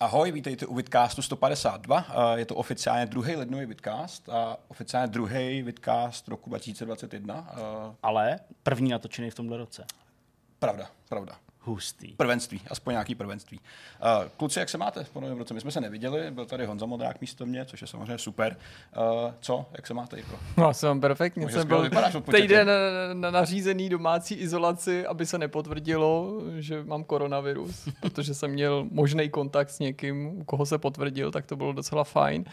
Ahoj, vítejte u Vidcastu 152. Eh, Je to oficiálně druhý lednový Vidcast a oficiálně druhý Vidcast roku 2021. Eh, Ale první natočený v tomhle roce. Pravda, pravda. Hustý. Prvenství, aspoň nějaký prvenství. Uh, kluci, jak se máte po novém roce? My jsme se neviděli, byl tady Honza Modrák místo mě, což je samozřejmě super. Uh, co, jak se máte, Jirko? No, jsem perfektně. Jsem byl týden na, na, na nařízený domácí izolaci, aby se nepotvrdilo, že mám koronavirus, protože jsem měl možný kontakt s někým, u koho se potvrdil, tak to bylo docela fajn.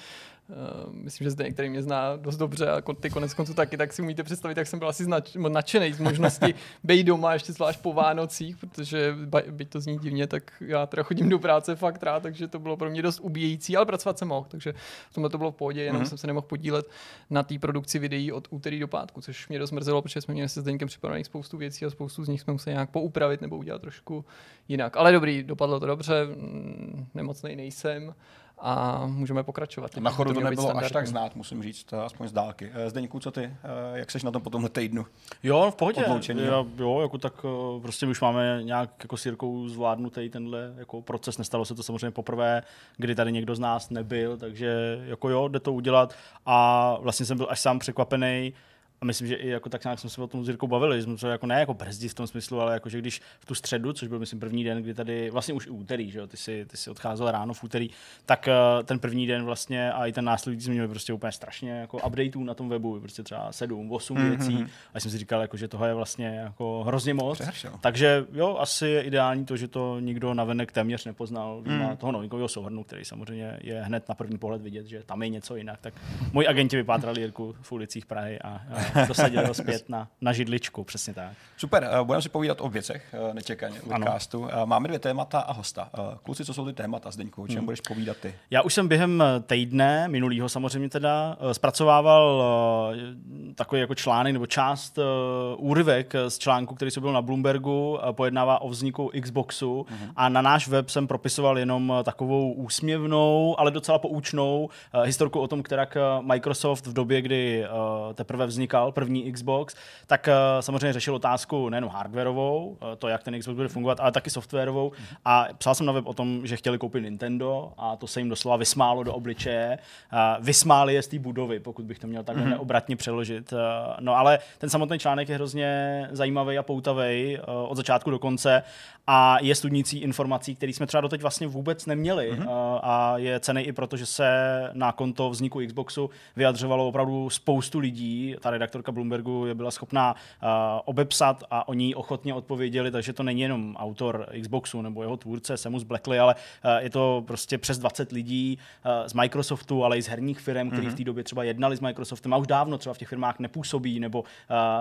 Uh, myslím, že zde některý mě zná dost dobře a ty konec konců taky, tak si umíte představit, jak jsem byl asi znač- nadšený z možnosti být doma, ještě zvlášť po Vánocích, protože byť to zní divně, tak já teda chodím do práce fakt rád, takže to bylo pro mě dost ubíjející, ale pracovat jsem mohl, takže v tomhle to bylo v pohodě, jenom Mhm. mm-hmm. jsem se nemohl podílet na té produkci videí od úterý do pátku, což mě dost mrzelo, protože jsme měli se Zdeňkem připravených spoustu věcí a spoustu z nich jsme museli nějak poupravit nebo udělat trošku jinak. Ale dobrý, dopadlo to dobře, mm, nemocnej nejsem a můžeme pokračovat. Na chodu to nebylo až tak znát, musím říct, aspoň z dálky. Eh, Zdeňku, co ty? Eh, Jak seš na tom po tomhle týdnu? Jo, v pohodě. Odloučení, jo. Jako tak eh, prostě my už máme nějak jako s Jirkou zvládnutý tenhle jako proces. Nestalo se to samozřejmě poprvé, kdy tady někdo z nás nebyl, takže jako jo, jde to udělat. A vlastně jsem byl až sám překvapený, a myslím, že i jako tak nějak jsme se o tom s Jirkou bavili, že jsme se jako ne jako brzdit v tom smyslu, ale jako že když v tu středu, což byl myslím první den, kdy tady vlastně už i úterý, že jo, ty si, ty si odcházel ráno v úterý, tak eh, ten první den vlastně a i ten následující jsme měli prostě úplně strašně jako updateů na tom webu, prostě třeba 7, 8 mm-hmm. věcí a jsem si říkal, jako, že toho je vlastně jako hrozně moc. Přehršel. Takže jo, asi je ideální to, že to nikdo navenek téměř nepoznal mm. toho novinkového souhrnu, který samozřejmě je hned na první pohled vidět, že tam je něco jinak. Tak moji agenti vypátrali Jirku v ulicích Prahy a, a dosadili ho zpět na, na židličku, přesně tak. Super, eh, budeme si povídat o věcech eh, nečekaně Ano. podcastu. Eh, Máme dvě témata a hosta. Kluci, co jsou ty témata, Zdeňku, o čem Hmm. budeš povídat ty? Já už jsem během týdne, minulýho samozřejmě teda, zpracovával takový jako článek nebo část úryvek z článku, který se byl na Bloombergu, pojednává o vzniku Xboxu Mhm. a na náš web jsem propisoval jenom takovou úsměvnou, ale docela poučnou historku o tom, která Microsoft v době, kdy teprve vznikal první Xbox, tak eh, samozřejmě řešil otázku nejenom hardwareovou, eh, to, jak ten Xbox bude fungovat, ale taky softwarovou. A psal jsem na web o tom, že chtěli koupit Nintendo a to se jim doslova vysmálo do obličeje. Eh, Vysmáli je z té budovy, pokud bych to měl takhle neobratně přeložit. No ale ten samotný článek je hrozně zajímavý a poutavý od začátku do konce a je studnicí informací, které jsme třeba doteď vlastně vůbec neměli. Mm-hmm. A je cený i proto, že se na konto vzniku Xboxu vyjadřovalo opravdu spoustu lidí. Ta redaktorka Bloombergu je byla schopná uh, obepsat a oni ochotně odpověděli, takže to není jenom autor Xboxu nebo jeho tvůrce Seamus Blackley, ale uh, je to prostě přes 20 lidí uh, z Microsoftu, ale i z herních firm, kteří v té době třeba jednali s Microsoftem a už dávno třeba v těch firmách nepůsobí nebo uh,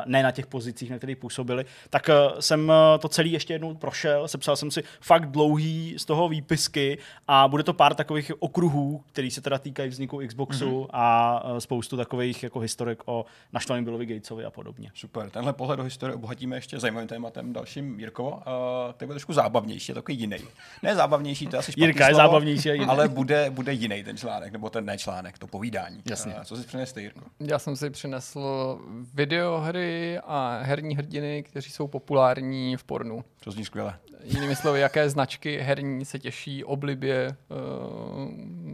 ne na těch pozicích, na kterých působili. Tak uh, jsem uh, to celý ještě jednou prošel, sepsal jsem si fakt dlouhý z toho výpisky a bude to pár takových okruhů, který se teda týkají vzniku Xboxu mm-hmm. a uh, spoustu takových jako historek o naštvaném Billovi Gatesovi a podobně. Super, tenhle pohled do historie obohatíme ještě zajímavým tématem dalším, Jirko. Uh, to bude trošku zábavnější, je takový jiný. Ne zábavnější, to je asi špatný Jirka je slovo, zábavnější a jiný. Ale bude, bude jiný ten článek, nebo ten ne článek, to povídání. Jasně. Uh, co si přinesl, Jirko? Já jsem si přinesl videohry a herní hrdiny, kteří jsou populární v pornu. To zní skvěle. Jinými slovy, jaké značky herní se těší oblibě uh,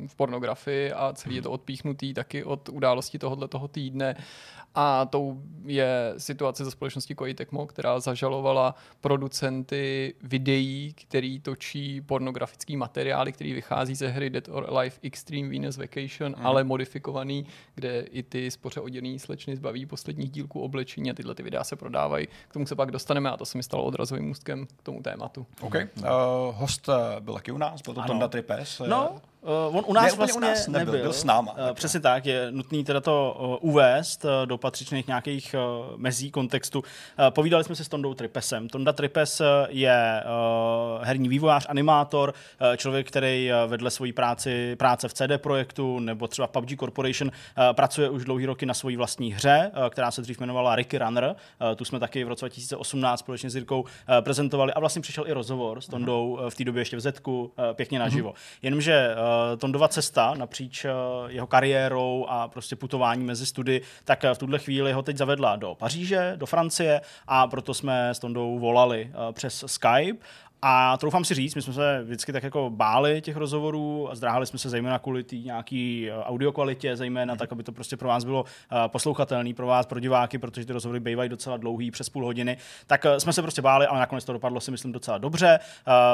v pornografii a celý je to odpíchnutý taky od události tohohle toho týdne. A tou je situace ze společnosti Koei Tecmo, která zažalovala producenty videí, který točí pornografický materiály, který vychází ze hry Dead or Alive Extreme Venus Vacation, mm. ale modifikovaný, kde i ty spoře oděný slečny zbaví posledních dílků oblečení a tyhle ty videa se prodávají. K tomu se pak dostaneme a to se mi stalo odrazovým můstkem k tomu tématu. OK. Uh, host eh, byl taky u nás, byl to Ano. Tonda Tripes. eh, No, Uh, on u nás Ne, vlastně u nás nebyl, nebyl. byl s náma, Uh, přesně tak, je nutný teda to uh, uvést uh, do patřičných nějakých uh, mezí kontextu. Uh, povídali jsme se s Tondou Tripesem. Tonda Tripes je uh, herní vývojář, animátor, uh, člověk, který uh, vedle svojí práci, práce v CD Projektu nebo třeba PUBG Corporation uh, pracuje už dlouhý roky na své vlastní hře, uh, která se dřív jmenovala Ricky Runner. Uh, tu jsme taky v roce 2018 společně s Jirkou uh, prezentovali a vlastně přišel i rozhovor s Tondou uh, v té době ještě v Zetku uh, pěkně naživo. Jenomže uh, Tondova cesta napříč uh, jeho kariérou a prostě putování mezi study, tak uh, v tuhle chvíli ho teď zavedla do Paříže, do Francie a proto jsme s Tondou volali přes Skype A troufám si říct, my jsme se vždycky tak jako báli těch rozhovorů a zdráhali jsme se zejména kvůli té nějaký audio kvalitě, zejména tak, aby to prostě pro vás bylo poslouchatelné, pro vás, pro diváky, protože ty rozhovory bývají docela dlouhý, přes půl hodiny. Tak jsme se prostě báli, ale nakonec to dopadlo si myslím docela dobře.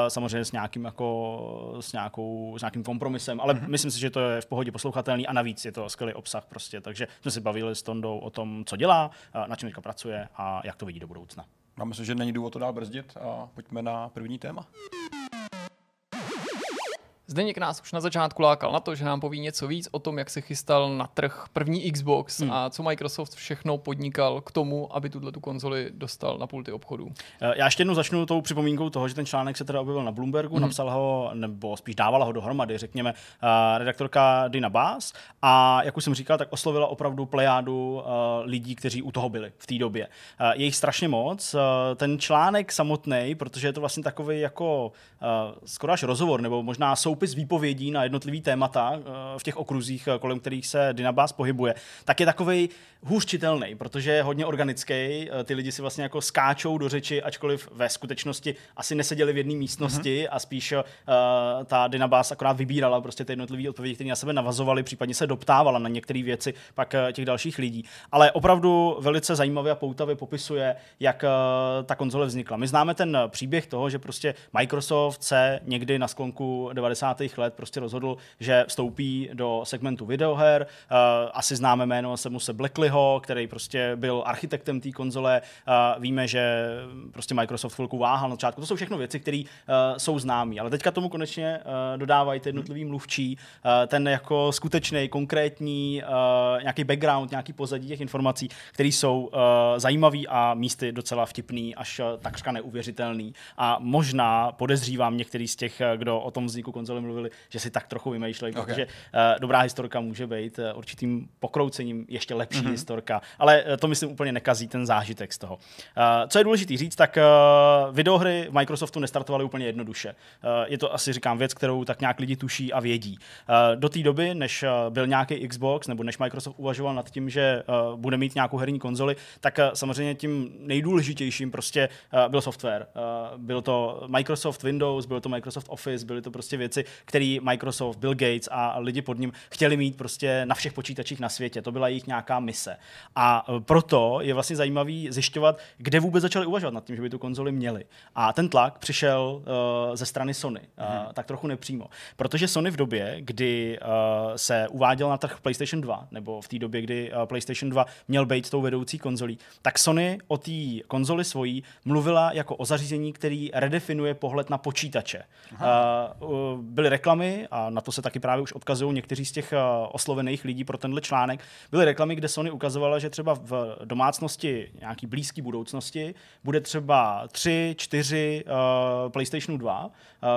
Samozřejmě s nějakým jako s, nějakou, s nějakým kompromisem, ale mm-hmm. myslím si, že to je v pohodě poslouchatelný a navíc je to skvělý obsah prostě. Takže jsme si bavili s Tondou o tom, co dělá, na čem teďka pracuje a jak to vidí do budoucna. Já myslím, že není důvod to dál brzdit a pojďme na první téma. Zdeněk nás už na začátku lákal na to, že nám poví něco víc o tom, jak se chystal na trh první Xbox hmm. a co Microsoft všechno podnikal k tomu, aby tuhle tu konzoli dostal na pulty obchodu. Eh, já ještě jednou začnu tou připomínkou toho, že ten článek se teda objevil na Bloombergu, hmm. napsal ho, nebo spíš dávala ho dohromady, řekněme, uh, redaktorka Dina Bass a jak už jsem říkal, tak oslovila opravdu plejádu uh, lidí, kteří u toho byli v té době. Je jich strašně moc. Ten článek samotný, protože je to vlastně takový jako skoro až rozhovor, nebo možná sou soupis výpovědí na jednotlivý témata eh, v těch okruzích, eh, kolem kterých se Dynabas pohybuje, tak je takový hůř čitelný, protože je hodně organický. Eh, ty lidi si vlastně jako skáčou do řeči, ačkoliv ve skutečnosti asi neseděli v jedné místnosti mm-hmm. a spíš uh, ta Dynabas akorát vybírala prostě ty jednotlivé odpovědi, které na sebe navazovaly, případně se doptávala na některé věci pak těch dalších lidí. Ale opravdu velice zajímavě a poutavě popisuje, jak uh, ta konzole vznikla. My známe ten příběh toho, že prostě Microsoft se někdy na sklonku 90 90. let prostě rozhodl, že vstoupí do segmentu videoher. Uh, asi známe jméno Samuse Blackleyho, který prostě byl architektem té konzole. Uh, víme, že prostě Microsoft chvilku váhal na začátku. To jsou všechno věci, které uh, jsou známé. Ale teďka tomu konečně dodávají ty jednotlivý mluvčí, ten jako skutečný, konkrétní nějaký background, nějaký pozadí těch informací, které jsou zajímavý a místy docela vtipný, až takřka neuvěřitelný. A možná podezřívám některý z těch, kdo o tom vzniku konzole Marceli mluvili, že si tak trochu vymýšlejí, okay. protože uh, dobrá historka může být uh, určitým pokroucením ještě lepší mm-hmm. historka, ale uh, to myslím úplně nekazí ten zážitek z toho. Uh, co je důležité říct, tak uh, videohry v Microsoftu nestartovaly úplně jednoduše. Uh, je to asi, říkám, věc, kterou tak nějak lidi tuší a vědí. Uh, do té doby, než uh, byl nějaký Xbox, nebo než Microsoft uvažoval nad tím, že uh, bude mít nějakou herní konzoli, tak uh, samozřejmě tím nejdůležitějším prostě uh, byl software. Uh, byl to Microsoft Windows, byl to Microsoft Office, byly to prostě věci, který Microsoft, Bill Gates a lidi pod ním chtěli mít prostě na všech počítačích na světě. To byla jejich nějaká mise. A e, proto je vlastně zajímavý zjišťovat, kde vůbec začali uvažovat nad tím, že by tu konzoli měli. A ten tlak přišel uh, ze strany Sony, uh, tak trochu nepřímo. Protože Sony v době, kdy uh, se uváděl na trh PlayStation 2, nebo v té době, kdy uh, PlayStation 2 měl být tou vedoucí konzolí, tak Sony o té konzoli svojí mluvila jako o zařízení, který redefinuje pohled na počítače. Uh, byly reklamy, a na to se taky právě už odkazují někteří z těch uh, oslovených lidí pro tenhle článek, byly reklamy, kde Sony ukazovala, že třeba v domácnosti nějaký blízké budoucnosti bude třeba 3, 4 uh, PlayStation 2, uh,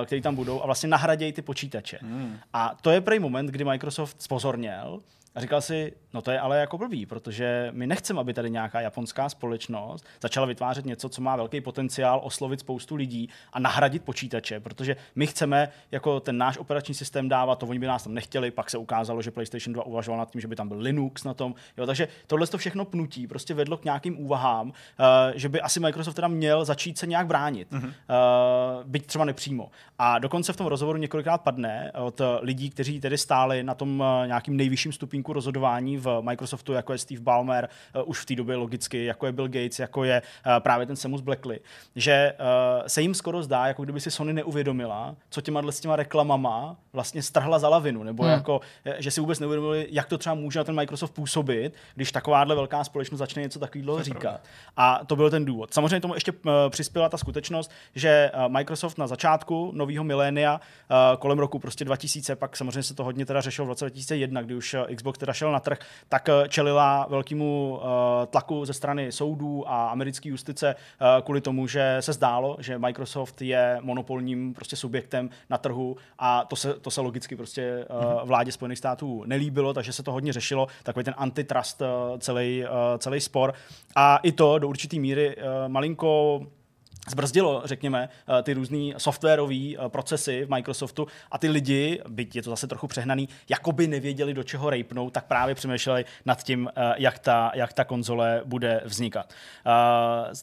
které tam budou a vlastně nahradějí ty počítače. Hmm. A to je prej moment, kdy Microsoft spozorněl, a říkal si, no to je ale jako blbý, protože my nechceme, aby tady nějaká japonská společnost začala vytvářet něco, co má velký potenciál oslovit spoustu lidí a nahradit počítače, protože my chceme jako ten náš operační systém dávat, to oni by nás tam nechtěli, pak se ukázalo, že PlayStation 2 uvažoval nad tím, že by tam byl Linux na tom. Jo, takže tohle to všechno pnutí prostě vedlo k nějakým úvahám, uh, že by asi Microsoft teda měl začít se nějak bránit, mm-hmm. uh, byť třeba nepřímo. A dokonce v tom rozhovoru několikrát padne od lidí, kteří tedy stáli na tom uh, nějakým nejvyšším stupínku rozhodování v Microsoftu, jako je Steve Ballmer, uh, už v té době logicky, jako je Bill Gates, jako je uh, právě ten Samus Blackley, že uh, se jim skoro zdá, jako kdyby si Sony neuvědomila, co těma s těma reklamama vlastně strhla za lavinu, nebo hmm. jako, že si vůbec neuvědomili, jak to třeba může na ten Microsoft působit, když takováhle velká společnost začne něco takového říkat. Pravda. A to byl ten důvod. Samozřejmě tomu ještě přispěla ta skutečnost, že Microsoft na začátku nového milénia, kolem roku prostě 2000, pak samozřejmě se to hodně teda řešilo v roce 2001, kdy už Xbox teda šel na trh, tak eh, čelila velkému uh, tlaku ze strany soudů a americké justice uh, kvůli tomu, že se zdálo, že Microsoft je monopolním prostě subjektem na trhu a to se, to se logicky prostě uh, vládě Spojených států nelíbilo, takže se to hodně řešilo, takový ten antitrust celý, celý spor. A i to do určité míry malinko zbrzdilo, řekněme, eh, ty různé softwarové eh, procesy v Microsoftu a ty lidi, byť je to zase trochu přehnaný, jakoby nevěděli, do čeho rejpnou, tak právě přemýšleli nad tím, eh, jak ta, jak ta konzole bude vznikat.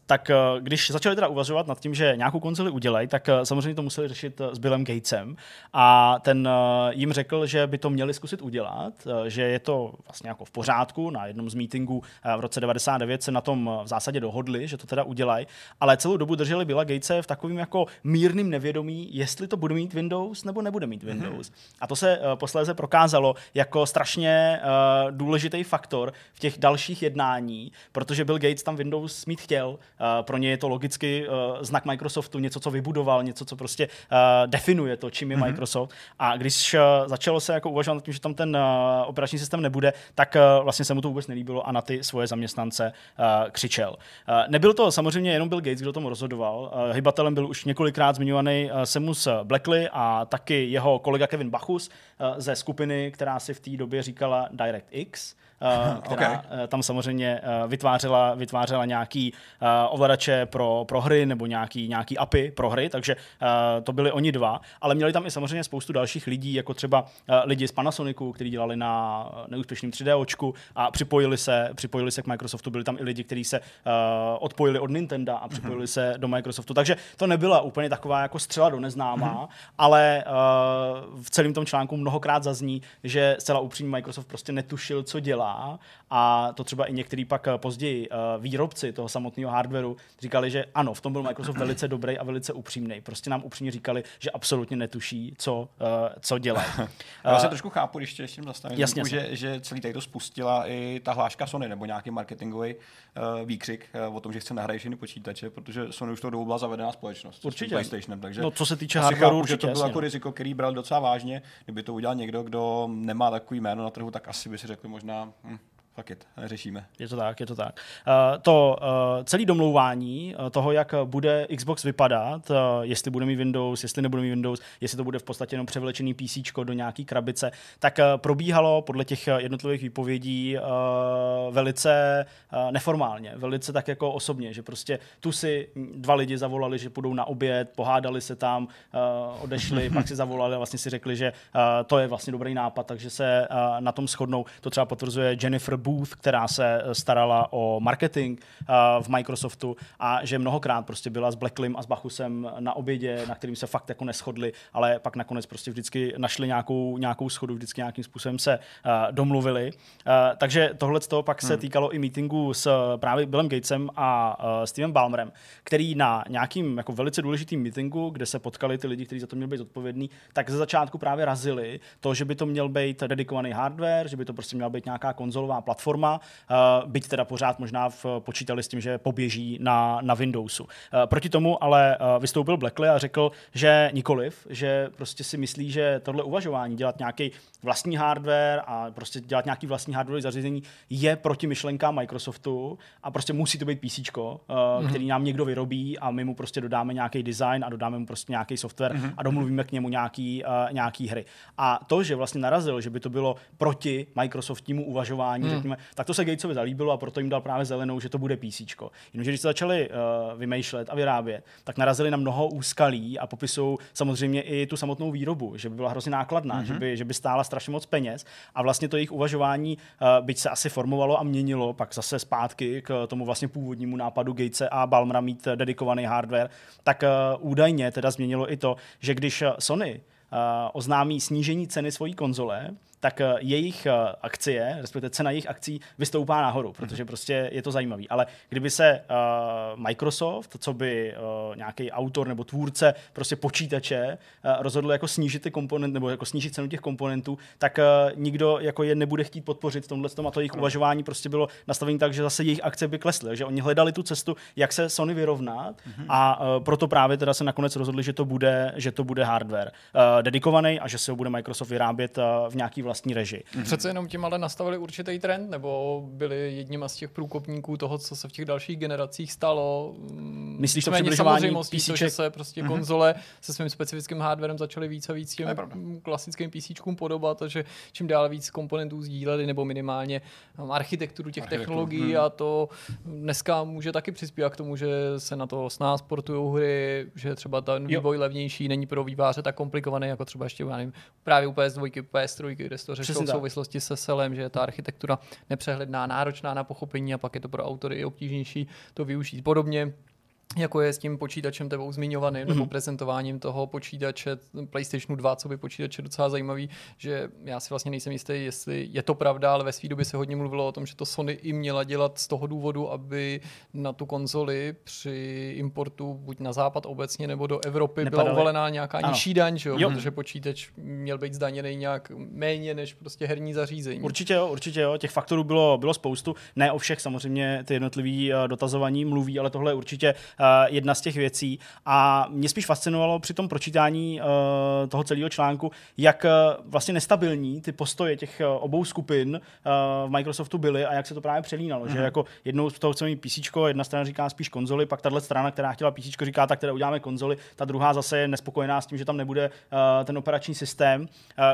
Tak když začali teda uvažovat nad tím, že nějakou konzoli udělají, tak samozřejmě to museli řešit s Billem Gatesem. A ten jim řekl, že by to měli zkusit udělat, že je to vlastně jako v pořádku, na jednom z meetingů v roce 99 se na tom v zásadě dohodli, že to teda udělají, ale celou dobu drželi Billa Gatese v takovým jako mírným nevědomí, jestli to bude mít Windows nebo nebude mít mhm. Windows. Mm-hmm. A to se uh, posléze prokázalo jako strašně uh, důležitý faktor v těch dalších jednání, protože Bill Gates tam Windows mít chtěl. Uh, pro ně je to logicky uh, znak Microsoftu, něco, co vybudoval, něco, co prostě uh, definuje to, čím je mm-hmm. Microsoft. A když uh, začalo se jako uvažovat nad tím, že tam ten uh, operační systém nebude, tak uh, vlastně se mu to vůbec nelíbilo a na ty svoje zaměstnance uh, křičel. Uh, nebyl to samozřejmě jenom Bill Gates, kdo tomu rozhodoval. Uh, hybatelem byl už několikrát zmiňovaný uh, Semus Blackley a taky jeho kolega Kevin Bachus uh, ze skupiny, která si v té době říkala DirectX. Eh, která okay. Eh, tam samozřejmě eh, vytvářela, vytvářela nějaký ovladače pro, pro hry nebo nějaký, nějaký API pro hry, takže to byli oni dva, ale měli tam i samozřejmě spoustu dalších lidí, jako třeba lidi z Panasonicu, kteří dělali na neúspěšném 3D očku a připojili se, připojili se k Microsoftu, byli tam i lidi, kteří se odpojili od Nintendo a připojili mm-hmm. se do Microsoftu, takže to nebyla úplně taková jako střela do neznámá, mm-hmm. ale v celém tom článku mnohokrát zazní, že zcela upřímně Microsoft prostě netušil, co dělá dělá a to třeba i některý pak eh, později uh, výrobci toho samotného hardwareu říkali, že ano, v tom byl Microsoft velice dobrý a velice upřímný. Prostě nám upřímně říkali, že absolutně netuší, co, uh, co dělá. Já se trošku chápu, když tě ještě zastavím, jasně, že, že celý tady to spustila i ta hláška Sony nebo nějaký marketingový výkřik o tom, že chce nahrát všechny počítače, protože Sony už to dobu byla zavedená společnost. Určitě. PlayStationem, takže no, co se týče hardwareu, určitě, že to bylo jako no. riziko, který bral docela vážně. Kdyby to udělal někdo, kdo nemá takový jméno na trhu, tak asi by si řekli možná, Mm. Fuck it, řešíme. Je to tak, je to tak. Uh, to uh, celé domlouvání uh, toho, jak bude Xbox vypadat, uh, jestli bude mít Windows, jestli nebude mít Windows, jestli to bude v podstatě jenom převlečený PC do nějaký krabice, tak uh, probíhalo podle těch jednotlivých výpovědí uh, velice uh, neformálně, velice tak jako osobně, že prostě tu si dva lidi zavolali, že půjdou na oběd, pohádali se tam, uh, odešli, pak si zavolali a vlastně si řekli, že uh, to je vlastně dobrý nápad, takže se uh, na tom shodnou. To třeba potvrzuje Jennifer Booth, která se eh, starala o marketing uh, v Microsoftu a že mnohokrát prostě byla s Blacklim a s Bachusem na obědě, na kterým se fakt jako neschodli, ale pak nakonec prostě vždycky našli nějakou, nějakou schodu, vždycky nějakým způsobem se uh, domluvili. Takže tohle z toho pak hmm. se týkalo i meetingu s právě Billem Gatesem a Stevem Ballmerem, který na nějakým jako velice důležitým meetingu, kde se potkali ty lidi, kteří za to měli být odpovědní, tak ze začátku právě razili to, že by to měl být dedikovaný hardware, že by to prostě měla být nějaká konzolová platforma platforma, eh, byť teda pořád možná v, počítali s tím, že poběží na, na Windowsu. Eh, proti tomu ale eh, vystoupil Blackley a řekl, že nikoliv, že prostě si myslí, že tohle uvažování, dělat nějaký vlastní hardware a prostě dělat nějaký vlastní hardware zařízení je proti myšlenkám Microsoftu a prostě musí to být PC, mm-hmm. který nám někdo vyrobí a my mu prostě dodáme nějaký design a dodáme mu prostě nějaký software mm-hmm. a domluvíme k němu nějaký, uh, nějaký hry. A to, že vlastně narazil, že by to bylo proti Microsoftnímu uvažování, mm. Řekněme, tak to se Gatesovi zalíbilo a proto jim dal právě zelenou, že to bude PC. Jenomže když se začali uh, vymýšlet a vyrábět, tak narazili na mnoho úskalí a popisují samozřejmě i tu samotnou výrobu, že by byla hrozně nákladná, mm-hmm. že, by, že by stála strašně moc peněz a vlastně to jejich uvažování, uh, byť se asi formovalo a měnilo, pak zase zpátky k tomu vlastně původnímu nápadu Gatese a Balmra mít dedikovaný hardware, tak uh, údajně teda změnilo i to, že když Sony uh, oznámí snížení ceny svojí konzole, tak eh, jejich eh, akcie, respektive cena jejich akcí vystoupá nahoru, protože prostě je to zajímavý. Ale kdyby se uh, Microsoft, co by uh, nějaký autor nebo tvůrce prostě počítače uh, rozhodl jako snížit ty komponent nebo jako snížit cenu těch komponentů, tak uh, nikdo jako je nebude chtít podpořit v tomhle tom a to jejich uvažování prostě bylo nastavené tak, že zase jejich akce by klesly, že oni hledali tu cestu, jak se Sony vyrovnat mm-hmm. a uh, proto právě teda se nakonec rozhodli, že to bude, že to bude hardware uh, dedikovaný a že se ho bude Microsoft vyrábět uh, v nějaký vlastní režii. Mm-hmm. Přece jenom tím ale nastavili určitý trend, nebo byli jedním z těch průkopníků toho, co se v těch dalších generacích stalo. Myslíš to přibližování to, že se prostě mm-hmm. konzole se svým specifickým hardwarem začaly víc a víc těm klasickým PC podobat a že čím dál víc komponentů sdíleli nebo minimálně um, architekturu těch Architekturu. technologií hmm. a to dneska může taky přispívat k tomu, že se na to s nás portují hry, že třeba ten vývoj jo. levnější není pro výváře tak komplikovaný, jako třeba ještě nevím, právě u PS2, PS3, kde se to řešilo v souvislosti se selem, že je ta architektura nepřehledná, náročná na pochopení a pak je to pro autory i obtížnější to využít. Podobně jako je s tím počítačem tebou zmiňovaným, mm. nebo mhm. prezentováním toho počítače PlayStationu 2, co by počítače docela zajímavý, že já si vlastně nejsem jistý, jestli je to pravda, ale ve své době se hodně mluvilo o tom, že to Sony i měla dělat z toho důvodu, aby na tu konzoli při importu buď na západ obecně nebo do Evropy Nepadaly. byla uvalená nějaká ano. nižší daň, že jo? jo? protože počítač měl být zdaněný nějak méně než prostě herní zařízení. Určitě jo, určitě jo, těch faktorů bylo, bylo spoustu, ne o všech samozřejmě ty jednotlivý eh, dotazovaní mluví, ale tohle je určitě jedna z těch věcí. A mě spíš fascinovalo při tom pročítání uh, toho celého článku, jak uh, vlastně nestabilní ty postoje těch obou skupin v Microsoftu byly a jak se to právě přelínalo. Mm-hmm. Že mhm. jako jednou z toho chceme mít PC, jedna strana říká spíš konzoli, pak tahle strana, která chtěla PC, říká, tak teda uděláme konzoli, ta druhá zase je nespokojená s tím, že tam nebude ten operační systém.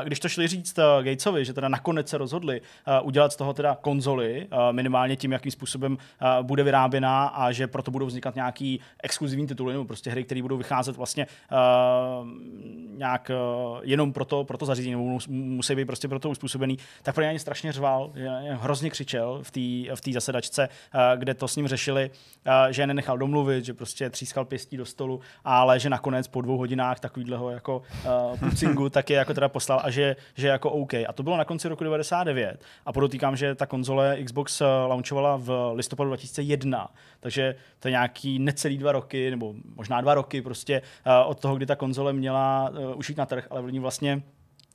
Když to šli říct Gatesovi, že teda nakonec se rozhodli udělat z toho teda konzoli, minimálně tím, jakým způsobem bude vyráběná a že proto budou vznikat nějaký exkluzivní tituly nebo prostě hry, které budou vycházet vlastně uh, nějak uh, jenom pro to, pro to zařízení, nebo musí být prostě pro to uspůsobený, tak pro něj strašně řval, hrozně křičel v té v tý zasedačce, uh, kde to s ním řešili, uh, že je nenechal domluvit, že prostě třískal pěstí do stolu, ale že nakonec po dvou hodinách takovýhleho jako uh, pucingu tak je jako teda poslal a že, že jako OK. A to bylo na konci roku 99 a podotýkám, že ta konzole Xbox launchovala v listopadu 2001, takže to je nějaký necelý dva roky, nebo možná dva roky prostě uh, od toho, kdy ta konzole měla uh, už jít na trh, ale oni vlastně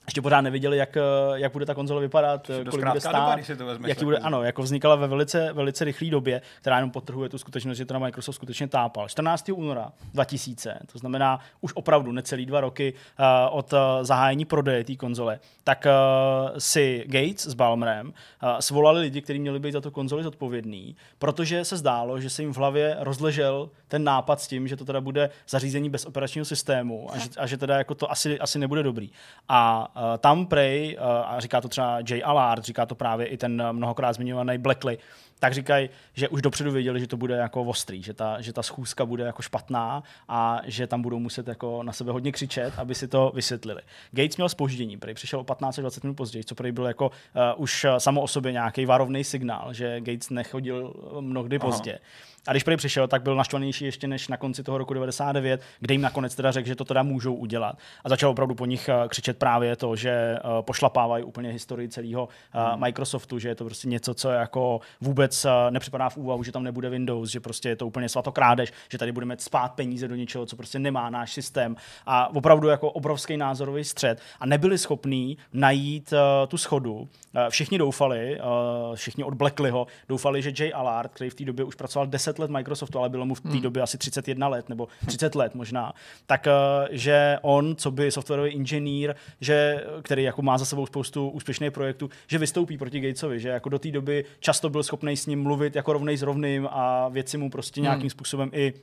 ještě pořád neviděli, jak, eh, jak bude ta konzole vypadat, kolik bude stát, doba, to vezmeš, jaký bude, ano, jako vznikala ve velice, velice rychlé době, která jenom potrhuje tu skutečnost, že to na Microsoft skutečně tápal. 14. února 2000, to znamená už opravdu necelý dva roky uh, od uh, zahájení prodeje té konzole, tak uh, si Gates s Balmerem uh, svolali lidi, kteří měli být za to konzoli zodpovědní, protože se zdálo, že se jim v hlavě rozležel ten nápad s tím, že to teda bude zařízení bez operačního systému a že, a že teda jako to asi, asi nebude dobrý. A tam prej, uh, a říká to třeba Jay Allard, říká to právě i ten mnohokrát zmiňovaný Blackley, tak říkají, že už dopředu věděli, že to bude jako ostrý, že ta, že ta schůzka bude jako špatná a že tam budou muset jako na sebe hodně křičet, aby si to vysvětlili. Gates měl spoždění, prý přišel o 15 20 minut později, co prý byl jako uh, už samo o sobě nějaký varovný signál, že Gates nechodil mnohdy Aha. pozdě. A když prý přišel, tak byl naštvanější ještě než na konci toho roku 99, kde jim nakonec teda řekl, že to teda můžou udělat. A začal opravdu po nich eh, křičet právě to, že eh, pošlapávají úplně historii celého hmm. Microsoftu, že je to prostě něco, co jako vůbec nepřipadá v úvahu, že tam nebude Windows, že prostě je to úplně svatokrádež, že tady budeme spát peníze do něčeho, co prostě nemá náš systém. A opravdu jako obrovský názorový střed. A nebyli schopní najít tu schodu. Všichni doufali, všichni od Blackleyho, doufali, že Jay Allard, který v té době už pracoval 10 let Microsoftu, ale bylo mu v té hmm. době asi 31 let nebo 30 let možná, tak eh, že on, co by softwarový inženýr, že, který jako má za sebou spoustu úspěšných projektů, že vystoupí proti Gatesovi, že jako do té doby často byl schopný s ním mluvit jako rovnej s rovným a věci mu prostě nějakým hmm. způsobem i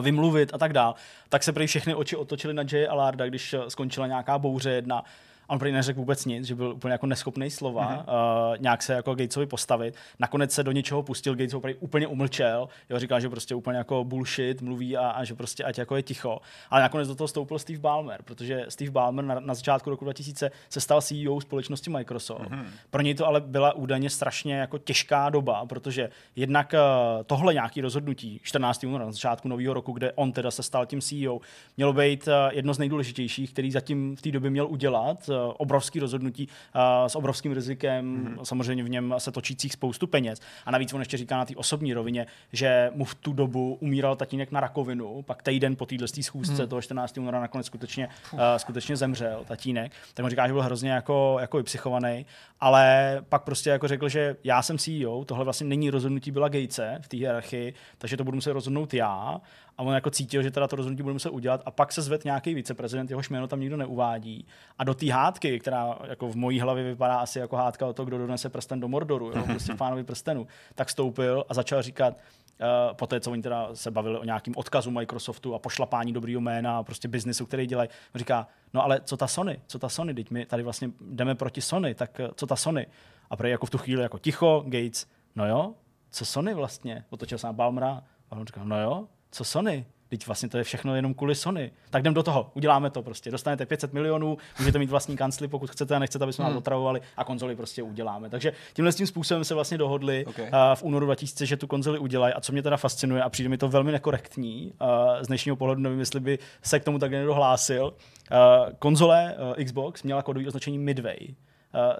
vymluvit a tak dál, tak se prý všechny oči otočily na Jay Alarda, když skončila nějaká bouře jedna on prý neřekl vůbec nic, že byl úplně jako neschopný slova, mm-hmm. uh, nějak se jako Gatesovi postavit. Nakonec se do něčeho pustil, Gates ho prý úplně umlčel, jo, říkal, že prostě úplně jako bullshit mluví a, a že prostě ať jako je ticho. Ale nakonec do toho stoupil Steve Ballmer, protože Steve Ballmer na, na začátku roku 2000 se stal CEO společnosti Microsoft. Mm-hmm. Pro něj to ale byla údajně strašně jako těžká doba, protože jednak uh, tohle nějaký rozhodnutí 14. února na začátku nového roku, kde on teda se stal tím CEO, mělo být uh, jedno z nejdůležitějších, který zatím v té době měl udělat obrovský rozhodnutí eh, s obrovským rizikem, mm-hmm. samozřejmě v něm se točících spoustu peněz. A navíc on ještě říká na té osobní rovině, že mu v tu dobu umíral tatínek na rakovinu, pak týden po téhle schůzce mm. toho 14. února nakonec skutečně, uh, skutečně zemřel tatínek. Tak on říká, že byl hrozně jako, jako psychovaný, ale pak prostě jako řekl, že já jsem CEO, tohle vlastně není rozhodnutí byla Gatese v té hierarchii, takže to budu muset rozhodnout já a on jako cítil, že teda to rozhodnutí bude muset udělat a pak se zved nějaký viceprezident, jehož jméno tam nikdo neuvádí. A do té hádky, která jako v mojí hlavě vypadá asi jako hádka o to, kdo donese prsten do Mordoru, jo, prostě pánovi prstenu, tak stoupil a začal říkat, Uh, poté, co oni teda se bavili o nějakým odkazu Microsoftu a pošlapání dobrýho jména a prostě biznesu, který dělají, říká, no ale co ta Sony, co ta Sony, teď my tady vlastně jdeme proti Sony, tak co ta Sony? A prej jako v tu chvíli jako ticho, Gates, no jo, co Sony vlastně? Otočil se na Balmra a on říkal, no jo, co Sony? Teď vlastně to je všechno jenom kvůli Sony. Tak jdem do toho, uděláme to prostě. Dostanete 500 milionů, můžete mít vlastní kancli, pokud chcete a nechcete, aby jsme hmm. vám otravovali a konzoli prostě uděláme. Takže tímhle tím způsobem se vlastně dohodli okay. uh, v únoru 2000, že tu konzoli udělají. A co mě teda fascinuje a přijde mi to velmi nekorektní, uh, z dnešního pohledu nevím, jestli by se k tomu tak někdo hlásil. Uh, konzole uh, Xbox měla kodový označení Midway Eh,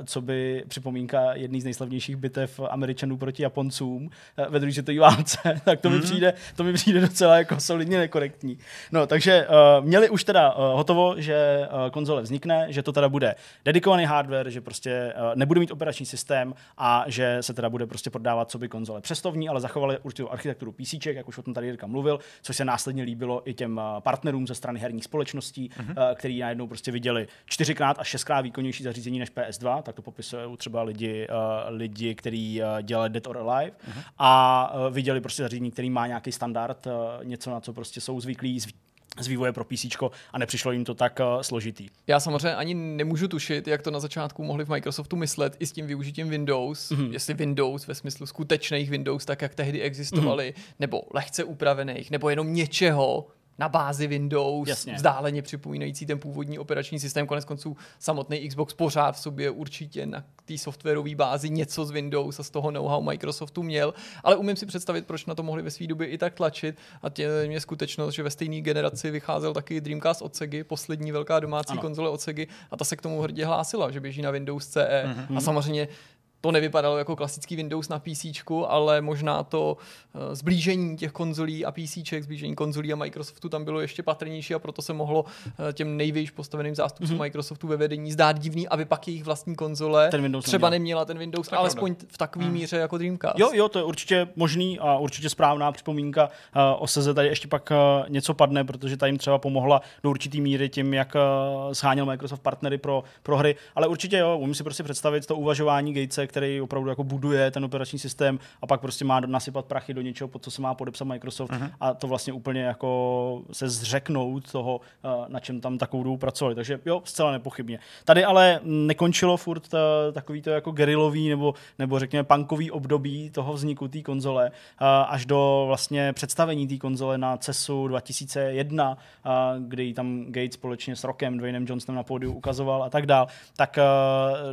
co by připomínka jedný z nejslavnějších bitev Američanů proti Japoncům e, ve druhé světové válce, tak to, mm. mi hmm. přijde, to mi přijde docela jako solidně nekorektní. No, takže uh, měli už teda uh, hotovo, že uh, konzole vznikne, že to teda bude dedikovaný hardware, že prostě uh, nebude mít operační systém a že se teda bude prostě prodávat co by konzole přestovní, ale zachovali určitou architekturu PC, jak už o tom tady Jirka mluvil, což se následně líbilo i těm partnerům ze strany herních společností, mm. uh, který najednou prostě viděli čtyřikrát a šestkrát výkonnější zařízení než PS2 bitva, tak to popisují třeba lidi, uh, lidi kteří uh, eh, dělali Dead or Alive uh-huh. a uh, viděli prostě zařízení, který má nějaký standard, uh, něco, na co prostě jsou zvyklí, zv- z vývoje pro PC a nepřišlo jim to tak uh, složitý. Já samozřejmě ani nemůžu tušit, jak to na začátku mohli v Microsoftu myslet i s tím využitím Windows, mm-hmm. jestli Windows ve smyslu skutečných Windows, tak jak tehdy existovaly, mm-hmm. nebo lehce upravených, nebo jenom něčeho, na bázi Windows, Jasně. vzdáleně připomínající ten původní operační systém. Konec konců samotný Xbox pořád v sobě určitě na té softwarové bázi něco z Windows a z toho know-how Microsoftu měl, ale umím si představit, proč na to mohli ve své době i tak tlačit. A tě mě skutečnost, že ve stejné generaci vycházel taky Dreamcast od Sega, poslední velká domácí ano. konzole od Sega, a ta se k tomu hrdě hlásila, že běží na Windows CE. Mm-hmm. A samozřejmě to nevypadalo jako klasický Windows na PC, ale možná to uh, zblížení těch konzolí a PC, zblížení konzolí a Microsoftu tam bylo ještě patrnější a proto se mohlo uh, těm největší postaveným zástupcům mm-hmm. Microsoftu ve vedení zdát divný, aby pak jejich vlastní konzole ten Windows třeba neměla, neměla ten Windows, tak alespoň pravda. v takové mm. míře jako Dreamcast. Jo, jo, to je určitě možný a určitě správná připomínka. Uh, o Seze tady ještě pak něco padne, protože ta jim třeba pomohla do určitý míry tím, jak scháněl Microsoft partnery pro, pro hry, ale určitě jo, umím si prostě představit to uvažování Gatese, který opravdu jako buduje ten operační systém a pak prostě má nasypat prachy do něčeho, pod co se má podepsat Microsoft uh-huh. a to vlastně úplně jako se zřeknout toho, eh, na čem tam takovou dobu pracovali. Takže jo, zcela nepochybně. Tady ale nekončilo furt ta, eh, takový to jako gerilový nebo, nebo řekněme punkový období toho vzniku té konzole eh, až do vlastně představení té konzole na CESu 2001, kdy tam Gates společně s Rockem, Dwaynem Johnsonem na pódiu ukazoval a tak dál, tak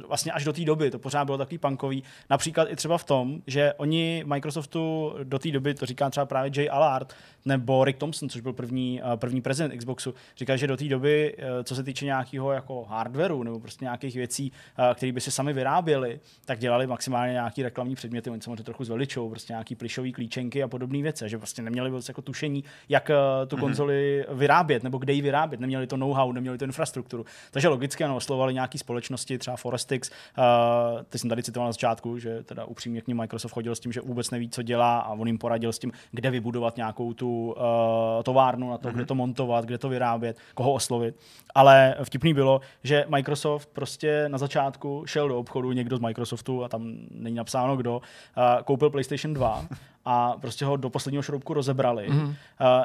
vlastně až do té doby to pořád bylo takový punkový Například i třeba v tom, že oni Microsoftu do té doby, to říká třeba právě Jay Allard, nebo Rick Thompson, což byl první, eh, první prezident Xboxu, říká, že do té doby, eh, co se týče nějakého jako hardwareu nebo prostě nějakých věcí, eh, které by si sami vyráběli, tak dělali maximálně nějaký reklamní předměty, oni samozřejmě trochu zveličou, prostě nějaký plišový klíčenky a podobné věci, že vlastně neměli vůbec jako tušení, jak tu mhm. konzoli mm-hmm. vyrábět nebo kde ji vyrábět, neměli to know-how, neměli tu infrastrukturu. Takže logicky ano, oslovovali nějaké společnosti, třeba Forestix, uh, ty jsem tady citoval na začátku, že teda upřímně k ním Microsoft chodil s tím, že vůbec neví, co dělá a on jim poradil s tím, kde vybudovat nějakou tu uh, továrnu na to, mm-hmm. kde to montovat, kde to vyrábět, koho oslovit. Ale vtipný bylo, že Microsoft prostě na začátku šel do obchodu někdo z Microsoftu a tam není napsáno kdo, uh, koupil PlayStation 2 a prostě ho do posledního šroubku rozebrali. Mm-hmm. Uh,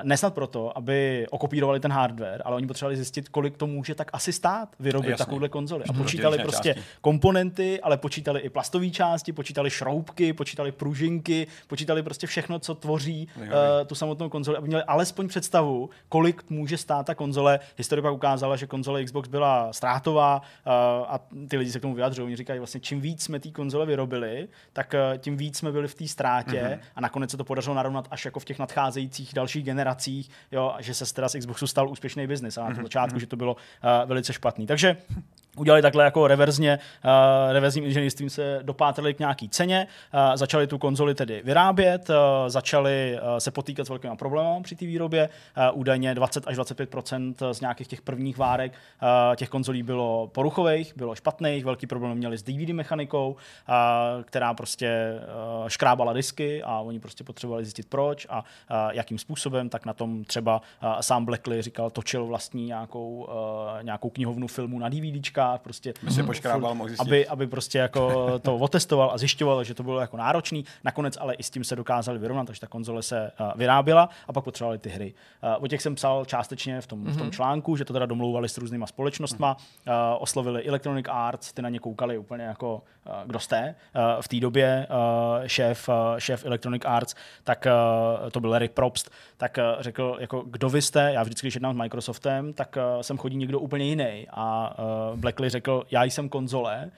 nesnad proto, aby okopírovali ten hardware, ale oni potřebovali zjistit, kolik to může tak asi stát vyrobit takovouhle konzoli. A počítali prostě části. komponenty, ale počítali i plastové části, počítali šroubky, počítali pružinky, počítali prostě všechno, co tvoří uh, tu samotnou konzoli, aby měli alespoň představu, kolik může stát ta konzole. Historie pak ukázala, že konzole Xbox byla ztrátová uh, a ty lidi se k tomu vyjadřují. Oni říkají vlastně, čím víc jsme té konzole vyrobili, tak uh, tím víc jsme byli v té ztrátě mm-hmm. a nakonec se to podařilo narovnat až jako v těch nadcházejících dalších generacích, jo, že se teda z Xboxu stal úspěšný biznis a na mm-hmm. začátku, mm-hmm. že to bylo uh, velice špatný. Takže udělali takhle jako reverzně, uh, reverzním inženýrstvím se dopátrali k nějaký ceně, uh, začali tu konzoli tedy vyrábět, uh, začali uh, se potýkat s velkými problémy při té výrobě, uh, údajně 20 až 25% z nějakých těch prvních várek uh, těch konzolí bylo poruchových, bylo špatných, velký problém měli s DVD mechanikou, uh, která prostě uh, škrábala disky a oni prostě potřebovali zjistit proč a uh, jakým způsobem, tak na tom třeba uh, sám Blackley říkal, točil vlastní nějakou, uh, nějakou knihovnu filmů na DVDčka, hrách, prostě, si poškrábal, aby, aby prostě jako to otestoval a zjišťoval, že to bylo jako náročný. Nakonec ale i s tím se dokázali vyrovnat, takže ta konzole se uh, vyráběla a pak potřebovali ty hry. Uh, o těch jsem psal částečně v tom, mm-hmm. v tom mhm. článku, že to teda domlouvali s různýma společnostma, uh, oslovili Electronic Arts, ty na ně koukali úplně jako uh, kdo jste. Uh, v té době uh, šéf, uh, šéf Electronic Arts, tak uh, to byl Larry Probst, tak uh, řekl, jako kdo vy jste, já vždycky, když jednám s Microsoftem, tak uh, sem chodí někdo úplně jiný. A uh, Black Berkeley řekl, já jsem konzole,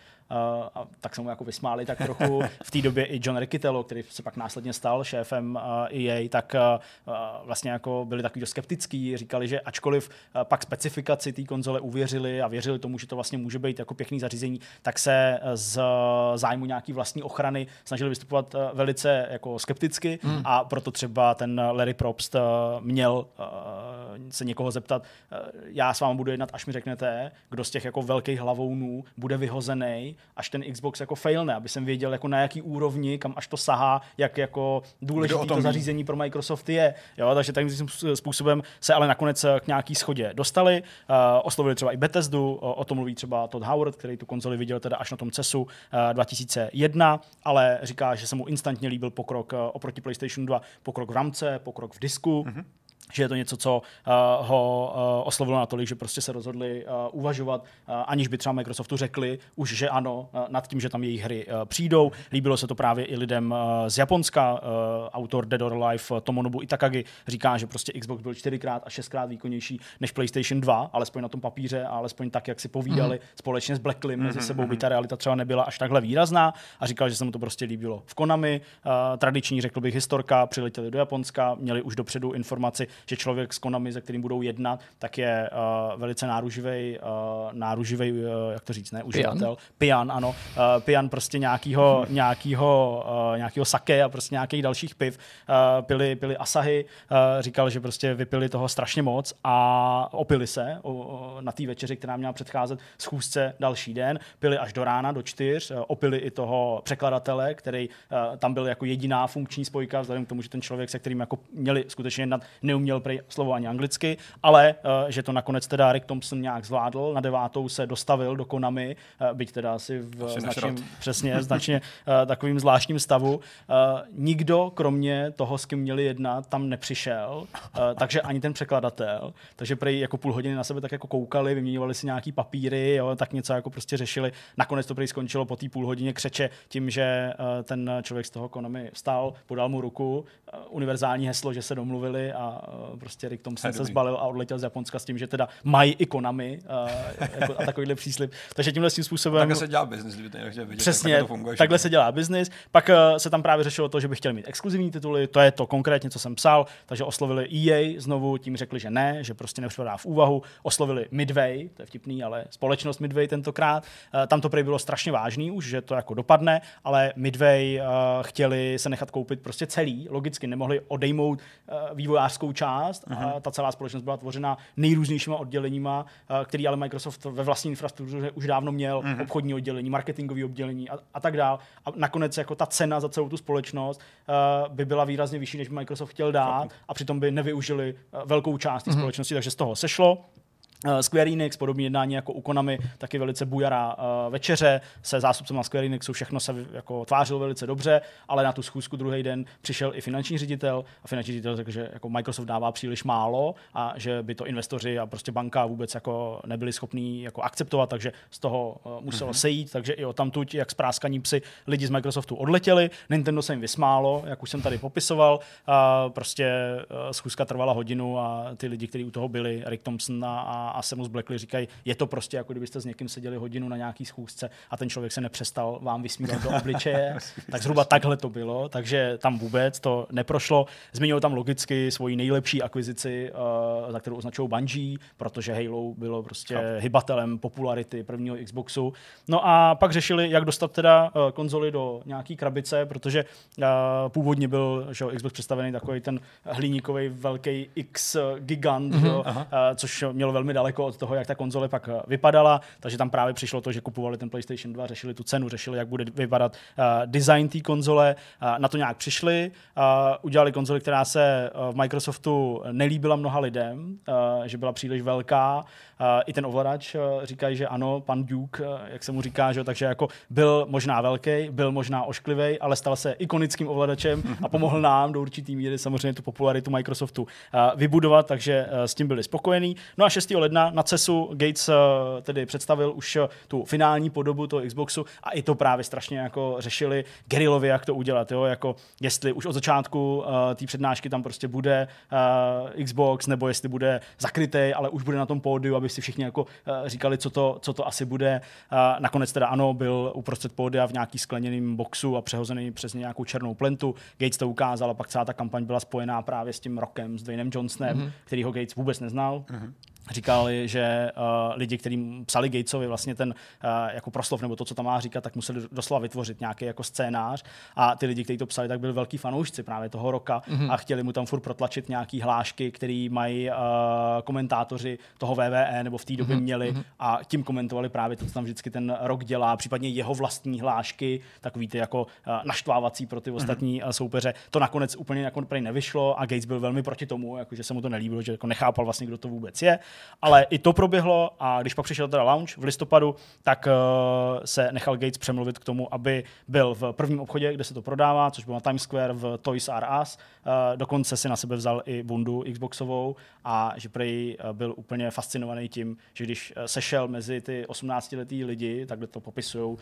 a tak se mu jako vysmáli tak trochu. V té době i John Riccitello, který se pak následně stal šéfem EA, tak uh, vlastně jako byli takový skeptický, říkali, že ačkoliv pak specifikaci té konzole uvěřili a věřili tomu, že to vlastně může být jako pěkný zařízení, tak se z zájmu nějaký vlastní ochrany snažili vystupovat velice jako skepticky hmm. a proto třeba ten Larry Probst měl se někoho zeptat, já s vámi budu jednat, až mi řeknete, kdo z těch jako velkých hlavounů bude vyhozený až ten Xbox jako failne, aby jsem věděl, jako na jaký úrovni, kam až to sahá, jak jako důležité to zařízení pro Microsoft je. Jo, takže takovým způsobem se ale nakonec k nějaký schodě dostali. Uh, oslovili třeba i Bethesdu, o, o tom mluví třeba Todd Howard, který tu konzoli viděl teda až na tom CESu uh, 2001, ale říká, že se mu instantně líbil pokrok uh, oproti PlayStation 2, pokrok v ramce, pokrok v disku. Mm-hmm že je to něco, co uh, ho uh, oslovilo natolik, že prostě se rozhodli uh, uvažovat, uh, aniž by třeba Microsoftu řekli už, že ano, uh, nad tím, že tam jejich hry uh, přijdou. Líbilo se to právě i lidem uh, z Japonska. Uh, autor Dead or Alive Tomonobu Itakagi říká, že prostě Xbox byl čtyřikrát a šestkrát výkonnější než PlayStation 2, alespoň na tom papíře a alespoň tak, jak si povídali mm. společně s Blacklim mm-hmm. mezi mhm, sebou, by mhm. ta realita třeba nebyla až takhle výrazná a říkal, že se mu to prostě líbilo. V Konami, uh, tradiční, řekl bych, historka, přiletěli do Japonska, měli už dopředu informaci, že člověk s Konami, se kterým budou jednat, tak je uh, velice náruživý, uh, náruživý, uh, jak to říct, ne, uživatel. Pian, ano. Uh, pian prostě nějakýho, nějakýho, uh, nějakýho sake a prostě nějakých dalších piv. Uh, pili, pili Asahy, uh, říkal, že prostě vypili toho strašně moc a opili se o, o, na té večeři, která měla předcházet schůzce další den. Pili až do rána, do čtyř, uh, opili i toho překladatele, který uh, tam byl jako jediná funkční spojka, vzhledem k tomu, že ten člověk, se kterým jako měli skutečně jednat, neuměl prej slovo ani anglicky, ale uh, že to nakonec teda Rick Thompson nějak zvládl. Na devátou se dostavil do Konami, uh, byť teda asi v asi značním, přesně, značně uh, takovým zvláštním stavu. Uh, nikdo, kromě toho, s kým měli jednat, tam nepřišel, uh, takže ani ten překladatel. Takže prej jako půl hodiny na sebe tak jako koukali, vyměňovali si nějaký papíry, jo, tak něco jako prostě řešili. Nakonec to prej skončilo po té půl hodině křeče tím, že uh, ten člověk z toho Konami vstal, podal mu ruku, uh, univerzální heslo, že se domluvili a prostě Rick Thompson se zbalil a odletěl z Japonska s tím, že teda mají i Konami uh, jako, a takovýhle příslip. Takže tímhle tím způsobem... Takhle se dělá biznis, kdyby vidět, Přesně, tak to funguje, takhle se dělá biznis. Pak uh, se tam právě řešilo to, že by chtěli mít exkluzivní tituly, to je to konkrétně, co jsem psal, takže oslovili EA znovu, tím řekli, že ne, že prostě nepřipadá v úvahu. Oslovili Midway, to je vtipný, ale společnost Midway tentokrát. Uh, tam to prý bylo strašně vážný už, že to jako dopadne, ale Midway uh, chtěli se nechat koupit prostě celý, logicky nemohli odejmout uh, vývojářskou část, uh-huh. a ta celá společnost byla tvořena nejrůznějšíma odděleníma, eh, který ale Microsoft ve vlastní infrastruktuře už dávno měl, uh-huh. obchodní oddělení, marketingové oddělení a, a tak dál. A nakonec jako ta cena za celou tu společnost uh, by byla výrazně vyšší, než by Microsoft chtěl dát a přitom by nevyužili uh, velkou část té uh-huh. společnosti, takže z toho sešlo. Eh, Square Enix, podobně jednání jako u Konami, taky velice bujará uh, večeře. Se zástupcem Square Enixu, všechno se jako tvářilo velice dobře, ale na tu schůzku druhý den přišel i finanční ředitel a finanční ředitel řekl, že jako Microsoft dává příliš málo a že by to investoři a prostě banka vůbec jako nebyli schopní jako akceptovat, takže z toho uh, muselo mm-hmm. sejít, takže i o tamtuť, jak spráskaní psy, lidi z Microsoftu odletěli, Nintendo se jim vysmálo, jak už jsem tady popisoval, uh, prostě schůzka trvala hodinu a ty lidi, kteří u toho byli, Rick Thompson a a Samus Blackley říkají, je to prostě jako kdybyste s někým seděli hodinu na nějaký schůzce a ten člověk se nepřestal vám vysmívat do obličeje. tak zhruba takhle to bylo, takže tam vůbec to neprošlo. Zmínil tam logicky svoji nejlepší akvizici, uh, za kterou označují Bungie, protože Halo bylo prostě Chab. hybatelem popularity prvního Xboxu. No a pak řešili, jak dostat teda uh, konzoli do nějaký krabice, protože uh, původně byl že, Xbox představený takový ten hliníkový velký X gigant, mm-hmm, jo, uh, což mělo velmi daleko od toho, jak ta konzole pak vypadala, takže tam právě přišlo to, že kupovali ten PlayStation 2, řešili tu cenu, řešili, jak bude vypadat uh, design té konzole, uh, na to nějak přišli, uh, udělali konzoli, která se uh, v Microsoftu nelíbila mnoha lidem, uh, že byla příliš velká, uh, i ten ovladač uh, říkají, že ano, pan Duke, uh, jak se mu říká, že, takže jako byl možná velký, byl možná ošklivý, ale stal se ikonickým ovladačem a pomohl nám do určitý míry samozřejmě tu popularitu Microsoftu uh, vybudovat, takže uh, s tím byli spokojení. No a 6. ledna na CESu Gates uh, tedy představil už tu finální podobu toho Xboxu a i to právě strašně jako řešili gerilově, jak to udělat, jo? jako jestli už od začátku uh, té přednášky tam prostě bude uh, Xbox, nebo jestli bude zakrytý, ale už bude na tom pódiu, aby si všichni jako uh, říkali, co to, co to asi bude. Uh, nakonec teda ano, byl uprostřed pódia v nějaký skleněným boxu a přehozený přes nějakou černou plentu. Gates to ukázal a pak celá ta kampaň byla spojená právě s tím rokem, s Dwaynem Johnsonem, mm-hmm. který ho Gates vůbec neznal. Mm-hmm říkali, že uh, lidi, kteří psali Gatesovi vlastně ten uh, jako proslov nebo to, co tam má říkat, tak museli doslova vytvořit nějaký jako scénář a ty lidi, kteří to psali, tak byli velký fanoušci právě toho roka mm-hmm. a chtěli mu tam furt protlačit nějaký hlášky, který mají uh, komentátoři toho WWE nebo v té době mm-hmm. měli mm-hmm. a tím komentovali právě to, co tam vždycky ten rok dělá, případně jeho vlastní hlášky, takový ty jako uh, naštvávací pro ty mhm. ostatní mm-hmm. soupeře. To nakonec úplně jako nevyšlo a Gates byl velmi proti tomu, jako, že se mu to nelíbilo, že jako nechápal vlastně, kdo to vůbec je. Ale i to proběhlo a když pak přišel teda launch v listopadu, tak uh, se nechal Gates přemluvit k tomu, aby byl v prvním obchodě, kde se to prodává, což bylo na Times Square v Toys R Us. Uh, dokonce si na sebe vzal i bundu Xboxovou a že prej uh, byl úplně fascinovaný tím, že když sešel mezi ty 18-letý lidi, takhle to popisují uh,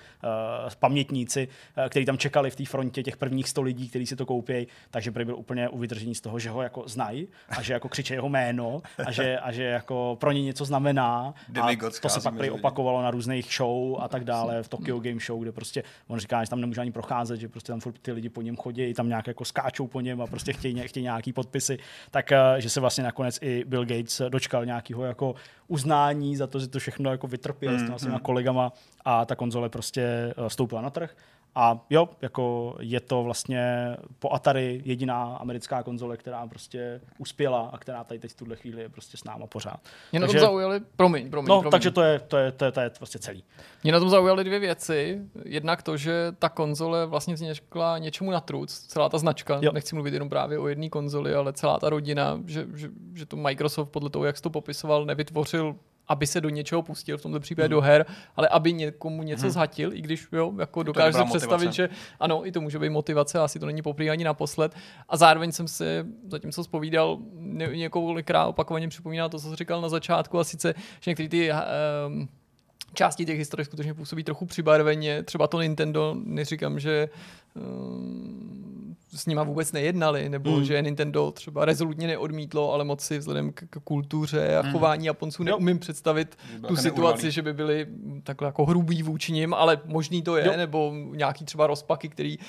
pamětníci, uh, kteří tam čekali v té frontě těch prvních 100 lidí, kteří si to koupí, takže prej byl úplně uvydržení z toho, že ho jako znají a že jako křičí jeho jméno a že, a že jako pro ně něco znamená. A to se pak prý opakovalo na různých show a tak dále, v Tokyo Game Show, kde prostě on říká, že tam nemůže ani procházet, že prostě tam furt ty lidi po něm chodí, tam nějak jako skáčou po něm a prostě chtějí, chtějí nějaký podpisy, tak eh, že se vlastně nakonec i Bill Gates dočkal nějakého jako uznání za to, že to všechno jako vytrpěl mm, s těma svýma mm. kolegama a ta konzole prostě eh, vstoupila na trh. A jo, jako je to vlastně po Atari jediná americká konzole, která prostě uspěla a která tady teď v tuhle chvíli je prostě s náma pořád. Mě takže, na tom zaujali, promiň, promiň. No, promiň. takže to je, to, je, to, je, to je prostě celý. Mě na tom zaujaly dvě věci. Jednak to, že ta konzole vlastně vznikla něčemu na truc, celá ta značka, jo. nechci mluvit jenom právě o jedné konzoli, ale celá ta rodina, že, že, že to Microsoft podle toho, jak jsi to popisoval, nevytvořil aby se do něčeho pustil, v tomto případě hmm. do her, ale aby někomu něco hmm. zhatil, i když jo, jako dokážu si představit, že ano, i to může být motivace, asi to není poprvé ani naposled. A zároveň jsem si, zatímco zpovídal, několikrát opakovaně připomínal to, co jsi říkal na začátku, a sice, že některé ty um, části těch historií skutečně působí trochu přibarveně. Třeba to Nintendo, neříkám, že um, s nima vůbec nejednali, nebo mm. že Nintendo třeba rezolutně neodmítlo, ale moc si vzhledem k, k kultuře a mm. chování Japonců neumím jo. představit tu situaci, neurvalý. že by byli takhle jako hrubý vůči nim, ale možný to je, jo. nebo nějaký třeba rozpaky, který uh,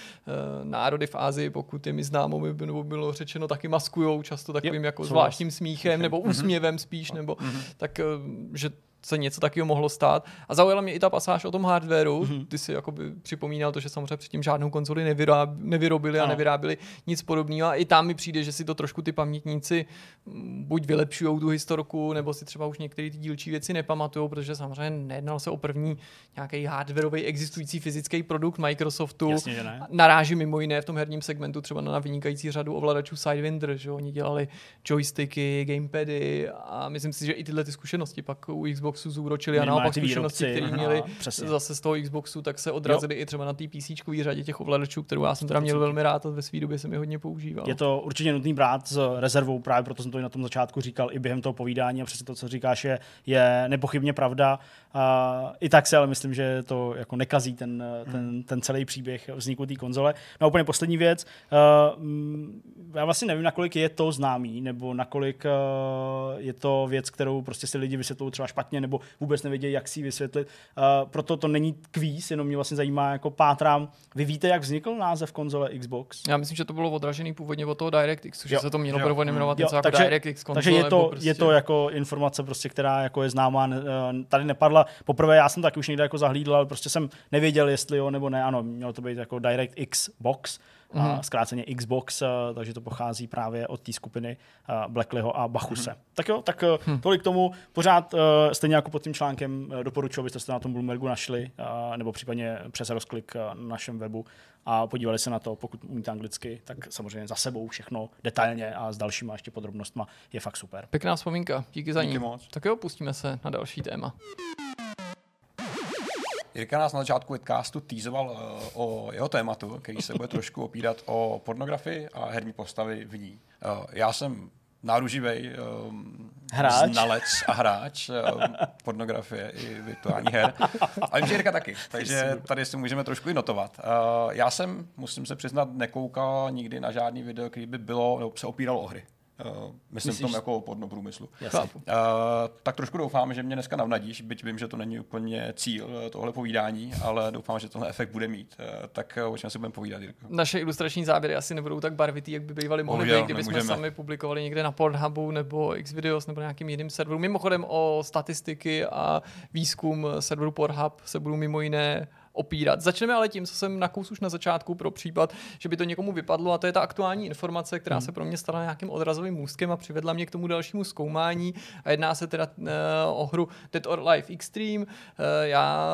národy v Ázii, pokud je mi známo, by, nebo bylo řečeno, taky maskujou často takovým jo. jako zvláštním smíchem, nebo mhm. úsměvem spíš, nebo mm. tak, uh, že se něco takového mohlo stát. A zaujala mě i ta pasáž o tom hardwareu. Mm-hmm. Ty si jakoby připomínal to, že samozřejmě předtím žádnou konzoli nevyráb, nevyrobili ano. a nevyráběli nic podobného. A i tam mi přijde, že si to trošku ty pamětníci buď vylepšují tu historku, nebo si třeba už některé ty dílčí věci nepamatují, protože samozřejmě nejednalo se o první nějaký hardwareový existující fyzický produkt Microsoftu. Jasně, ne. Naráží mimo jiné v tom herním segmentu třeba na vynikající řadu ovladačů Sidewinder, že oni dělali joysticky, gamepady a myslím si, že i tyhle ty zkušenosti pak u Xbox Xboxu zúročili a naopak zkušenosti, které měli Přesně. zase z toho Xboxu, tak se odrazili jo. i třeba na té PC řadě těch ovladačů, kterou já jsem teda měl velmi rád a ve své době jsem je hodně používal. Je to určitě nutný brát s rezervou, právě proto jsem to i na tom začátku říkal, i během toho povídání a přesně to, co říkáš, je, je nepochybně pravda. A I tak se ale myslím, že to jako nekazí ten, ten, ten celý příběh vzniku té konzole. No a úplně poslední věc. Uh, já vlastně nevím, nakolik je to známý, nebo nakolik uh, je to věc, kterou prostě si lidi vysvětlují třeba špatně, nebo vůbec nevědějí, jak si ji vysvětlit. Uh, proto to není kvíz, jenom mě vlastně zajímá, jako pátrám. Vy víte, jak vznikl název konzole Xbox? Já myslím, že to bylo odražený původně od toho DirectX, že se to mělo původně jmenovat něco jako takže, DirectX konzole. Takže je to, prostě... je to jako informace, prostě, která jako je známá, tady nepadla. Poprvé já jsem taky už někde jako zahlídl, ale prostě jsem nevěděl, jestli jo nebo ne. Ano, mělo to být jako DirectX Box mm. a zkráceně Xbox, takže to pochází právě od té skupiny Blackleyho a Bachuse. Mm. Tak jo, tak mm. tolik k tomu. Pořád stejně jako pod tím článkem doporučuji, abyste se na tom Bloombergu našli, nebo případně přes rozklik na našem webu a podívali se na to, pokud umíte anglicky, tak samozřejmě za sebou všechno detailně a s dalšíma ještě podrobnostma je fakt super. Pěkná vzpomínka, díky za ní. Moc. Tak jo, pustíme se na další téma. Jirka nás na začátku podcastu týzoval uh, o jeho tématu, který se bude trošku opírat o pornografii a herní postavy v ní. Uh, já jsem náruživý um, hráč. znalec a hráč um, pornografie i virtuální her. A vím, že Jirka taky, takže tady si můžeme trošku i notovat. Uh, já jsem, musím se přiznat, nekoukal nikdy na žádný video, který by bylo, nebo se opíralo o hry. Uh, myslím Myslíš? v tom jako podnoprůmyslu. Uh, tak trošku doufám, že mě dneska navnadíš, byť vím, že to není úplně cíl eh, tohle povídání, ale doufám, že tenhle efekt bude mít. Uh, tak o čem si budeme povídat, Jirko? Naše ilustrační záběry asi nebudou tak barvitý, jak by bývaly mohly být, kdybychom sami publikovali někde na Pornhubu nebo Xvideos nebo nějakým jiným serveru. Mimochodem o statistiky a výzkum serveru Pornhub se budu mimo jiné opírat. Začneme ale tím, co jsem nakus už na začátku pro případ, že by to někomu vypadlo a to je ta aktuální informace, která hmm. se pro mě stala nějakým odrazovým můstkem a přivedla mě k tomu dalšímu zkoumání a jedná se teda uh, o hru Dead or Life Extreme. Uh, já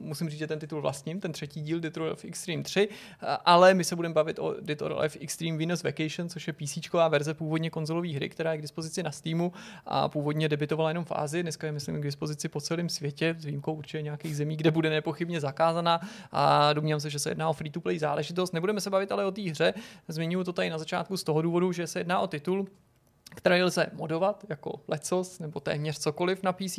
musím říct, že ten titul vlastním, ten třetí díl Dead or Life Extreme 3, uh, ale my se budeme bavit o Dead or Life Extreme Venus Vacation, což je PC verze původně konzolové hry, která je k dispozici na Steamu a původně debitovala jenom v Ázii, dneska je myslím k dispozici po celém světě, s výjimkou určitě nějakých zemí, kde bude nepochybně zakázaná a domnívám se, že se jedná o free-to-play záležitost. Nebudeme se bavit ale o té hře, zmiňuji to tady na začátku z toho důvodu, že se jedná o titul, které lze modovat jako lecos nebo téměř cokoliv na PC.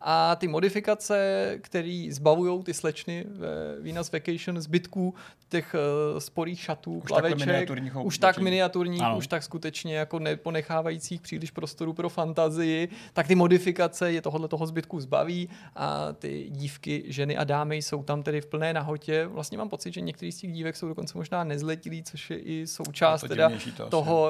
A ty modifikace, které zbavují ty slečny ve Venus Vacation zbytků těch uh, sporých šatů, už plaveček, už tak miniaturních, ano. už tak skutečně jako neponechávajících příliš prostoru pro fantazii, tak ty modifikace je tohohle toho zbytku zbaví a ty dívky, ženy a dámy jsou tam tedy v plné nahotě. Vlastně mám pocit, že některý z těch dívek jsou dokonce možná nezletilí, což je i součást to teda to toho,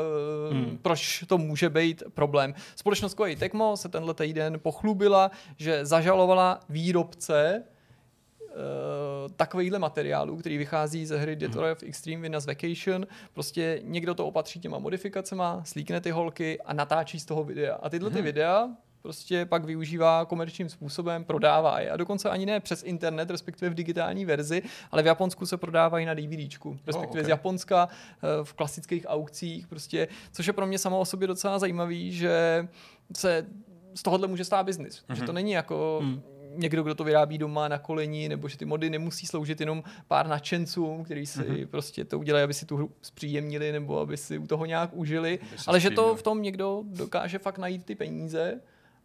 uh, hmm. proč to může být problém. Společnost Koei Tecmo se tenhle týden pochlubila, že zažalovala výrobce uh, takovýhle materiálu, který vychází ze hry Dead or Alive Extreme Venus Vacation. Prostě někdo to opatří těma modifikacema, slíkne ty holky a natáčí z toho videa. A tyhle ty hmm. videa prostě pak využívá komerčním způsobem, prodává je. A dokonce ani ne přes internet, respektive v digitální verzi, ale v Japonsku se prodávají na DVDčku, respektive oh, okay. z Japonska eh, v klasických aukcích, prostě, což je pro mě samo o sobě docela zajímavý, že se z tohohle může stát biznis. Mm-hmm. Že to mhm. není jako mm někdo, kdo to vyrábí doma na koleni, nebo že ty mody nemusí sloužit jenom pár nadšencům, kteří si mm-hmm. prostě to udělají, aby si tu hru zpříjemnili nebo aby si u toho nějak užili, ale že to v tom někdo dokáže fakt najít ty peníze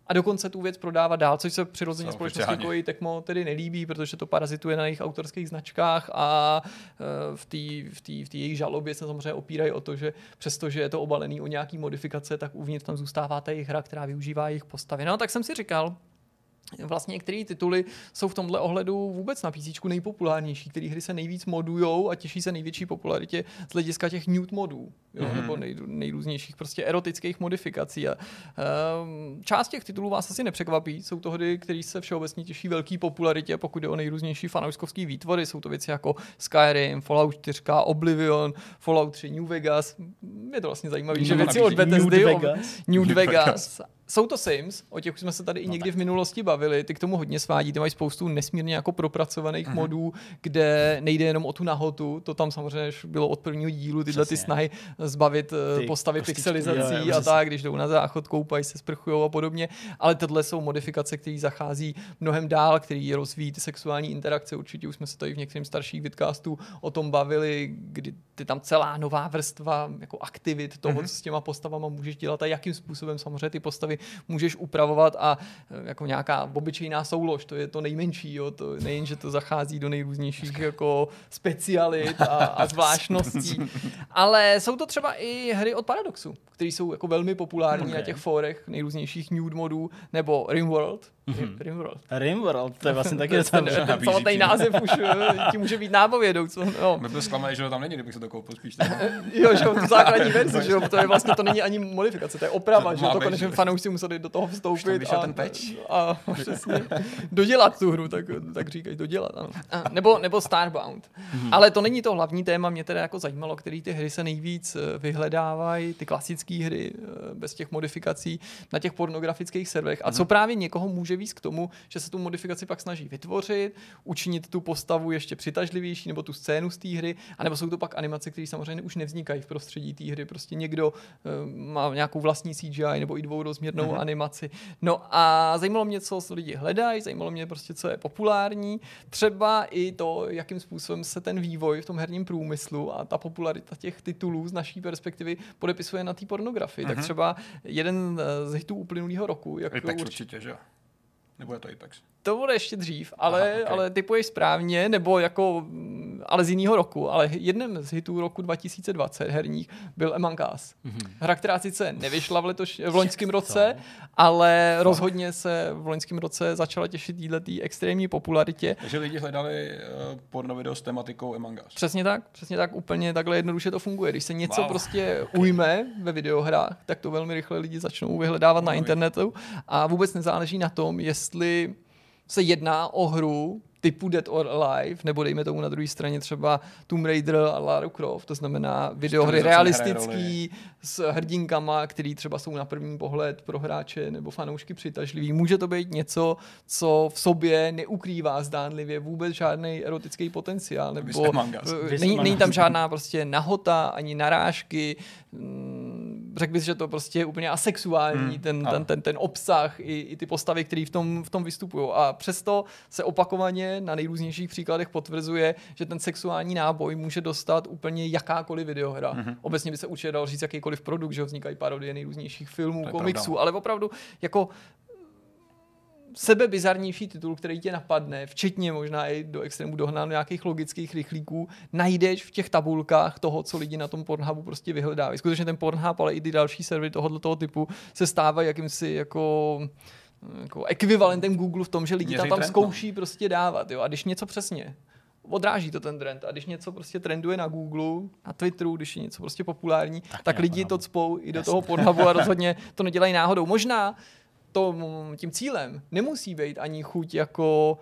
a dokonce tu věc prodává dál, což se přirozeně společnosti jako i Tecmo tedy nelíbí, protože to parazituje na jejich autorských značkách a e, v té v v jejich žalobě se samozřejmě opírají o to, že přestože je to obalený o nějaký modifikace, tak uvnitř tam zůstává ta jejich hra, která využívá jejich postavy. No tak jsem si říkal, vlastně některé tituly jsou v tomhle ohledu vůbec na PC nejpopulárnější, které hry se nejvíc modujou a těší se největší popularitě z hlediska těch nude modů, jo, mm-hmm. nebo nej, nejrůznějších prostě erotických modifikací. A, um, část těch titulů vás asi nepřekvapí, jsou to hry, které se všeobecně těší velký popularitě, pokud jde o nejrůznější fanouškovský výtvory, jsou to věci jako Skyrim, Fallout 4, Oblivion, Fallout 3, New Vegas. Je to vlastně zajímavé, že věci od Bethesdy, New Vegas, New Vegas jsou to Sims, o těch už jsme se tady i no někdy tak. v minulosti bavili, ty k tomu hodně svádí, ty mají spoustu nesmírně jako propracovaných mm-hmm. modů, kde nejde jenom o tu nahotu, to tam samozřejmě bylo od prvního dílu, tyhle Přesně. ty snahy zbavit eh, ty postavy prostě pixelizací jo, a tak, když jdou na záchod, koupají se, sprchují a podobně, ale tohle jsou modifikace, které zachází mnohem dál, které rozvíjí ty sexuální interakce, určitě už jsme se tady v některých starších vidcastů o tom bavili, kdy ty tam celá nová vrstva jako aktivit toho, mm-hmm. co s těma postavama můžeš dělat a jakým způsobem samozřejmě ty postavy můžeš upravovat a e, jako nějaká obyčejná soulož, to je to nejmenší, jo, to nejen, že to zachází do nejrůznějších jako specialit a, a zvláštností, ale jsou to třeba i hry od Paradoxu, které jsou jako velmi populární okay. na těch fórech nejrůznějších nude modů, nebo Rimworld, Mm-hmm. Rimworld. Rimworld, to je vlastně taky ten, ten, ten samotný název už eh, ti může být nápovědou. Co, no. My byl zklamaný, že ho tam není, kdybych se to koupil spíš. jo, že tu základní verzi, že jo, to je vlastně, to není ani modifikace, to je oprava, to že to konečně fanoušci museli do toho vstoupit. A, ten peč. A, a přesně, dodělat tu hru, tak, tak říkají, dodělat, ano. A, nebo, nebo Starbound. Mm-hmm. Ale to není to hlavní téma, mě teda jako zajímalo, který ty hry se nejvíc eh, vyhledávají, ty klasické hry eh, bez těch modifikací na těch pornografických serverech. A co mhm. právě někoho může víc k tomu, že se tu modifikaci pak snaží vytvořit, učinit tu postavu ještě přitažlivější nebo tu scénu z té hry, anebo jsou to pak animace, které samozřejmě už nevznikají v prostředí té hry. Prostě někdo uh, má nějakou vlastní CGI nebo i dvourozměrnou mm-hmm. animaci. No a zajímalo mě, co lidi hledají, zajímalo mě prostě, co je populární. Třeba i to, jakým způsobem se ten vývoj v tom herním průmyslu a ta popularita těch titulů z naší perspektivy podepisuje na té pornografii. Mm-hmm. Tak mhm. třeba jeden z hitů uplynulého roku. Jak Apex určitě, že nebo je to Apex? To bude ještě dřív, ale, Aha, okay. ale typuješ správně, nebo jako, ale z jiného roku. Ale jedním z hitů roku 2020 herních byl Among Us. Mm-hmm. Hra, která sice nevyšla v, letoš, v loňském roce, ale Fakt. rozhodně se v loňském roce začala těšit této extrémní popularitě. Takže lidi hledali uh, porno video s tematikou Among Us. Přesně tak, přesně tak, úplně takhle jednoduše to funguje. Když se něco wow. prostě okay. ujme ve videohrách, tak to velmi rychle lidi začnou vyhledávat no, na internetu a vůbec nezáleží na tom, jestli se jedná o hru, typu Dead or Alive, nebo dejme tomu na druhé straně třeba Tomb Raider a Lara Croft, to znamená videohry realistický s hrdinkama, který třeba jsou na první pohled pro hráče nebo fanoušky přitažlivý. Může to být něco, co v sobě neukrývá zdánlivě vůbec žádný erotický potenciál, nebo není, není tam žádná prostě nahota ani narážky, mm, řekl bys, že to prostě je úplně asexuální, hmm. ten, ten, ten, ten obsah i, i ty postavy, které v tom, v tom vystupují. A přesto se opakovaně na nejrůznějších příkladech potvrzuje, že ten sexuální náboj může dostat úplně jakákoliv videohra. Mm-hmm. Obecně by se určitě dal říct jakýkoliv produkt, že vznikají parodie nejrůznějších filmů, komiksů, pravda. ale opravdu jako sebebizarnější titul, který tě napadne, včetně možná i do extrému dohnáno nějakých logických rychlíků, najdeš v těch tabulkách toho, co lidi na tom Pornhubu prostě vyhledávají. Skutečně ten Pornhub, ale i ty další servery tohoto typu se stávají jakýmsi jako jako ekvivalentem Google v tom, že lidi tam, tam zkouší no. prostě dávat. Jo? A když něco přesně odráží to ten trend. A když něco prostě trenduje na Google, na Twitteru, když je něco prostě populární, tak, tak lidi to cpou i do Jasně. toho Pornhubu a rozhodně to nedělají náhodou. Možná to, tím cílem nemusí být ani chuť jako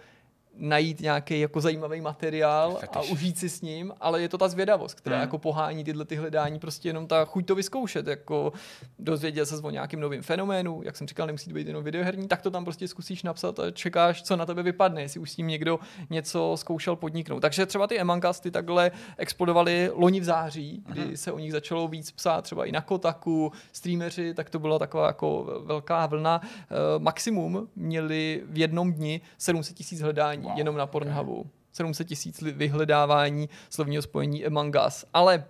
najít nějaký jako zajímavý materiál Fetiš. a užít si s ním, ale je to ta zvědavost, která hmm. jako pohání tyhle ty hledání, prostě jenom ta chuť to vyzkoušet, jako dozvědět se o nějakým novým fenoménu, jak jsem říkal, nemusí to být jenom videoherní, tak to tam prostě zkusíš napsat a čekáš, co na tebe vypadne, jestli už s tím někdo něco zkoušel podniknout. Takže třeba ty Emancasty takhle explodovaly loni v září, kdy hmm. se o nich začalo víc psát, třeba i na Kotaku, streameři, tak to byla taková jako velká vlna. Uh, maximum měli v jednom dni 700 tisíc hledání wow. jenom na Pornhubu. 700 tisíc vyhledávání slovního spojení Among Us. Ale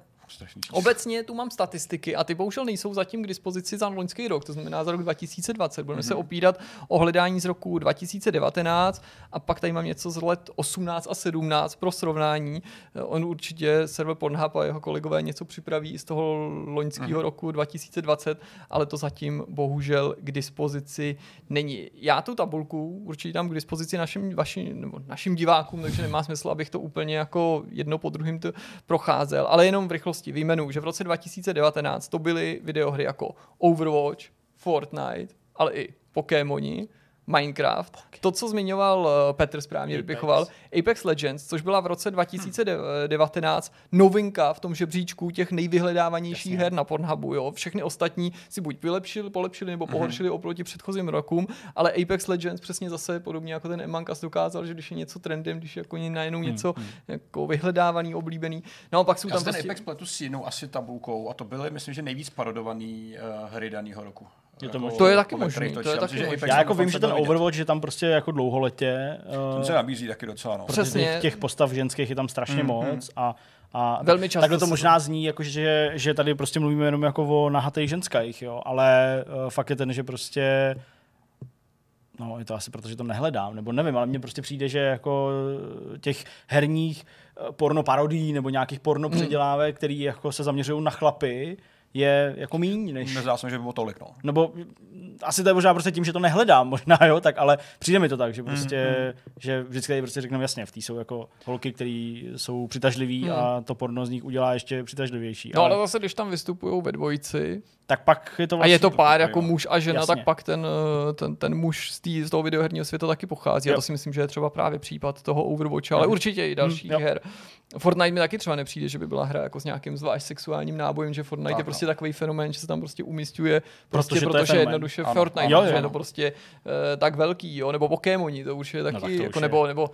Obecně tu mám statistiky a ty bohužel nejsou zatím k dispozici za loňský rok, to znamená za rok 2020. Budeme mm-hmm. se mhm. opírat o hledání z roku 2019 a pak tady mám něco z let 18 a 17 pro srovnání. On určitě server Pornhub a jeho kolegové něco připraví z toho loňského mm-hmm. roku 2020, ale to zatím bohužel k dispozici není. Já tu tabulku určitě dám k dispozici našim, vašim, nebo našim divákům, takže nemá smysl, abych to úplně jako jedno po druhém procházel, ale jenom v rychlosti rychlosti vyjmenuju, že v roce 2019 to byly videohry jako Overwatch, Fortnite, ale i Pokémoni, Minecraft, to, co zmiňoval uh, Petr správně Apex. vypichoval, Apex Legends, což byla v roce 2019 novinka v tom žebříčku těch nejvyhledávanějších Jasně. her na Pornhubu. Jo. Všechny ostatní si buď vylepšili, polepšili nebo mhm. pohoršili mm-hmm. oproti předchozím rokům, ale Apex Legends přesně zase podobně jako ten Us dokázal, že když je něco trendem, když je jako najednou hmm, něco mm-hmm. jako vyhledávaný, oblíbený. No a pak jsou Já tam ten prostě... Apex pletu s jinou asi tabulkou a to byly, myslím, že nejvíc parodovaný uh, hry daného roku. Je to, jako, to je taky možný. To je taky možný. Já jako vím, že ten Overwatch je tam prostě jako dlouholetě. Ten se nabízí taky docela. No. Přesně. Těch, těch postav ženských je tam strašně mm, moc mm. a a Velmi často takhle to možná zní, jako že, že tady prostě mluvíme jenom jako o nahatých ženských, jo, ale uh, fakt je ten, že prostě No, je to asi proto, že to nehledám, nebo nevím, ale mně prostě přijde, že jako těch herních eh, porno parodí nebo nějakých porno předělávek, který jako se zaměřují na chlapy, je jako míň, než... Nezdá se že by bylo tolik, no. Nebo asi to je možná prostě tím, že to nehledám, možná, jo, tak ale přijde mi to tak, že hmm, prostě, mm, že vždycky tady prostě řekneme jasně, v té jsou jako holky, které jsou přitažliví mm. a to porno z nich udělá ještě přitažlivější. No ale, ale zase, když tam vystupují ve dvojici, tak pak je to vlastně... A je to pár jako muž a žena, Jasně. tak pak ten, eh, ten, ten muž z, tý, z toho videoherního světa taky pochází. Jo. A to si myslím, že je třeba právě případ toho Overwatche, ale určitě i dalších hmm, her. Fortnite mi taky třeba nepřijde, že by byla hra jako s nějakým zvlášť sexuálním nábojem, že Fortnite tak, je prostě no. takový fenomén, že se tam prostě umistuje, prostě protože, protože je jednoduše ano. Fortnite, jo, jo, je to prostě uh, tak velký, jo, nebo Pokémoni, to už je taky, no, tak jako, nebo, nebo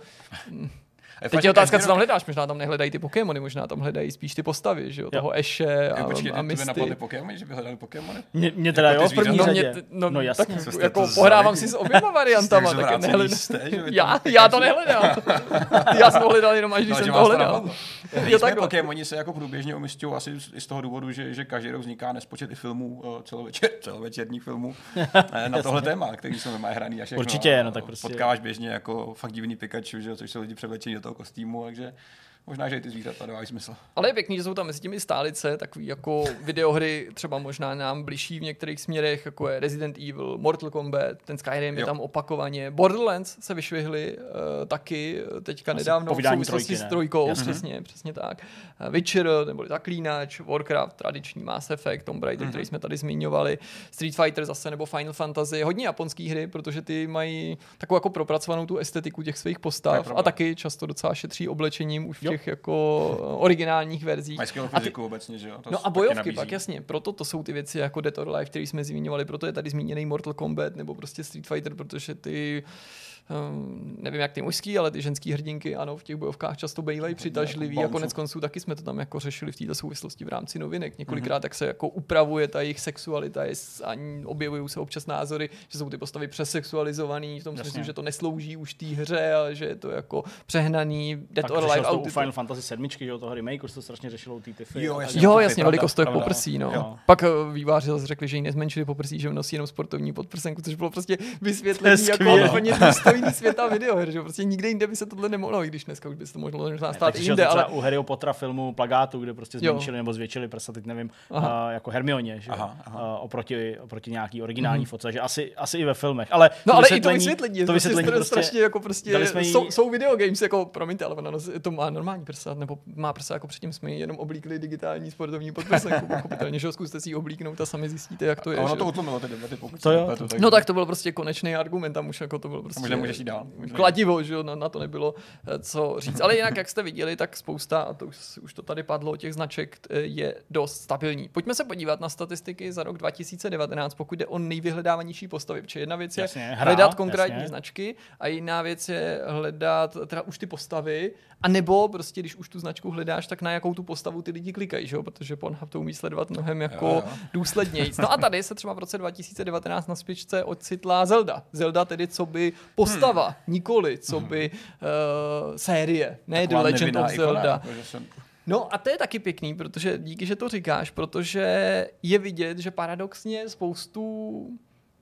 Teď je otázka, co tam hledáš. Možná tam nehledají ty Pokémony, možná tam hledají spíš ty postavy, že jo? Toho Eshe a, jo, počkej, a Misty. napadly Pokémony, že by hledali Pokémony? Mě, mě teda jako jo, v první no, řadě. Mě, no, no jasně. Tak, jako pohrávám si s oběma variantama, tak nehledám. Já, já to nehledám. já jsem to hledal jenom až když no, jsem to hledal. Jo, tak Pokémoni se jako průběžně umistují asi i z toho důvodu, že, že každý rok vzniká nespočet i filmů, eh, celovečer, celovečerních filmů eh, na tohle téma, který jsou hraný. Určitě, no tak prostě. Potkáváš běžně jako fakt divný Pikachu, že, což jsou lidi převlečení do toho kostýmu, takže Možná, že i ty zvířata dávají smysl. Ale je pěkný, že jsou tam mezi těmi stálice, takový jako videohry, třeba možná nám blížší v některých směrech, jako je Resident Evil, Mortal Kombat, ten Skyrim jo. je tam opakovaně. Borderlands se vyšvihli uh, taky teďka Asi nedávno v souvislosti s trojkou, Jasně. přesně, přesně tak. Uh, Witcher, nebo Zaklínač, Warcraft, tradiční Mass Effect, Tomb Raider, mm-hmm. který jsme tady zmiňovali, Street Fighter zase, nebo Final Fantasy, hodně japonských hry, protože ty mají takovou jako propracovanou tu estetiku těch svých postav a taky často docela šetří oblečením už v těch jako originálních verzích. Mají skvělou fyziku ty... obecně, že jo? To no a bojovky pak, jasně. Proto to jsou ty věci jako Dead or Alive, které jsme zmiňovali, proto je tady zmíněný Mortal Kombat nebo prostě Street Fighter, protože ty um, nevím jak ty mužský, ale ty ženský hrdinky, ano, v těch bojovkách často bývají přitažlivý a konec konců taky jsme to tam jako řešili v této souvislosti v rámci novinek. Několikrát mm-hmm. tak se jako upravuje ta jejich sexualita a objevují se občas názory, že jsou ty postavy přesexualizovaný, v tom smyslu, že to neslouží už té hře a že je to jako přehnaný Dead or Alive. To u Final Fantasy 7, že jo, toho remake, už to strašně řešilo ty tyfy. Jo, jasně, jo, jasně velikost toho poprsí, no. Jo. Pak eh, výváři zase řekli, že ji nezmenšili poprsí, že nosí jenom sportovní podprsenku, což bylo prostě vysvětlení jako úplně důstojný světa videoher, že prostě nikde jinde by se tohle nemohlo, i když dneska už by se to mohlo možná stát jinde, ale... u Harryho Pottera filmu plagátu, kde prostě zmenšili jo. nebo zvětšili prsa, teď nevím, uh, jako Hermioně, že aha, aha. Uh, oproti, oproti nějaký originální mm-hmm. foce, že asi, asi i ve filmech, ale No ale i to vysvětlení, to vysvětlení prostě, strašně jako prostě, jí... jsou, jsou videogames, jako promiňte, ale ona to má normální prsa, nebo má prsa, jako předtím jsme jenom oblíkli digitální sportovní podprsenku, pochopitelně, že ho zkuste si oblíknout a sami zjistíte, jak to je. A ono to utlumilo ty debaty, pokud to jo. No tak to byl prostě konečný argument, tam už jako to byl prostě... Můžeš jít dál. Kladivo, že na, na to nebylo eh, co říct. Ale jinak, jak jste viděli, tak spousta, a to už, už to tady padlo, těch značek eh, je dost stabilní. Pojďme se podívat na statistiky za rok 2019, pokud jde o nejvyhledávanější postavy. Protože jedna věc je jasně, hra, hledat konkrétní jasně. značky a jiná věc je hledat teda už ty postavy, a nebo prostě, když už tu značku hledáš, tak na jakou tu postavu ty lidi klikají, že jo? protože Pornhub to umí sledovat mnohem jako jo, jo. důsledněji. No a tady se třeba v roce 2019 na spičce ocitla Zelda. Zelda tedy co by postava, hmm. nikoli co hmm. by uh, série, ne The Legend of Zelda. Ikona, No a to je taky pěkný, protože díky, že to říkáš, protože je vidět, že paradoxně spoustu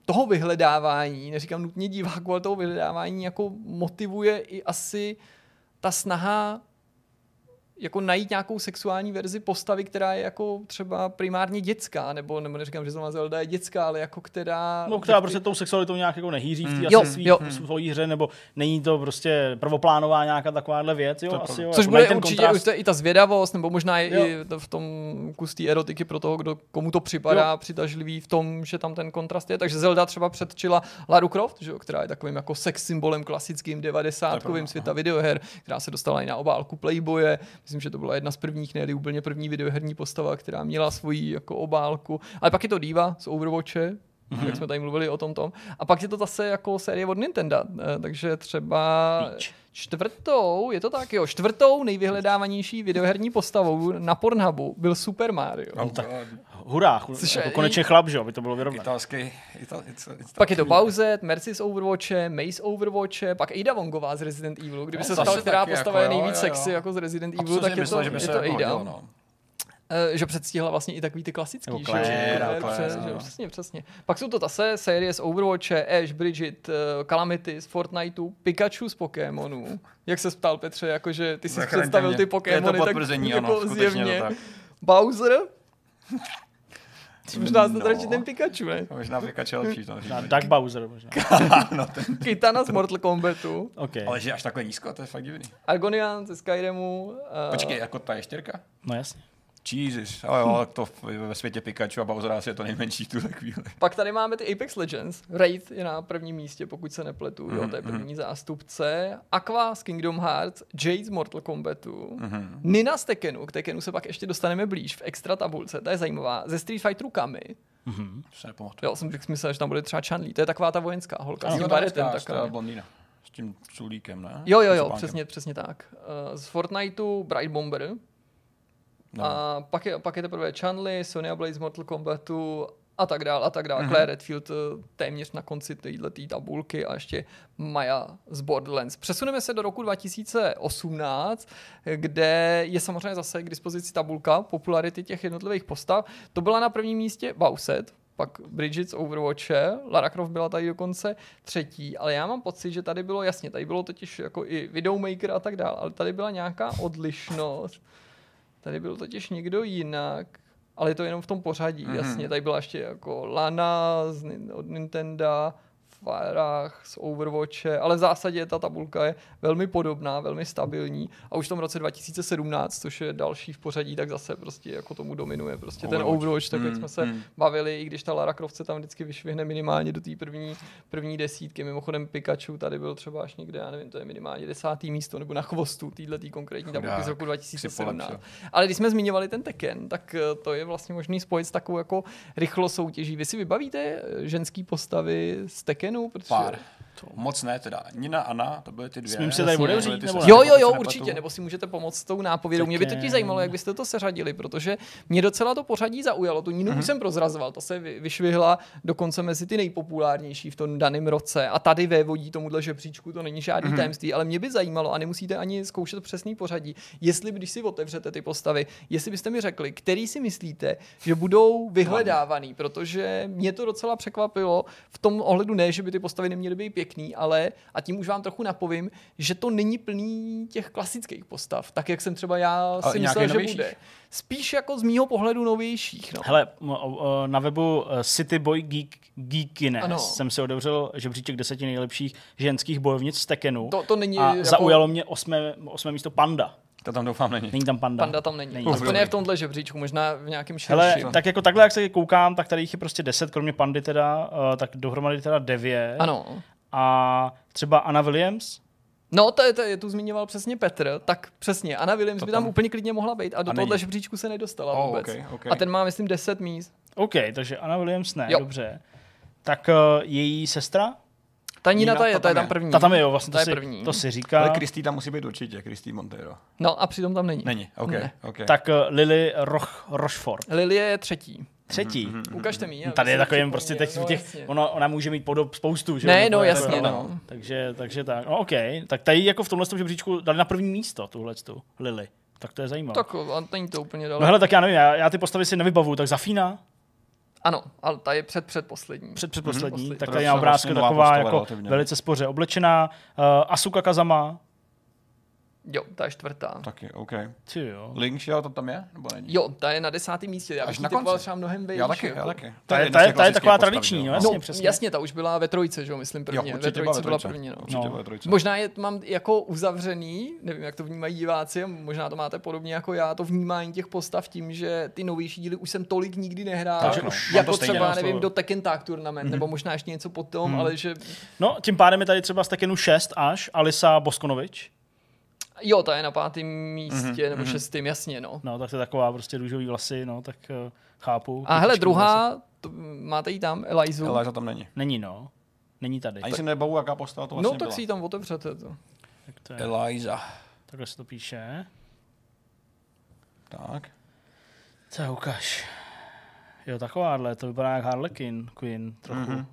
toho vyhledávání, neříkám nutně diváků, ale toho vyhledávání jako motivuje i asi ta snaha jako najít nějakou sexuální verzi postavy, která je jako třeba primárně dětská, nebo, nebo neříkám, že zrovna Zelda je dětská, ale jako která... No, která prostě tou sexualitou nějak jako nehýří v té mm. jo, svý, jo. svojí hře, nebo není to prostě prvoplánová nějaká takováhle věc, jo, to asi jo. Což jako bude určitě kontrast... i ta zvědavost, nebo možná jo. i v tom kus té erotiky pro toho, kdo, komu to připadá jo. přitažlivý v tom, že tam ten kontrast je. Takže Zelda třeba předčila Lara Croft, že jo, která je takovým jako sex symbolem klasickým 90 světa videoher, která se dostala i na obálku Playboye. Myslím, že to byla jedna z prvních, ne úplně první videoherní postava, která měla svoji jako obálku. Ale pak je to Diva z Overwatche, mm-hmm. jak jsme tady mluvili o tom tom. A pak je to zase jako série od Nintendo, eh, takže třeba Peach. čtvrtou, je to tak, jo, čtvrtou nejvyhledávanější videoherní postavou na Pornhubu byl Super Mario. No, tak hurá, Což jako konečně chlap, že aby to bylo vyrovnané. Italský, ital, ital, ital, pak je to Bowser, Mercy z Overwatche, Maze Overwatche, pak Ada Wongová z Resident Evil. Kdyby no, se stala, která postava jako, je nejvíc jo, jo. sexy jako z Resident Evil, tak je to, že by je to Ada. Hodil, no. Uh, že předstihla vlastně i takový ty klasický, že, Claire, že, Claire, že, přesně, přesně. Pak jsou to zase série z Overwatche, Ash, Bridget, uh, Calamity z Fortniteu, Pikachu z Pokémonů. Jak se ptal Petře, jakože ty jsi představil ty Pokémony, tak jako zjevně. Bowser, Možná no. radši ten Pikachu, ne? Možná Pikachu lepší. To možná Dark Bowser možná. no, ten... Kitana z Mortal Kombatu. Okay. Ale že až takhle nízko, to je fakt divný. Argonian ze Skyrimu. Uh... Počkej, jako ta ještěrka? No jasně. Jesus, ale jo, to ve světě Pikachu a Bowser asi je to nejmenší tu chvíli. Pak tady máme ty Apex Legends. Raid je na prvním místě, pokud se nepletu, mm-hmm. jo, to je mhm, první mm-hmm. zástupce. Aqua z Kingdom Hearts, Jade z Mortal Kombatu, mm-hmm. Nina z Tekkenu, k Tekkenu se pak ještě dostaneme blíž v extra tabulce, ta je zajímavá, ze Street Fighteru Kami. Mm-hmm. Se Jo, jsem myslel, že tam bude třeba Chanli, to je taková ta vojenská holka. Ano, s tím baretem, blondýna. S tím culíkem, ne? Jo, jo, jo, přesně, přesně tak. Uh, z Fortniteu Bright Bomber, No. A pak je, pak je teprve Chanli, Sonya Blade z Mortal Kombatu a tak dál a tak dál. Mm-hmm. Claire Redfield eh, téměř na konci této tabulky a ještě Maya z Borderlands. Přesuneme se do roku 2018, kde je samozřejmě zase k dispozici tabulka popularity těch jednotlivých postav. To byla na prvním místě Bowset, pak Bridget z Overwatche, Lara Croft byla tady dokonce třetí, ale já mám pocit, že tady bylo jasně, tady bylo totiž jako i Videomaker a tak dále, ale tady byla nějaká odlišnost Tady byl totiž někdo jinak, ale je to jenom v tom pořadí, mm-hmm. jasně. Tady byla ještě jako Lana z, od Nintendo, Firech, z Overwatche, ale v zásadě ta tabulka je velmi podobná, velmi stabilní a už v tom roce 2017, což je další v pořadí, tak zase prostě jako tomu dominuje prostě Overwatch. ten Overwatch, tak mm, jak jsme se mm. bavili, i když ta Lara Croft se tam vždycky vyšvihne minimálně do té první, první desítky, mimochodem Pikachu tady byl třeba až někde, já nevím, to je minimálně desátý místo nebo na chvostu této konkrétní tabulky z roku 2017. Ale když jsme zmiňovali ten Tekken, tak eh, to je vlastně možný spojit s takovou jako rychlo soutěží. Vy si vybavíte eh, ženský postavy z Tekken Kenu? Protože... Pár. To moc ne teda. Nina, Anna, to byly ty dvě. Smím se tady otevřít? Nebo jo, jo, jo, určitě. Nebo si můžete pomoct s tou nápovědou. Mě by to zajímalo, jak byste to seřadili, protože mě docela to pořadí zaujalo. Tu Ninu mm-hmm. jsem prozrazoval, to se vyšvihla dokonce mezi ty nejpopulárnější v tom daném roce. A tady vévodí tomuhle žebříčku, to není žádný mm-hmm. tajemství, ale mě by zajímalo, a nemusíte ani zkoušet přesný pořadí, jestli když si otevřete ty postavy, jestli byste mi řekli, který si myslíte, že budou vyhledávaný, protože mě to docela překvapilo v tom ohledu ne, že by ty postavy neměly být pěkný, ale a tím už vám trochu napovím, že to není plný těch klasických postav, tak jak jsem třeba já si myslel, že novějších? bude. Spíš jako z mýho pohledu novějších. No. Hele, na webu eh, City Boy Geek, Geekines ano. jsem si otevřel žebříček deseti nejlepších ženských bojovnic z Tekenu. To, to není a jako... zaujalo mě osmé, osmé místo Panda. To tam doufám není. Není tam panda. Panda tam není. není. to je v tomhle žebříčku, možná v nějakém širším. Hele, tak jako takhle, jak se koukám, tak tady jich je prostě deset, kromě pandy teda, uh, tak dohromady teda devět. Ano. A třeba Anna Williams, No, to je, to je, tu zmiňoval přesně Petr, tak přesně, Anna Williams to by tam, tam úplně klidně mohla být a do a tohohle žebříčku se nedostala oh, vůbec. Okay, okay. A ten má, myslím, 10 míst. OK, takže Anna Williams ne, jo. dobře. Tak uh, její sestra? Ta Nina, ta je, ta je tam první. Ta tam je, jo, vlastně ta to, je si, první. to si říká. Ale Kristý tam musí být určitě, Kristý Montero. No a přitom tam není. Není, OK. Ne. okay. Tak uh, Lily Roch, Rochefort. Lily je třetí. Třetí. Mm-hmm. Ukažte mi. Tady je takový prostě teď no, těch, ona, ona může mít podob spoustu. Že? Ne, no jasně, no. no. Takže, takže tak, no OK. Tak tady jako v tomhle žebříčku dali na první místo tuhle tu Lily. Tak to je zajímavé. Tak a není to úplně daleko. No hele, tak já nevím, já, já ty postavy si nevybavu, tak Zafína? Ano, ale ta je před předposlední. Před předposlední, mm-hmm. tak tady je obrázka vlastně taková jako relativně. velice spoře oblečená. Uh, Asuka Kazama. Jo, ta je čtvrtá. Taky, OK. Ty jo. Link Shell to tam je? Nebo není? Jo, ta je na desátém místě. Já Až bych na konci. třeba mnohem vejš. Já taky, jako. já taky. Ta je- ta je- ta je taková postav, tradiční, že no, jo? jasně, No, přesně. jasně, ta už byla ve trojce, že jo, myslím prvně. Jo, ve trojce ve byla první, no. Určitě No. trojce. Možná je mám jako uzavřený, nevím, jak to vnímají diváci, a možná to máte podobně jako já, to vnímání těch postav tím, že ty novější díly už jsem tolik nikdy nehrál. Takže no. už jako třeba, nevím, do Tekken Tag Tournament, nebo možná ještě něco potom, ale že No, tím pádem je tady třeba z Tekenu 6 až Alisa Boskonovič. Jo, ta je na pátém místě, nebo šestém, jasně, no. No, tak to je taková prostě růžový vlasy, no, tak uh, chápu. A hele, vlasy. druhá, to, máte ji tam, Elizu. Eliza tam není. Není, no. Není tady. Ani si nebavu, jaká postava to vlastně no, tak byla. si ji tam otevřete. To. Tak to je, Eliza. takhle se to píše. Tak. Co ukáž? Jo, takováhle, to vypadá jak Harlequin Queen trochu. Mhm. Mm-hmm.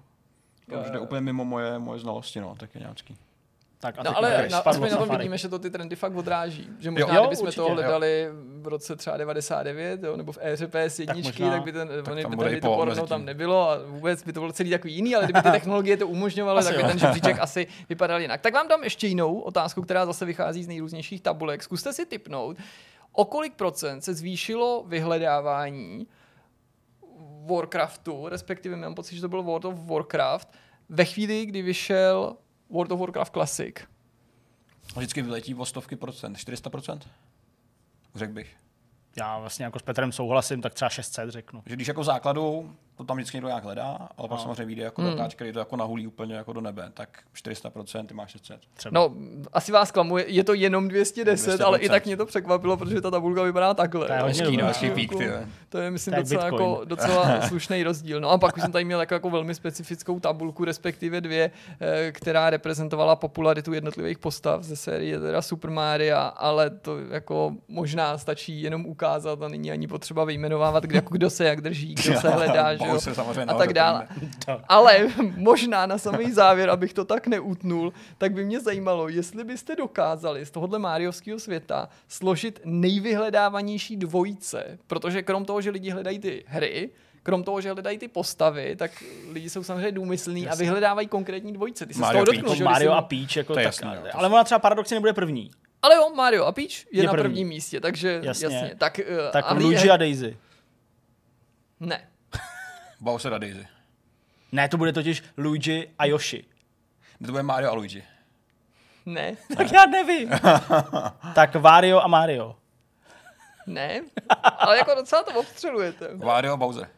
To už jde úplně mimo moje, moje znalosti, no, tak je nějaký. Tak a No ale na, aspoň na tom vidíme, že to ty trendy fakt odráží. Že možná, Jo, kdybychom určitě, to jo. hledali v roce třeba 99, jo, nebo v éře PS1, tak, možná. tak by ten, Tak tam by tady i to po porno tam nebylo a vůbec by to bylo celý takový jiný, ale kdyby ty technologie to umožňovaly, tak by ten žebříček asi vypadal jinak. Tak vám dám ještě jinou otázku, která zase vychází z nejrůznějších tabulek. Zkuste si typnout, o kolik procent se zvýšilo vyhledávání Warcraftu, respektive mám pocit, že to byl World of Warcraft, ve chvíli, kdy vyšel World of Warcraft Classic. Vždycky vyletí o stovky procent, 400 procent? Řekl bych. Já vlastně jako s Petrem souhlasím, tak třeba 600 řeknu. Že když jako základu to tam vždycky někdo nějak hledá, ale pak No. samozřejmě vyjde jako Hmm. datáč, který to jako nahulí úplně jako do nebe, tak 400%, ty máš 600. Třeba. No, asi vás klamu, je- to jenom 210, 200%. ale i tak mě to překvapilo, protože ta tabulka vypadá takhle. To je Hezký, no, hezký Jako- pík, ty. jo. To je, myslím, Tak docela, Bitcoin. jako, docela slušný rozdíl. No a pak už jsem tady měl jako, jako velmi specifickou tabulku, respektive dvě, eh, která reprezentovala popularitu jednotlivých postav ze série teda Super Mario, ale to jako možná stačí jenom ukázat a není ani potřeba vyjmenovávat, kde, jako kdo se jak drží, kdo se hledá, že jo, Bouser samozřejmě a nahoře, tak dále. Ale možná na samý závěr, abych to tak neutnul, tak by mě zajímalo, jestli byste dokázali z tohohle Máriovského světa složit nejvyhledávanější dvojice, protože krom toho, že lidi hledají ty hry, krom toho, že hledají ty postavy, tak lidi jsou samozřejmě důmyslní a vyhledávají konkrétní dvojice. Ty se z Mario toho Peach. dotknul, že Mario a Peach, jako To je tak, jasný, to ale ona třeba paradoxně nebude první. Ale jo, Mario a Peach je, Je na první. prvním místě, takže Jasně. jasně. Tak, eh, Tak a Luigi a Daisy. Ne. Bowser a Daisy. Ne, to bude totiž Luigi a Yoshi. To bude Mario a Luigi. Ne. Tak já nevím. tak Wario a Mario. Ne. Ale jako docela to obstřelujete. Wario a Bowser.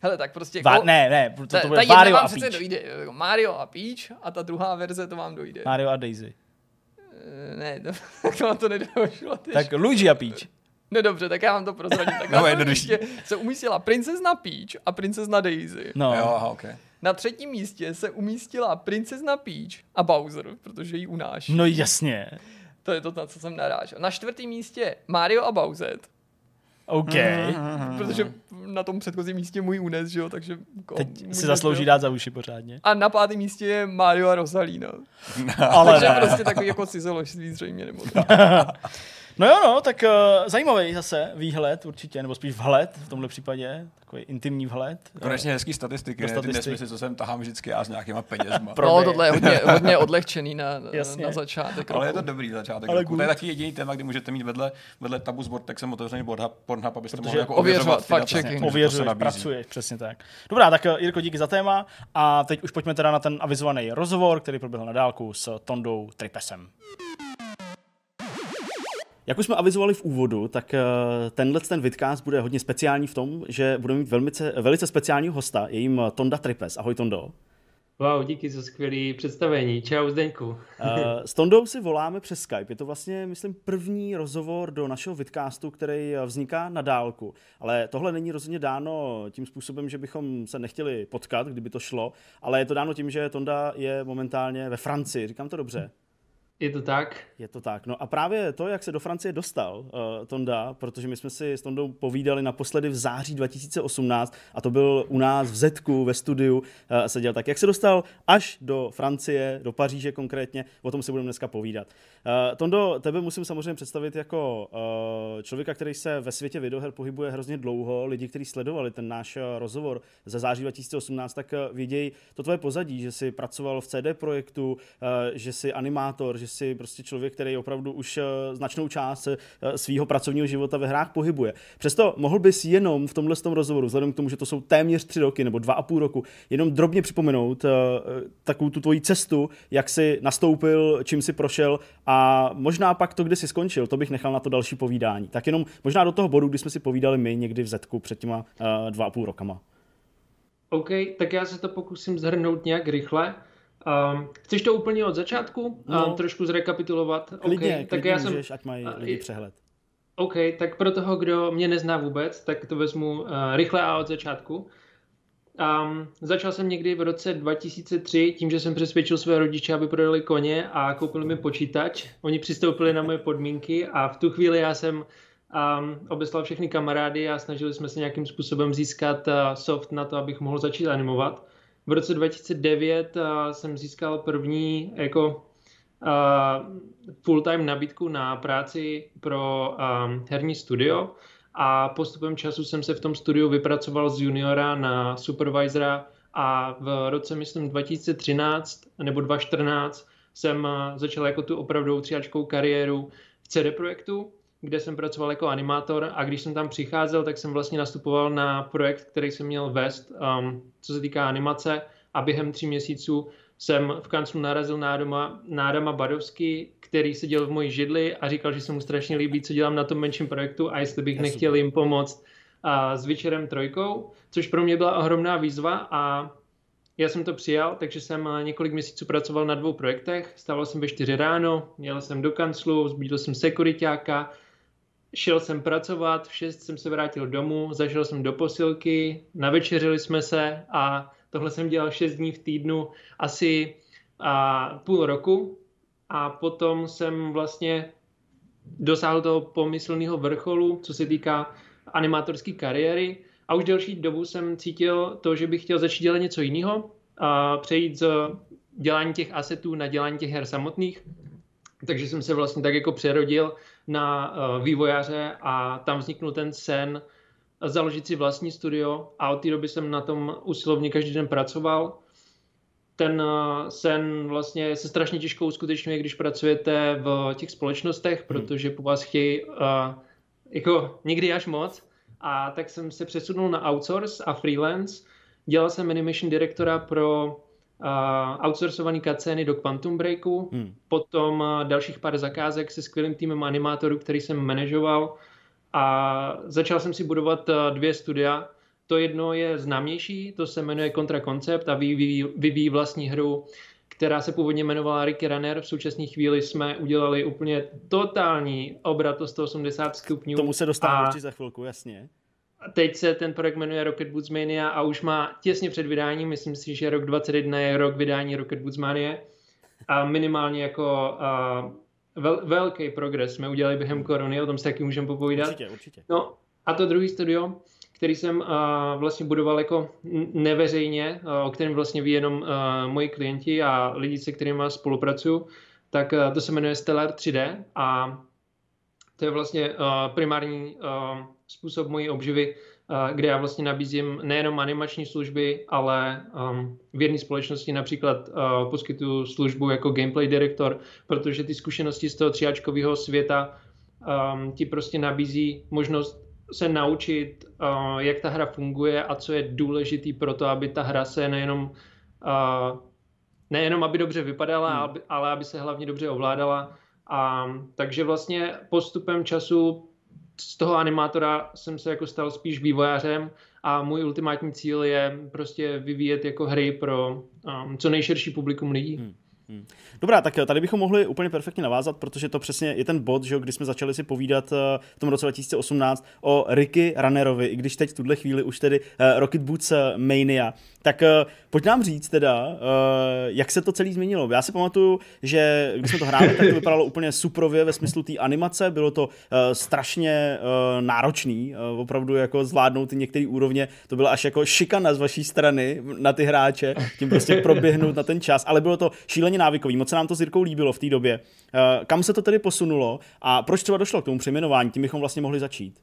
Hele, tak prostě... Va- jako- ne, ne, to, Ta, to ta bude jedna Mario vám a Peach. dojde. jako Mario a Peach a ta druhá verze to vám dojde. Mario a Daisy. Eh, Ne, to, to vám to nedošlo. Tak Luigi a Peach. No dobře, tak já vám to prozradím. Tak No, na jednodušší. místě se umístila princezna Peach a princezna Daisy. No. Jo, aha, okay. Na třetím místě se umístila princezna Peach a Bowser, protože ji unáší. No jasně. To je to, na co jsem narážel. Na čtvrtém místě Mario a Bowser, OK. protože na tom předchozím místě můj unes, že jo, takže... Jako, Teď si zaslouží dát za uši pořádně. A na pátém místě je Mario a Rosalina. Ale Takže ne. prostě takový jako cizoložství zřejmě, nebo No jo, no, tak uh, zajímavý zase výhled určitě, nebo spíš vhled v tomhle případě, takový intimní vhled. Konečně hezký statistiky, ne? Ty statistik. nesmysly, co sem tahám vždycky já s nějakýma penězma. Pro- No, tohle je hodně, hodně odlehčený na, Jasně. na začátek. Ale je roku. to dobrý začátek. Ale roku. To je taky jediný téma, kdy můžete mít vedle, vedle tabu s Vortexem otevřený Pornhub, Pornhub abyste Protože mohli jako ověřovat, ověřovat ty fakt checking. Ověřuješ, nabízí. pracuješ, přesně tak. Dobrá, tak eh, Jirko, díky za téma a teď už pojďme teda na ten avizovaný rozhovor, který proběhl na dálku s Tondou Tripesem. Jak už jsme avizovali v úvodu, tak eh, tenhle ten vidcast bude hodně speciální v tom, že budeme mít velmi, velice speciálního hosta, je jim Tonda Tripes. Ahoj Tondo. Wow, díky za skvělé představení. Čau Zdeňku. Eh, S Tondou si voláme přes Skype. Je to vlastně, myslím, první rozhovor do našeho vidcastu, který eh, vzniká na dálku. Ale tohle není rozhodně dáno tím způsobem, že bychom se nechtěli potkat, kdyby to šlo, ale je to dáno tím, že Tonda je momentálně ve Francii. Říkám to dobře? Je to tak? Je to tak. No a právě to, jak se do Francie dostal uh, Tonda, protože my jsme si s Tondou povídali naposledy v září 2018 a to byl u nás v Zetku ve studiu uh, seděl. Tak jak se dostal až do Francie, do Paříže konkrétně, o tom si budeme dneska povídat. Uh, Tondo, tebe musím samozřejmě představit jako uh, člověka, který se ve světě videoher pohybuje hrozně dlouho. Lidi, kteří sledovali ten náš uh, rozhovor ze září 2018, tak uh, vědějí to tvoje pozadí, že jsi pracoval v CD projektu, uh, že jsi animátor, že jsi prostě člověk, který opravdu už uh, značnou část uh, svého pracovního života ve hrách pohybuje. Přesto mohl bys jenom v tomhle tom rozhovoru, vzhledem k tomu, že to jsou téměř tři roky nebo dva a půl roku, jenom drobně připomenout uh, takovou tu tvoji cestu, jak jsi nastoupil, čím jsi prošel a možná pak to, kde jsi skončil, to bych nechal na to další povídání. Tak jenom možná do toho bodu, kdy jsme si povídali my někdy v Zetku před těma dva a půl rokama. OK, tak já se to pokusím zhrnout nějak rychle. Um, chceš to úplně od začátku? No, um, trošku zrekapitulovat? Klidně, okay, tak já můžeš, jsem, ať mají lidi přehled. OK, tak pro toho, kdo mě nezná vůbec, tak to vezmu uh, rychle a od začátku. Um, začal jsem někdy v roce 2003 tím, že jsem přesvědčil své rodiče, aby prodali koně a koupili mi počítač. Oni přistoupili na moje podmínky a v tu chvíli já jsem um, obeslal všechny kamarády a snažili jsme se nějakým způsobem získat uh, soft na to, abych mohl začít animovat. V roce 2009 uh, jsem získal první jako uh, full-time nabídku na práci pro um, herní studio a postupem času jsem se v tom studiu vypracoval z juniora na supervisora a v roce, myslím, 2013 nebo 2014 jsem začal jako tu opravdu tříáčkou kariéru v CD Projektu, kde jsem pracoval jako animátor a když jsem tam přicházel, tak jsem vlastně nastupoval na projekt, který jsem měl vést, um, co se týká animace a během tří měsíců jsem v kanclu narazil na Adama, na Adama Badovský, který seděl v mojí židli a říkal, že se mu strašně líbí, co dělám na tom menším projektu a jestli bych nechtěl jim pomoct a, s Večerem trojkou, což pro mě byla ohromná výzva a já jsem to přijal, takže jsem několik měsíců pracoval na dvou projektech. Stával jsem ve čtyři ráno, jel jsem do kanclu, zbídl jsem sekuritáka, šel jsem pracovat, v šest jsem se vrátil domů, zašel jsem do posilky, navečeřili jsme se a tohle jsem dělal šest dní v týdnu asi a, půl roku a potom jsem vlastně dosáhl toho pomyslného vrcholu, co se týká animátorské kariéry a už delší dobu jsem cítil to, že bych chtěl začít dělat něco jiného a přejít z dělání těch asetů na dělání těch her samotných. Takže jsem se vlastně tak jako přerodil na uh, vývojáře a tam vzniknul ten sen založit si vlastní studio a od té doby jsem na tom usilovně každý den pracoval. Ten uh, sen vlastně se strašně těžko uskutečňuje, když pracujete v těch společnostech, hmm. protože po vás chtějí uh, jako někdy až moc. A tak jsem se přesunul na outsource a freelance. Dělal jsem animation direktora pro outsourcovaný cutscény do Quantum Breaku, hmm. potom uh, dalších pár zakázek se skvělým týmem animátorů, který jsem manažoval a začal jsem si budovat uh, dvě studia. To jedno je známější, to se jmenuje Contra Concept a vyvíjí, vyvíjí vlastní hru, která se původně jmenovala Ricky Runner. V současné chvíli jsme udělali úplně totální obrat o 180 stupňů. Tomu se dostáváme za chvilku, jasně. Teď se ten projekt jmenuje Rocket Boots Mania a už má těsně před vydáním, myslím si, že rok 2021 je rok vydání Rocket Boots Mania a minimálně jako uh, vel, velký progres jsme udělali během korony, o tom se taky můžeme popovídat. Určitě, určitě. No a to druhý studio, který jsem uh, vlastně budoval jako neveřejně, uh, o kterém vlastně ví jenom uh, moji klienti a lidi, se kterými spolupracuju, tak uh, to se jmenuje Stellar 3D a to je vlastně uh, primární uh, způsob mojí obživy, uh, kde já vlastně nabízím nejenom animační služby, ale um, v jedné společnosti například uh, poskytuju službu jako gameplay direktor, protože ty zkušenosti z toho tříáčkového světa um, ti prostě nabízí možnost se naučit, uh, jak ta hra funguje a co je důležitý pro to, aby ta hra se nejenom uh, nejenom aby dobře vypadala, hmm. ale aby se hlavně dobře ovládala. A, takže vlastně postupem času z toho animátora jsem se jako stal spíš vývojářem a můj ultimátní cíl je prostě vyvíjet jako hry pro um, co nejširší publikum lidí. Hmm. Hmm. Dobrá, tak tady bychom mohli úplně perfektně navázat, protože to přesně je ten bod, že kdy jsme začali si povídat eh, v tom roce 2018 o Ricky Runnerovi, i když teď v tuhle chvíli už tedy eh, Rocket Boots eh, Mania. Tak pojď nám říct teda, jak se to celý změnilo. Já si pamatuju, že když jsme to hráli, tak to vypadalo úplně suprově ve smyslu té animace, bylo to strašně náročný, opravdu jako zvládnout ty některé úrovně, to byla až jako šikana z vaší strany na ty hráče, tím prostě proběhnout na ten čas, ale bylo to šíleně návykový. Moc se nám to s Jirkou líbilo v té době. Eh, kam se to tedy posunulo a proč třeba došlo k tomu přejmenování? Tím bychom vlastně mohli začít.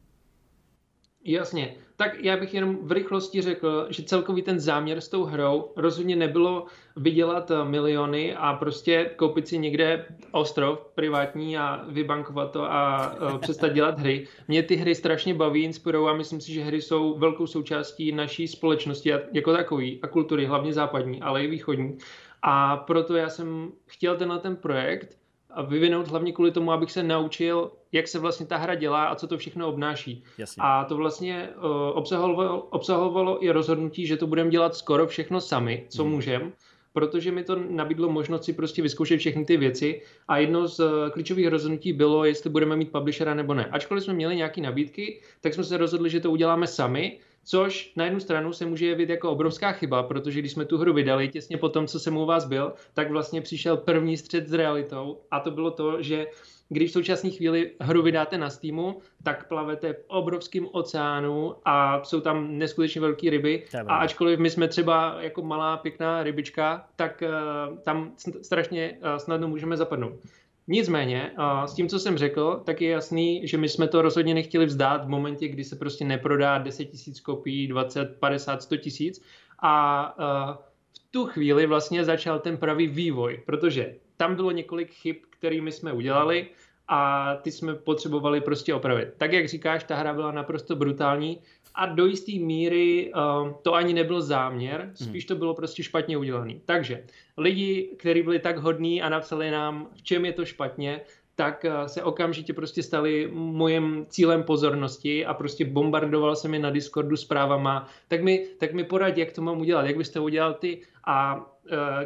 Jasně. Tak já bych jenom v rychlosti řekl, že celkový ten záměr s tou hrou rozhodně nebylo vydělat eh, miliony a prostě koupit si někde ostrov privátní a vybankovat to a uh, přestat dělat hry. Mě ty hry strašně baví, inspirují a myslím si, že hry jsou velkou součástí naší společnosti jako takový a kultury, hlavně západní, ale i východní. A proto já jsem chtěl tenhle ten projekt vyvinout hlavně kvůli tomu, abych se naučil, jak se vlastně ta hra dělá a co to všechno obnáší. Jasně. A to vlastně uh, obsahovalo, obsahovalo i rozhodnutí, že to budeme dělat skoro všechno sami, co hmm. můžeme, protože mi to nabídlo možnost si prostě vyzkoušet všechny ty věci a jedno z uh, klíčových rozhodnutí bylo, jestli budeme mít publishera nebo ne. Ačkoliv jsme měli nějaké nabídky, tak jsme se rozhodli, že to uděláme sami Což na jednu stranu se může jevit jako obrovská chyba, protože když jsme tu hru vydali těsně po tom, co jsem u vás byl, tak vlastně přišel první střed s realitou a to bylo to, že když v současné chvíli hru vydáte na Steamu, tak plavete v obrovském oceánu a jsou tam neskutečně velké ryby. A ačkoliv my jsme třeba jako malá pěkná rybička, tak uh, tam strašně uh, snadno můžeme zapadnout. Nicméně, s tím, co jsem řekl, tak je jasný, že my jsme to rozhodně nechtěli vzdát v momentě, kdy se prostě neprodá 10 tisíc kopií, 20, 50, 100 tisíc. A v tu chvíli vlastně začal ten pravý vývoj, protože tam bylo několik chyb, kterými jsme udělali a ty jsme potřebovali prostě opravit. Tak, jak říkáš, ta hra byla naprosto brutální a do jisté míry uh, to ani nebyl záměr, spíš to bylo prostě špatně udělané. Takže lidi, kteří byli tak hodní a napsali nám, v čem je to špatně, tak uh, se okamžitě prostě stali mojím cílem pozornosti a prostě bombardoval se mi na Discordu zprávama, tak mi, tak mi poradí, jak to mám udělat, jak byste udělal ty. A uh,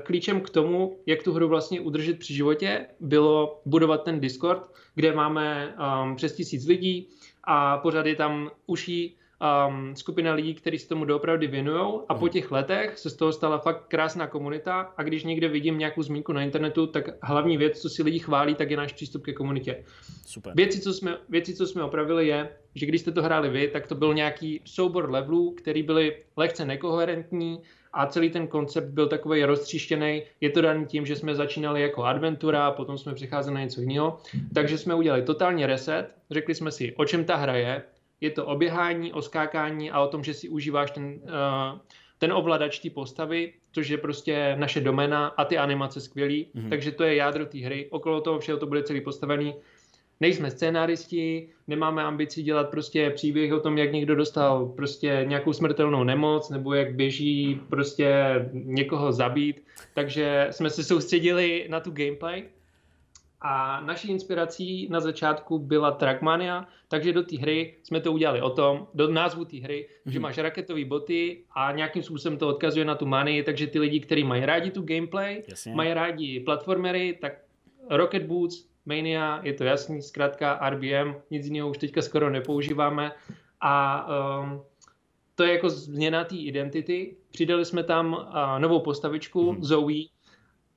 klíčem k tomu, jak tu hru vlastně udržet při životě, bylo budovat ten Discord, kde máme um, přes tisíc lidí a pořád je tam uší um, skupina lidí, kteří se tomu doopravdy věnují a po hmm. těch letech se z toho stala fakt krásná komunita a když někde vidím nějakou zmínku na internetu, tak hlavní věc, co si lidi chválí, tak je náš přístup ke komunitě. Super. Věci, co jsme, věci, co jsme opravili je, že když jste to hráli vy, tak to byl nějaký soubor levelů, který byly lehce nekoherentní a celý ten koncept byl takový roztříštěný. Je to daný tím, že jsme začínali jako adventura, potom jsme přecházeli na něco jiného. Takže jsme udělali totálně reset, řekli jsme si, o čem ta hra je, je to o běhání, o skákání a o tom, že si užíváš ten, uh, ten ovladač té postavy, což je prostě naše domena a ty animace skvělý. Mm-hmm. Takže to je jádro té hry. Okolo toho všeho to bude celý postavený. Nejsme scénáristi, nemáme ambici dělat prostě příběh o tom, jak někdo dostal prostě nějakou smrtelnou nemoc, nebo jak běží prostě někoho zabít. Takže jsme se soustředili na tu gameplay a naší inspirací na začátku byla Trackmania, takže do té hry jsme to udělali o tom, do názvu té hry, mm-hmm. že mhm. máš raketové boty a nějakým způsobem to odkazuje na tu manii, takže ty lidi, kteří mají rádi tu gameplay, Jasně. mají rádi platformery, tak Rocket Boots, Mania, je to jasný, zkrátka RBM, nic jiného už teďka skoro nepoužíváme a um, to je jako změna té identity. Přidali jsme tam uh, novou postavičku, mm-hmm. Zoe,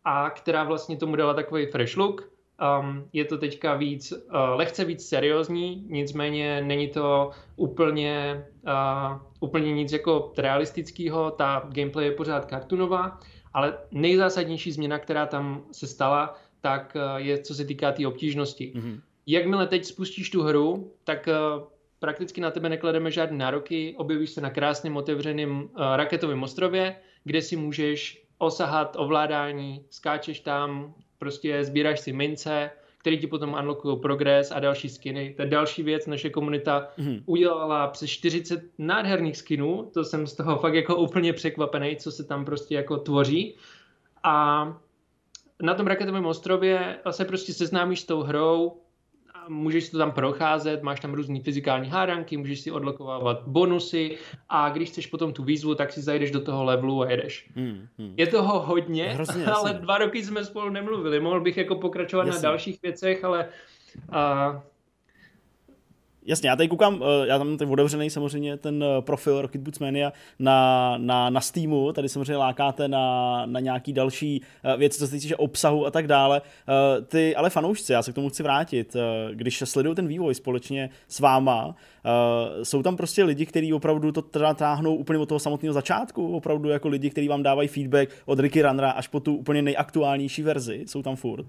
a která vlastně tomu dala takový fresh look Um, je to teďka víc, uh, lehce víc seriózní, nicméně není to úplně, uh, úplně nic jako realistického, ta gameplay je pořád kartunová, ale nejzásadnější změna, která tam se stala, tak uh, je co se týká té tý obtížnosti. Mm-hmm. Jakmile teď spustíš tu hru, tak uh, prakticky na tebe neklademe žádné nároky, objevíš se na krásném otevřeném uh, raketovém ostrově, kde si můžeš osahat ovládání, skáčeš tam, prostě sbíráš si mince, který ti potom unlockují progres a další skiny. To je další věc, naše komunita mm-hmm. udělala přes 40 nádherných skinů, to jsem z toho fakt jako úplně překvapený, co se tam prostě jako tvoří. A na tom raketovém ostrově se prostě seznámíš s tou hrou, můžeš si to tam procházet, máš tam různé fyzikální hádanky, můžeš si odlokovávat bonusy a když chceš potom tu výzvu, tak si zajdeš do toho levelu a jedeš. Hmm, hmm. Je toho hodně, Hrozně, ale jasný. dva roky jsme spolu nemluvili. Mohl bych jako pokračovat jasný. na dalších věcech, ale uh, Jasně, já tady koukám, eh, já tam teď otevřený samozřejmě ten eh, profil Rocket Boots Mania na, na, na Steamu, tady samozřejmě lákáte na, na nějaký další eh, věci, co se týče obsahu a tak dále. Ty ale fanoušci, já se k tomu chci vrátit, když sledují ten vývoj společně s váma, jsou tam prostě lidi, kteří opravdu to teda táhnou úplně od toho samotného začátku, opravdu jako lidi, kteří vám dávají feedback od Ricky Runnera až po tu úplně nejaktuálnější verzi, jsou tam furt?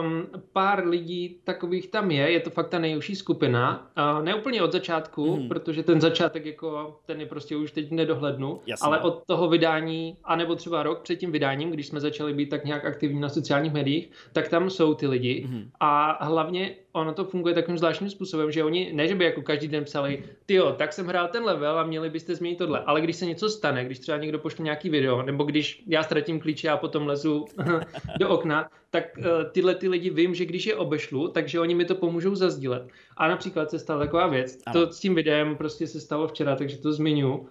Um, pár lidí takových tam je, je to fakt ta nejúžší skupina. Uh, ne úplně od začátku, hmm. protože ten začátek jako ten je prostě už teď nedohlednu, Jasně. ale od toho vydání, anebo třeba rok před tím vydáním, když jsme začali být tak nějak aktivní na sociálních médiích, tak tam jsou ty lidi. Hmm. A hlavně ono to funguje takovým zvláštním způsobem, že oni, ne že by jako každý den psali, jo, tak jsem hrál ten level a měli byste změnit tohle, ale když se něco stane, když třeba někdo pošle nějaký video, nebo když já ztratím klíče a potom lezu do okna, tak uh, tyhle ty lidi vím, že když je obešlu, takže oni mi to pomůžou zazdílet. A například se stala taková věc, ano. to s tím videem prostě se stalo včera, takže to zmiňu,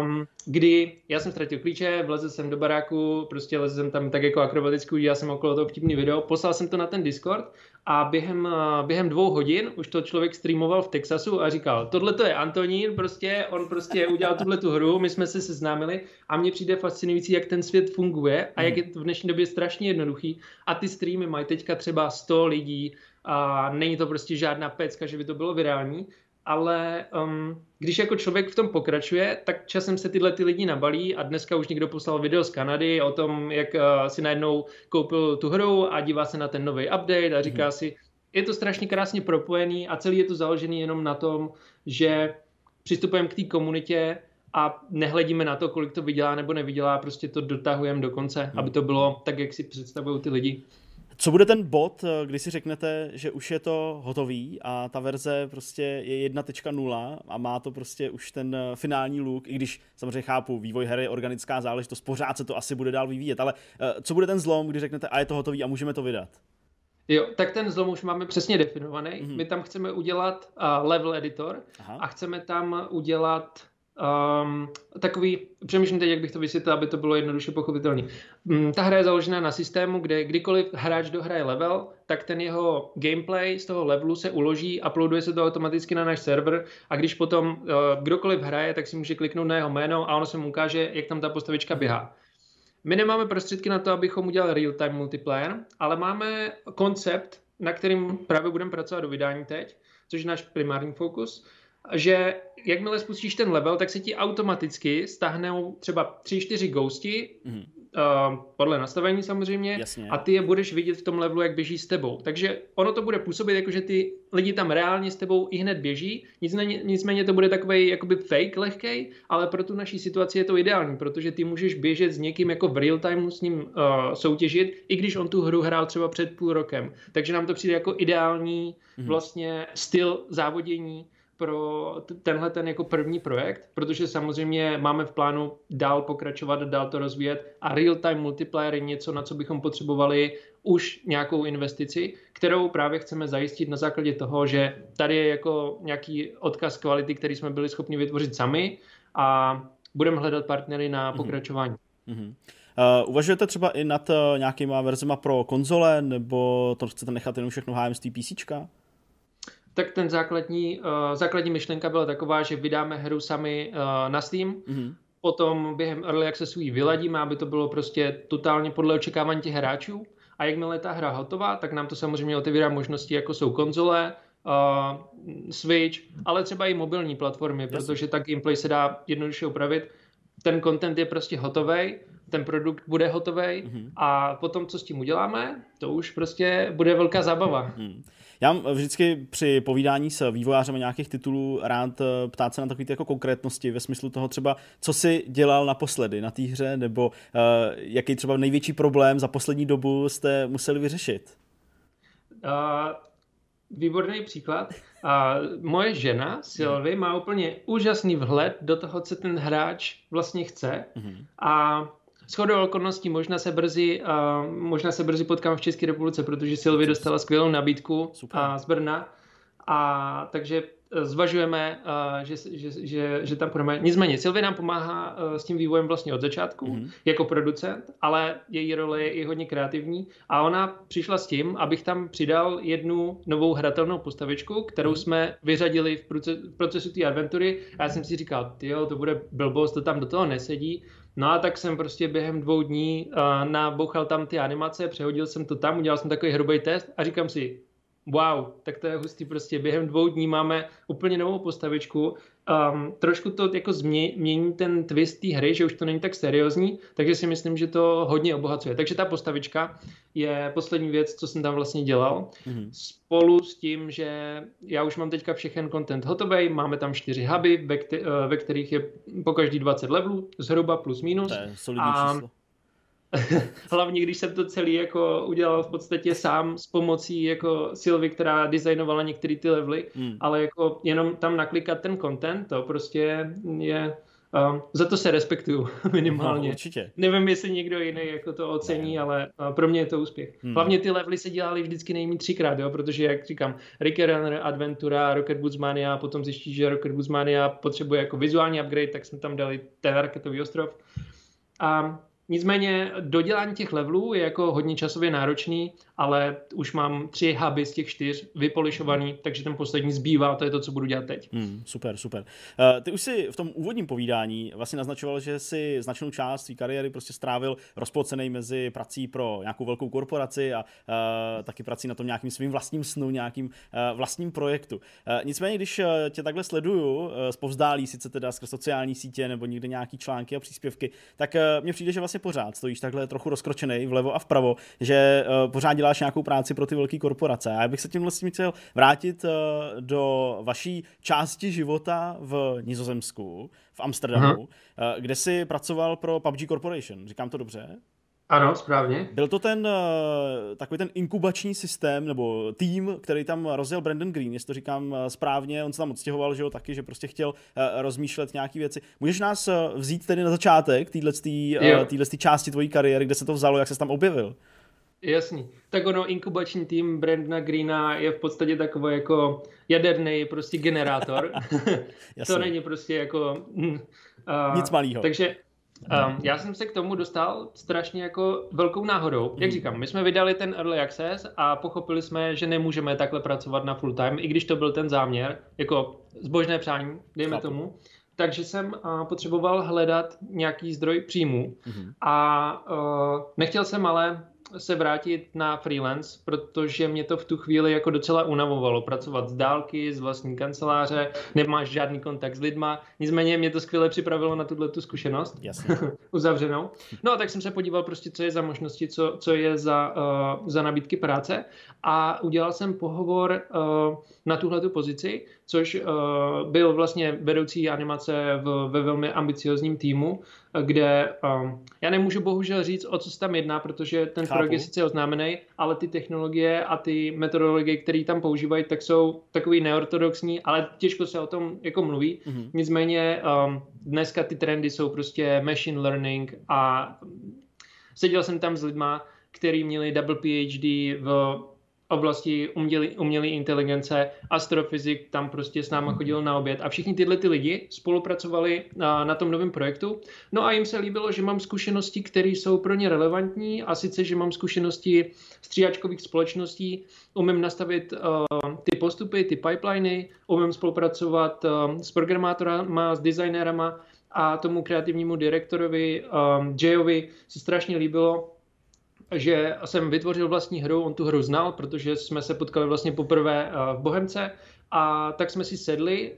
um, kdy já jsem ztratil klíče, vlezl jsem do baráku, prostě lezl jsem tam tak jako akrobaticky, udělal jsem okolo toho vtipný video, poslal jsem to na ten Discord a během, během dvou hodin už to člověk streamoval v Texasu a říkal, tohle to je Antonín, prostě, on prostě udělal tuhle tu hru, my jsme se seznámili a mně přijde fascinující, jak ten svět funguje a jak je to v dnešní době strašně jednoduchý a ty streamy mají teďka třeba 100 lidí a není to prostě žádná pecka, že by to bylo virální, ale um, když jako člověk v tom pokračuje, tak časem se tyhle ty lidi nabalí a dneska už někdo poslal video z Kanady o tom, jak uh, si najednou koupil tu hru a dívá se na ten nový update a říká mm. si, je to strašně krásně propojený a celý je to založený jenom na tom, že přistupujeme k té komunitě a nehledíme na to, kolik to vydělá nebo nevydělá, prostě to dotahujeme do konce, mm. aby to bylo tak, jak si představují ty lidi. Co bude ten bod, eh, kdy si řeknete, že už je to hotový a ta verze prostě je 1.0 a má to prostě už ten eh, finální look, i když samozřejmě chápu, vývoj hry je organická záležitost, pořád se to asi bude dál vyvíjet, ale eh, co bude ten zlom, kdy řeknete, a je to hotový a můžeme to vydat? Jo, tak ten zlom už máme přesně definovaný. Mm-hmm. My tam chceme udělat uh, level editor Aha. a chceme tam udělat Um, takový, přemýšlím teď, jak bych to vysvětlil, aby to bylo jednoduše pochopitelné. Um, ta hra je založená na systému, kde kdykoliv hráč dohraje level, tak ten jeho gameplay z toho levelu se uloží, uploaduje se to automaticky na náš server a když potom uh, kdokoliv hraje, tak si může kliknout na jeho jméno a ono se mu ukáže, jak tam ta postavička běhá. My nemáme prostředky na to, abychom udělali real-time multiplayer, ale máme koncept, na kterým právě budeme pracovat do vydání teď, což je náš primární fokus, že jakmile spustíš ten level, tak se ti automaticky stáhnou třeba 3-4 ghosti, mm. uh, podle nastavení samozřejmě, Jasně. a ty je budeš vidět v tom levelu, jak běží s tebou. Takže ono to bude působit jako, že ty lidi tam reálně s tebou i hned běží, nicméně, nicméně to bude takový jakoby fake lehkej, ale pro tu naší situaci je to ideální, protože ty můžeš běžet s někým jako v real time s ním uh, soutěžit, i když on tu hru hrál třeba před půl rokem. Takže nám to přijde jako ideální mm. vlastně styl závodění, pro tenhle ten jako první projekt, protože samozřejmě máme v plánu dál pokračovat, dál to rozvíjet a real-time multiplayer je něco, na co bychom potřebovali už nějakou investici, kterou právě chceme zajistit na základě toho, že tady je jako nějaký odkaz kvality, který jsme byli schopni vytvořit sami a budeme hledat partnery na mhm. pokračování. Mm-hmm. Uh, uvažujete třeba i nad uh, nějakýma verzema pro konzole, nebo to chcete nechat jenom všechno HMST PCčka? Tak ten základní, uh, základní myšlenka byla taková, že vydáme hru sami uh, na Steam, mm-hmm. potom během Early Accessu ji vyladíme, aby to bylo prostě totálně podle očekávání těch hráčů a jakmile je ta hra hotová, tak nám to samozřejmě otevírá možnosti, jako jsou konzole, uh, Switch, ale třeba i mobilní platformy, yes. protože tak gameplay se dá jednoduše upravit. Ten content je prostě hotový, ten produkt bude hotový mm-hmm. a potom, co s tím uděláme, to už prostě bude velká zábava. Mm. Já mám vždycky při povídání s vývojářem nějakých titulů rád eh, ptát se na takové jako konkrétnosti ve smyslu toho třeba, co si dělal naposledy na té hře, nebo uh, jaký třeba největší problém za poslední dobu jste museli vyřešit. Uh, výborný příklad. Uh, moje žena, Sylvie, má úplně úžasný vhled do toho, co ten hráč vlastně chce. Mm-hmm. A Shodou okolností možná se brzy, uh, možná se brzy potkám v České republice, protože Sylvie dostala skvělou nabídku Super. Uh, z Brna. A takže e, zvažujeme, uh, že, že, že, že tam půjdeme. Nicméně, Sylvie nám pomáhá uh, s tím vývojem vlastně od začátku, mm-hmm. jako producent, ale její role je i hodně kreativní a ona přišla s tím, abych tam přidal jednu novou hratelnou postavičku, kterou mm-hmm. jsme vyřadili v, proces, v procesu té adventury a já jsem si říkal, jo, to bude blbost, to tam do toho nesedí, No a tak jsem prostě během dvou dní uh, nabouchal tam ty animace, přehodil jsem to tam, udělal jsem takový hrubý test a říkám si, wow, tak to je hustý prostě. Během dvou dní máme úplně novou postavičku. Um, trošku to jako změní ten twist té hry, že už to není tak seriózní, takže si myslím, že to hodně obohacuje. Takže ta postavička je poslední věc, co jsem tam vlastně dělal. Mm-hmm. Spolu s tím, že já už mám teďka všechen content hotový, máme tam čtyři huby, ve, kte- eh, ve kterých je po každý 20 levelů, zhruba plus minus. To je solidní a číslo Hlavně, když jsem to celý jako udělal v podstatě sám s pomocí jako Sylvie, která designovala některé ty levely, hmm. ale jako jenom tam naklikat ten content, to prostě je... Um, za to se respektuju minimálně. No, určitě. Nevím, jestli někdo jiný jako to ocení, ne. ale uh, pro mě je to úspěch. Hmm. Hlavně ty levely se dělaly vždycky nejméně třikrát, jo, protože jak říkám, Ricky Runner, Adventura, Rocket Boots Mania, potom zjistí, že Rocket Boots Mania potřebuje jako vizuální upgrade, tak jsme tam dali ten raketový ostrov. A Nicméně dodělání těch levelů je jako hodně časově náročný, ale už mám tři huby z těch čtyř vypolišovaný, takže ten poslední zbývá, to je to, co budu dělat teď. Hmm, super, super. Uh, ty už si v tom úvodním povídání vlastně naznačoval, že si značnou část své kariéry prostě strávil rozpolcený mezi prací pro nějakou velkou korporaci a uh, taky prací na tom nějakým svým vlastním snu, nějakým uh, vlastním projektu. Nicméně, když tě takhle sleduju, zpovzdálí sice teda skrz sociální sítě nebo někde nějaký články a příspěvky, tak mně přijde, že vlastně pořád stojíš takhle trochu rozkročený vlevo a vpravo, že uh, pořád děláš nějakou práci pro ty velké korporace. A já bych se tím vlastně chtěl vrátit uh, do vaší části života v Nizozemsku, v Amsterdamu, uh, kde jsi pracoval pro PUBG Corporation. Říkám to dobře? Ano, správně. Byl to ten uh, takový ten inkubační systém nebo tým, který tam rozjel Brandon Green, jestli to říkám uh, správně, on se tam odstěhoval, že jo, taky, že prostě chtěl uh, rozmýšlet nějaké věci. Můžeš nás vzít tedy na začátek téhle části tvojí kariéry, kde se to vzalo, jak se tam objevil? Jasný. Tak ono, inkubační tým Brandna Greena je v podstatě takový jako jaderný prostě generátor. to není prostě jako... Uh, Nic malého. Takže Um, já jsem se k tomu dostal strašně jako velkou náhodou. Jak mhm. říkám, my jsme vydali ten Early Access a pochopili jsme, že nemůžeme takhle pracovat na full time, i když to byl ten záměr, jako zbožné přání, dejme Chápu. tomu. Takže jsem uh, potřeboval hledat nějaký zdroj příjmů. Mm-hmm. A uh, nechtěl jsem ale se vrátit na freelance, protože mě to v tu chvíli jako docela unavovalo. Pracovat z dálky, z vlastní kanceláře, nemáš žádný kontakt s lidma. Nicméně mě to skvěle připravilo na tuhle tu zkušenost. uzavřenou. No a tak jsem se podíval prostě, co je za možnosti, co, co je za, uh, za nabídky práce a udělal jsem pohovor uh, na tuhle pozici, což uh, byl vlastně vedoucí animace v, ve velmi ambiciozním týmu, kde um, já nemůžu bohužel říct, o co se tam jedná, protože ten Chápu. projekt je sice oznámený, ale ty technologie a ty metodologie, které tam používají, tak jsou takový neortodoxní, ale těžko se o tom jako mluví. Mm-hmm. Nicméně um, dneska ty trendy jsou prostě machine learning a seděl jsem tam s lidma, kteří měli double PhD v oblasti umělé umělé inteligence, astrofyzik tam prostě s náma chodil na oběd. A všichni tyhle ty lidi spolupracovali na, na tom novém projektu. No a jim se líbilo, že mám zkušenosti, které jsou pro ně relevantní a sice, že mám zkušenosti stříhačkových společností, umím nastavit uh, ty postupy, ty pipeliny, umím spolupracovat uh, s programátorama, s designérama a tomu kreativnímu direktorovi um, Jayovi se strašně líbilo, že jsem vytvořil vlastní hru, on tu hru znal, protože jsme se potkali vlastně poprvé eh, v Bohemce a tak jsme si sedli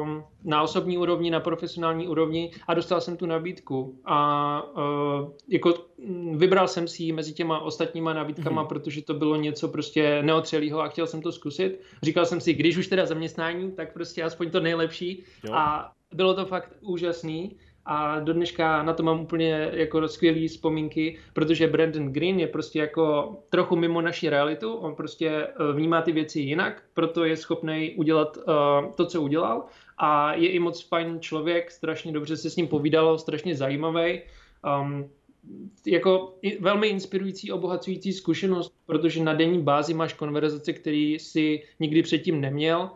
um, na osobní úrovni, na profesionální úrovni a dostal jsem tu nabídku a uh, jako mm, vybral jsem si ji mezi těma ostatníma nabídkama, mm-hmm. protože to bylo něco prostě neotřelého a chtěl jsem to zkusit. Říkal jsem si, když už teda zaměstnání, tak prostě aspoň to nejlepší jo. a bylo to fakt úžasný a do dneška na to mám úplně jako skvělé vzpomínky, protože Brandon Green je prostě jako trochu mimo naši realitu, on prostě eh, vnímá ty věci jinak, proto je schopný udělat uh, to, co udělal. A je i moc fajn člověk, strašně dobře se s ním povídalo, strašně zajímavý. Um, jako velmi inspirující, obohacující zkušenost, protože na denní bázi máš konverzace, který si nikdy předtím neměl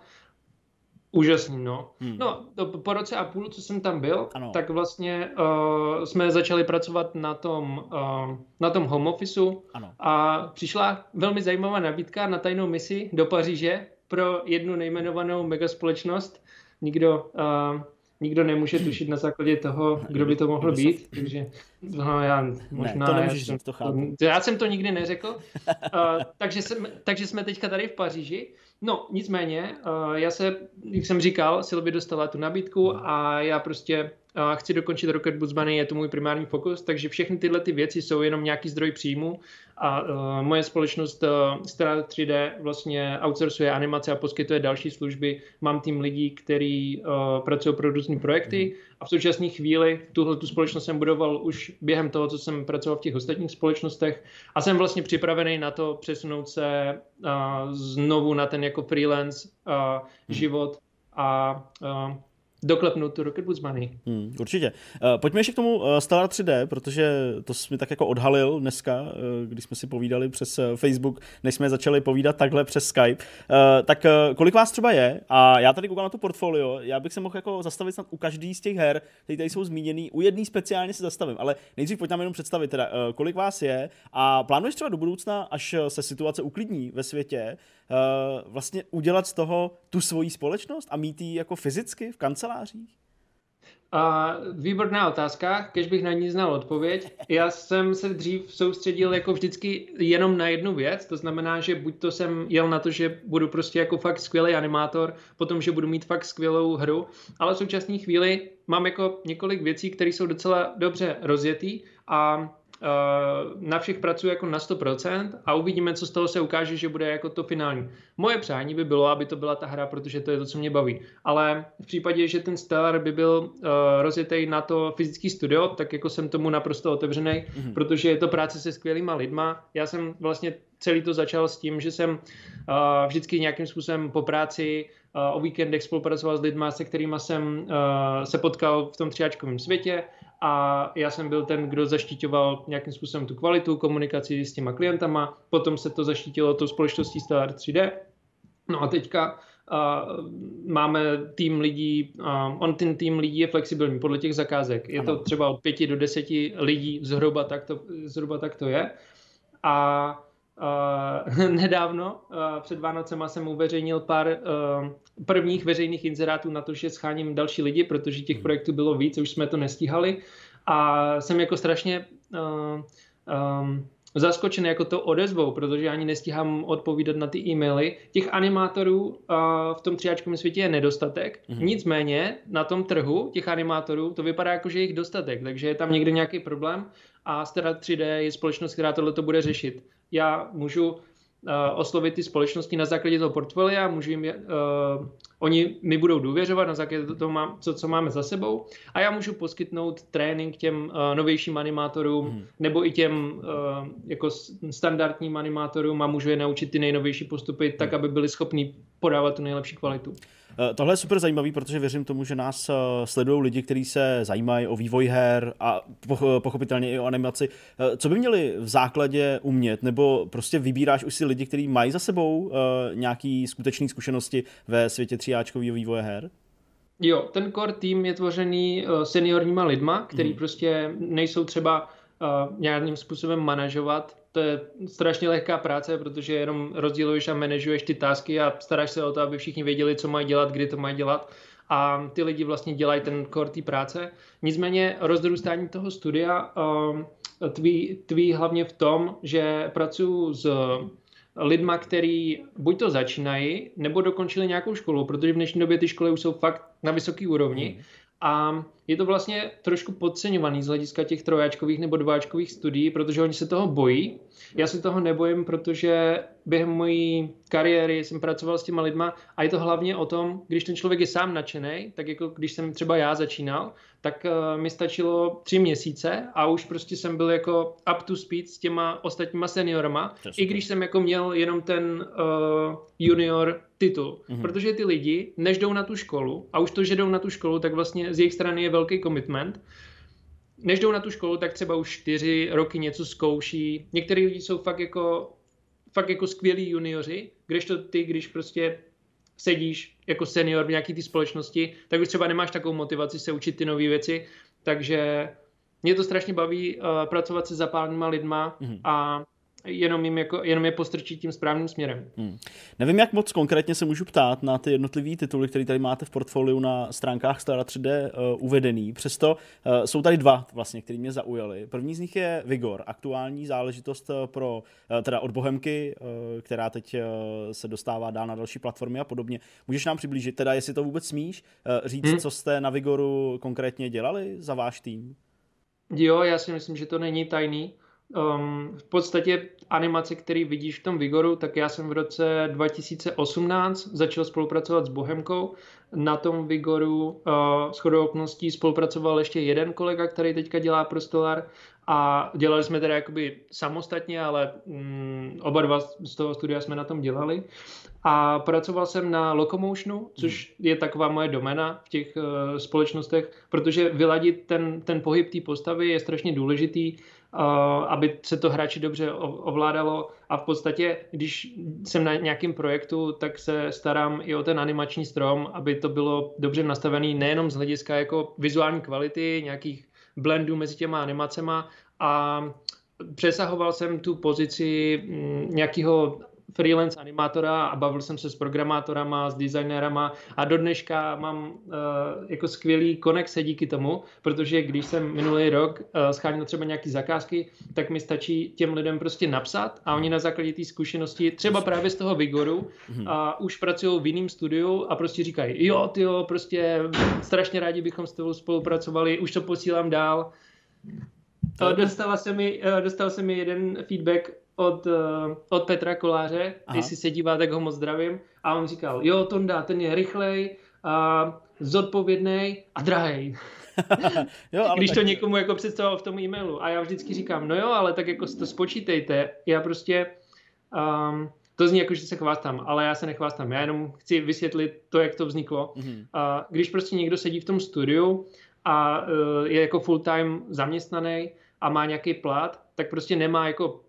Úžasný, no. Hmm. No, to po roce a půl, co jsem tam byl, ano. tak vlastně uh, jsme začali pracovat na tom, uh, na tom home officeu ano. a přišla velmi zajímavá nabídka na tajnou misi do Paříže pro jednu nejmenovanou megaspolečnost. Nikdo uh, nikdo nemůže tušit na základě toho, kdo by to mohl být, takže no, já možná... Ne, to nemůžeš říct, to chápu. Já jsem to nikdy neřekl, uh, takže, jsem, takže jsme teďka tady v Paříži. No, nicméně, uh, já se, jak jsem říkal, Silvi dostala tu nabídku a já prostě uh, chci dokončit Rocket Boots Bunny, je to můj primární fokus, takže všechny tyhle ty věci jsou jenom nějaký zdroj příjmu a uh, moje společnost uh, Star 3D vlastně outsourcuje animace a poskytuje další služby. Mám tým lidí, kteří uh, pracují pro různé projekty mhm. a v současné chvíli tuhle tu společnost jsem budoval už během toho, co jsem pracoval v těch ostatních společnostech a jsem vlastně připravený na to přesunout se uh, znovu na ten jako freelance uh, život a uh, doklepnout tu Rocket Boots Money. Hmm, určitě. Uh, pojďme ještě k tomu uh, Stellar 3D, protože to jsi mi tak jako odhalil dneska, uh, když jsme si povídali přes Facebook, než jsme začali povídat takhle přes Skype. Tak kolik vás třeba je? A já tady koukám na to portfolio, já bych se mohl jako zastavit snad u každý z těch her, které tady jsou zmíněný, u jedné speciálně se zastavím, ale nejdřív pojď nám jenom představit, teda, kolik vás je a plánuješ třeba do budoucna, až se situace uklidní ve světě, uh, vlastně udělat z toho tu svoji společnost a mít ji jako fyzicky v kancelářích? Uh, výborná otázka, kež bych na ní znal odpověď. Já jsem se dřív soustředil jako vždycky jenom na jednu věc, to znamená, že buď to jsem jel na to, že budu prostě jako fakt skvělý animátor, potom, že budu mít fakt skvělou hru, ale v současné chvíli mám jako několik věcí, které jsou docela dobře rozjetý a Eh, na všech pracuji jako na 100% a uvidíme, co z toho se ukáže, že bude jako to finální. Moje přání by bylo, aby to byla ta hra, protože to je to, co mě baví. Ale v případě, že ten Stellar by byl uh, rozjetý na to fyzický studio, tak jako jsem tomu naprosto otevřený, mm-hmm. protože je to práce se skvělýma lidma. Já jsem vlastně celý to začal s tím, že jsem uh, vždycky nějakým způsobem po práci uh, o víkendech spolupracoval s lidmi, se kterými jsem uh, se potkal v tom třiáčkovém světě a já jsem byl ten, kdo zaštiťoval nějakým způsobem tu kvalitu, komunikaci s těma klientama, potom se to zaštítilo tou společností Stellar 3D. No a teďka uh, máme tým lidí, uh, on ten tým lidí je flexibilní podle těch zakázek. Je to třeba od pěti do deseti lidí, zhruba tak to, zhruba tak to je. A Uh, nedávno, uh, před Vánocema jsem uveřejnil pár uh, prvních veřejných inzerátů na to, že scháním další lidi, protože těch hmm. projektů bylo víc, už jsme to nestíhali. A jsem jako strašně uh, um, zaskočený jako to odezvou, protože ani nestíhám odpovídat na ty e-maily. Těch animátorů uh, v tom třiáčkovém světě je nedostatek, mm-hmm. nicméně na tom trhu těch animátorů to vypadá jako, že je jich dostatek, takže je tam někde nějaký problém a Stera 3D je společnost, která tohle to bude řešit. Já můžu uh, oslovit ty společnosti na základě toho portfolia, můžu jim, uh, oni mi budou důvěřovat na základě toho, mám, co, co máme za sebou a já můžu poskytnout trénink těm uh, novějším animátorům hmm. nebo i těm uh, jako standardním animátorům a můžu je naučit ty nejnovější postupy tak, hmm. aby byli schopni podávat tu nejlepší kvalitu. Eh, tohle je super zajímavý, protože věřím tomu, že nás eh, sledují lidi, kteří se zajímají o vývoj her a pochopitelně i o animaci. Eh, co by měli v základě umět? Nebo prostě vybíráš už si lidi, kteří mají za sebou nějaký skutečné zkušenosti ve světě tříáčkového vývoje her? Jo, ten core tým je tvořený seniorníma lidma, který hmm. prostě nejsou třeba nějakým způsobem manažovat to je strašně lehká práce, protože jenom rozděluješ a manažuješ ty tásky a staráš se o to, aby všichni věděli, co mají dělat, kdy to mají dělat a ty lidi vlastně dělají ten core té práce. Nicméně rozrůstání toho studia um, tví, tví hlavně v tom, že pracuji s lidma, který buď to začínají, nebo dokončili nějakou školu, protože v dnešní době ty školy už jsou fakt na vysoké úrovni. Hmm. A je to vlastně trošku podceňovaný z hlediska těch trojáčkových nebo dváčkových studií, protože oni se toho bojí. Já se toho nebojím, protože během mojí kariéry jsem pracoval s těma lidma a je to hlavně o tom, když ten člověk je sám nadšený, tak jako když jsem třeba já začínal, tak uh, mi stačilo tři měsíce a už prostě jsem byl jako up to speed s těma ostatníma seniorama, i když jsem jako měl jenom ten uh, junior titul. Mm-hmm. Protože ty lidi, než jdou na tu školu, a už to, že jdou na tu školu, tak vlastně z jejich strany je velký commitment, než jdou na tu školu, tak třeba už čtyři roky něco zkouší. Některý lidi jsou fakt jako, fakt jako skvělí junioři, kdežto ty, když prostě sedíš jako senior v nějaké té společnosti, tak už třeba nemáš takovou motivaci se učit ty nové věci, takže mě to strašně baví uh, pracovat se zapálenýma lidma mm-hmm. a jenom, jim jako, jenom je postrčit tím správným směrem. Hmm. Nevím, jak moc konkrétně se můžu ptát na ty jednotlivé tituly, které tady máte v portfoliu na stránkách Stara 3D uh, uvedený. Přesto uh, jsou tady dva, vlastně, které mě zaujaly. První z nich je Vigor, aktuální záležitost uh, pro uh, teda od Bohemky, uh, která teď uh, se dostává dál na další platformy a podobně. Můžeš nám přiblížit, teda jestli to vůbec smíš, uh, říct, hmm. co jste na Vigoru konkrétně dělali za váš tým? Jo, já si myslím, že to není tajný. Um, v podstatě animace, který vidíš v tom Vigoru, tak já jsem v roce 2018 začal spolupracovat s Bohemkou. Na tom Vigoru uh, s chodou okolností spolupracoval ještě jeden kolega, který teďka dělá pro Stellar a dělali jsme teda jakoby samostatně, ale um, oba dva z toho studia jsme na tom dělali. A pracoval jsem na Locomotionu, což hmm. je taková moje domena v těch uh, společnostech, protože vyladit ten, ten pohyb té postavy je strašně důležitý, aby se to hráči dobře ovládalo. A v podstatě, když jsem na nějakém projektu, tak se starám i o ten animační strom, aby to bylo dobře nastavený nejenom z hlediska jako vizuální kvality, nějakých blendů mezi těma animacema. A přesahoval jsem tu pozici mm, nějakého freelance animátora a bavil jsem se s programátorama, s designérama a do dneška mám uh, jako skvělý konexe díky tomu, protože když jsem minulý rok uh, scháněl třeba nějaký zakázky, tak mi stačí těm lidem prostě napsat a oni na základě té zkušenosti, třeba právě z toho Vigoru, mhm. a už pracují v jiném studiu a prostě říkají, jo, ty jo, prostě strašně rádi bychom s tebou spolupracovali, už to posílám dál. Dostala se mi, eh, dostal se mi jeden feedback od, uh, od Petra Koláře, Aha. jestli se dívá, tak ho moc zdravím. A on říkal, jo, Tonda, ten je rychlej, a zodpovědný a drahej. jo, ale Když tak... to někomu jako představoval v tom e-mailu. A já vždycky říkám, no jo, ale tak jako to spočítejte. Já prostě, um, to zní jako, že se chvástám, ale já se nechvástám. Já jenom chci vysvětlit to, jak to vzniklo. Mm-hmm. Uh, když prostě někdo sedí v tom studiu a uh, je jako full-time zaměstnaný a má nějaký plat, tak prostě nemá jako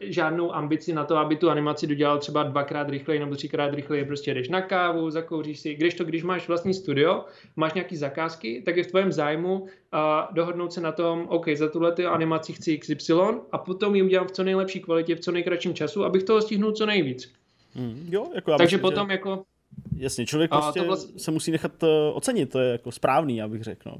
žádnou ambici na to, aby tu animaci dodělal třeba dvakrát rychleji nebo třikrát rychleji, prostě jdeš na kávu, zakouříš si, když to, když máš vlastní studio, máš nějaký zakázky, tak je v tvém zájmu a dohodnout se na tom, OK, za tuhle animaci chci XY a potom ji udělám v co nejlepší kvalitě, v co nejkratším času, abych toho stihnul co nejvíc. Hmm, jo, jako já Takže myslím, potom že... jako... Jasně, člověk prostě vlastně... se musí nechat uh, ocenit, to je jako správný, abych řekl. No.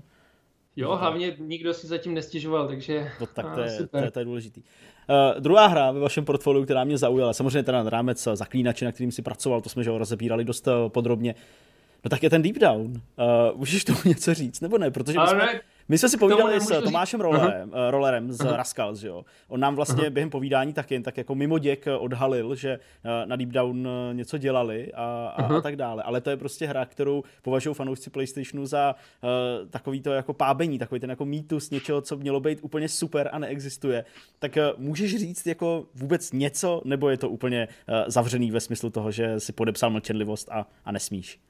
Jo, hlavně nikdo si zatím nestěžoval, takže... No, tak to je, to je, to je důležitý. Uh, druhá hra ve vašem portfoliu, která mě zaujala, samozřejmě teda na rámec zaklínače, na kterým si pracoval, to jsme že ho rozebírali dost uh, podrobně, no tak je ten Deep Down. Uh, můžeš tomu něco říct, nebo ne? Protože my jsme... Ne my jsme si povídali s Tomášem Rollerem, uh-huh. Rollerem z uh-huh. Rascals, jo. On nám vlastně uh-huh. během povídání tak jen tak jako mimo děk odhalil, že na Deep Down něco dělali a, a, uh-huh. a tak dále. Ale to je prostě hra, kterou považují fanoušci PlayStationu za uh, takový to jako pábení, takový ten jako mýtus něčeho, co mělo být úplně super a neexistuje. Tak uh, můžeš říct jako vůbec něco, nebo je to úplně uh, zavřený ve smyslu toho, že si podepsal mlčenlivost a, a nesmíš?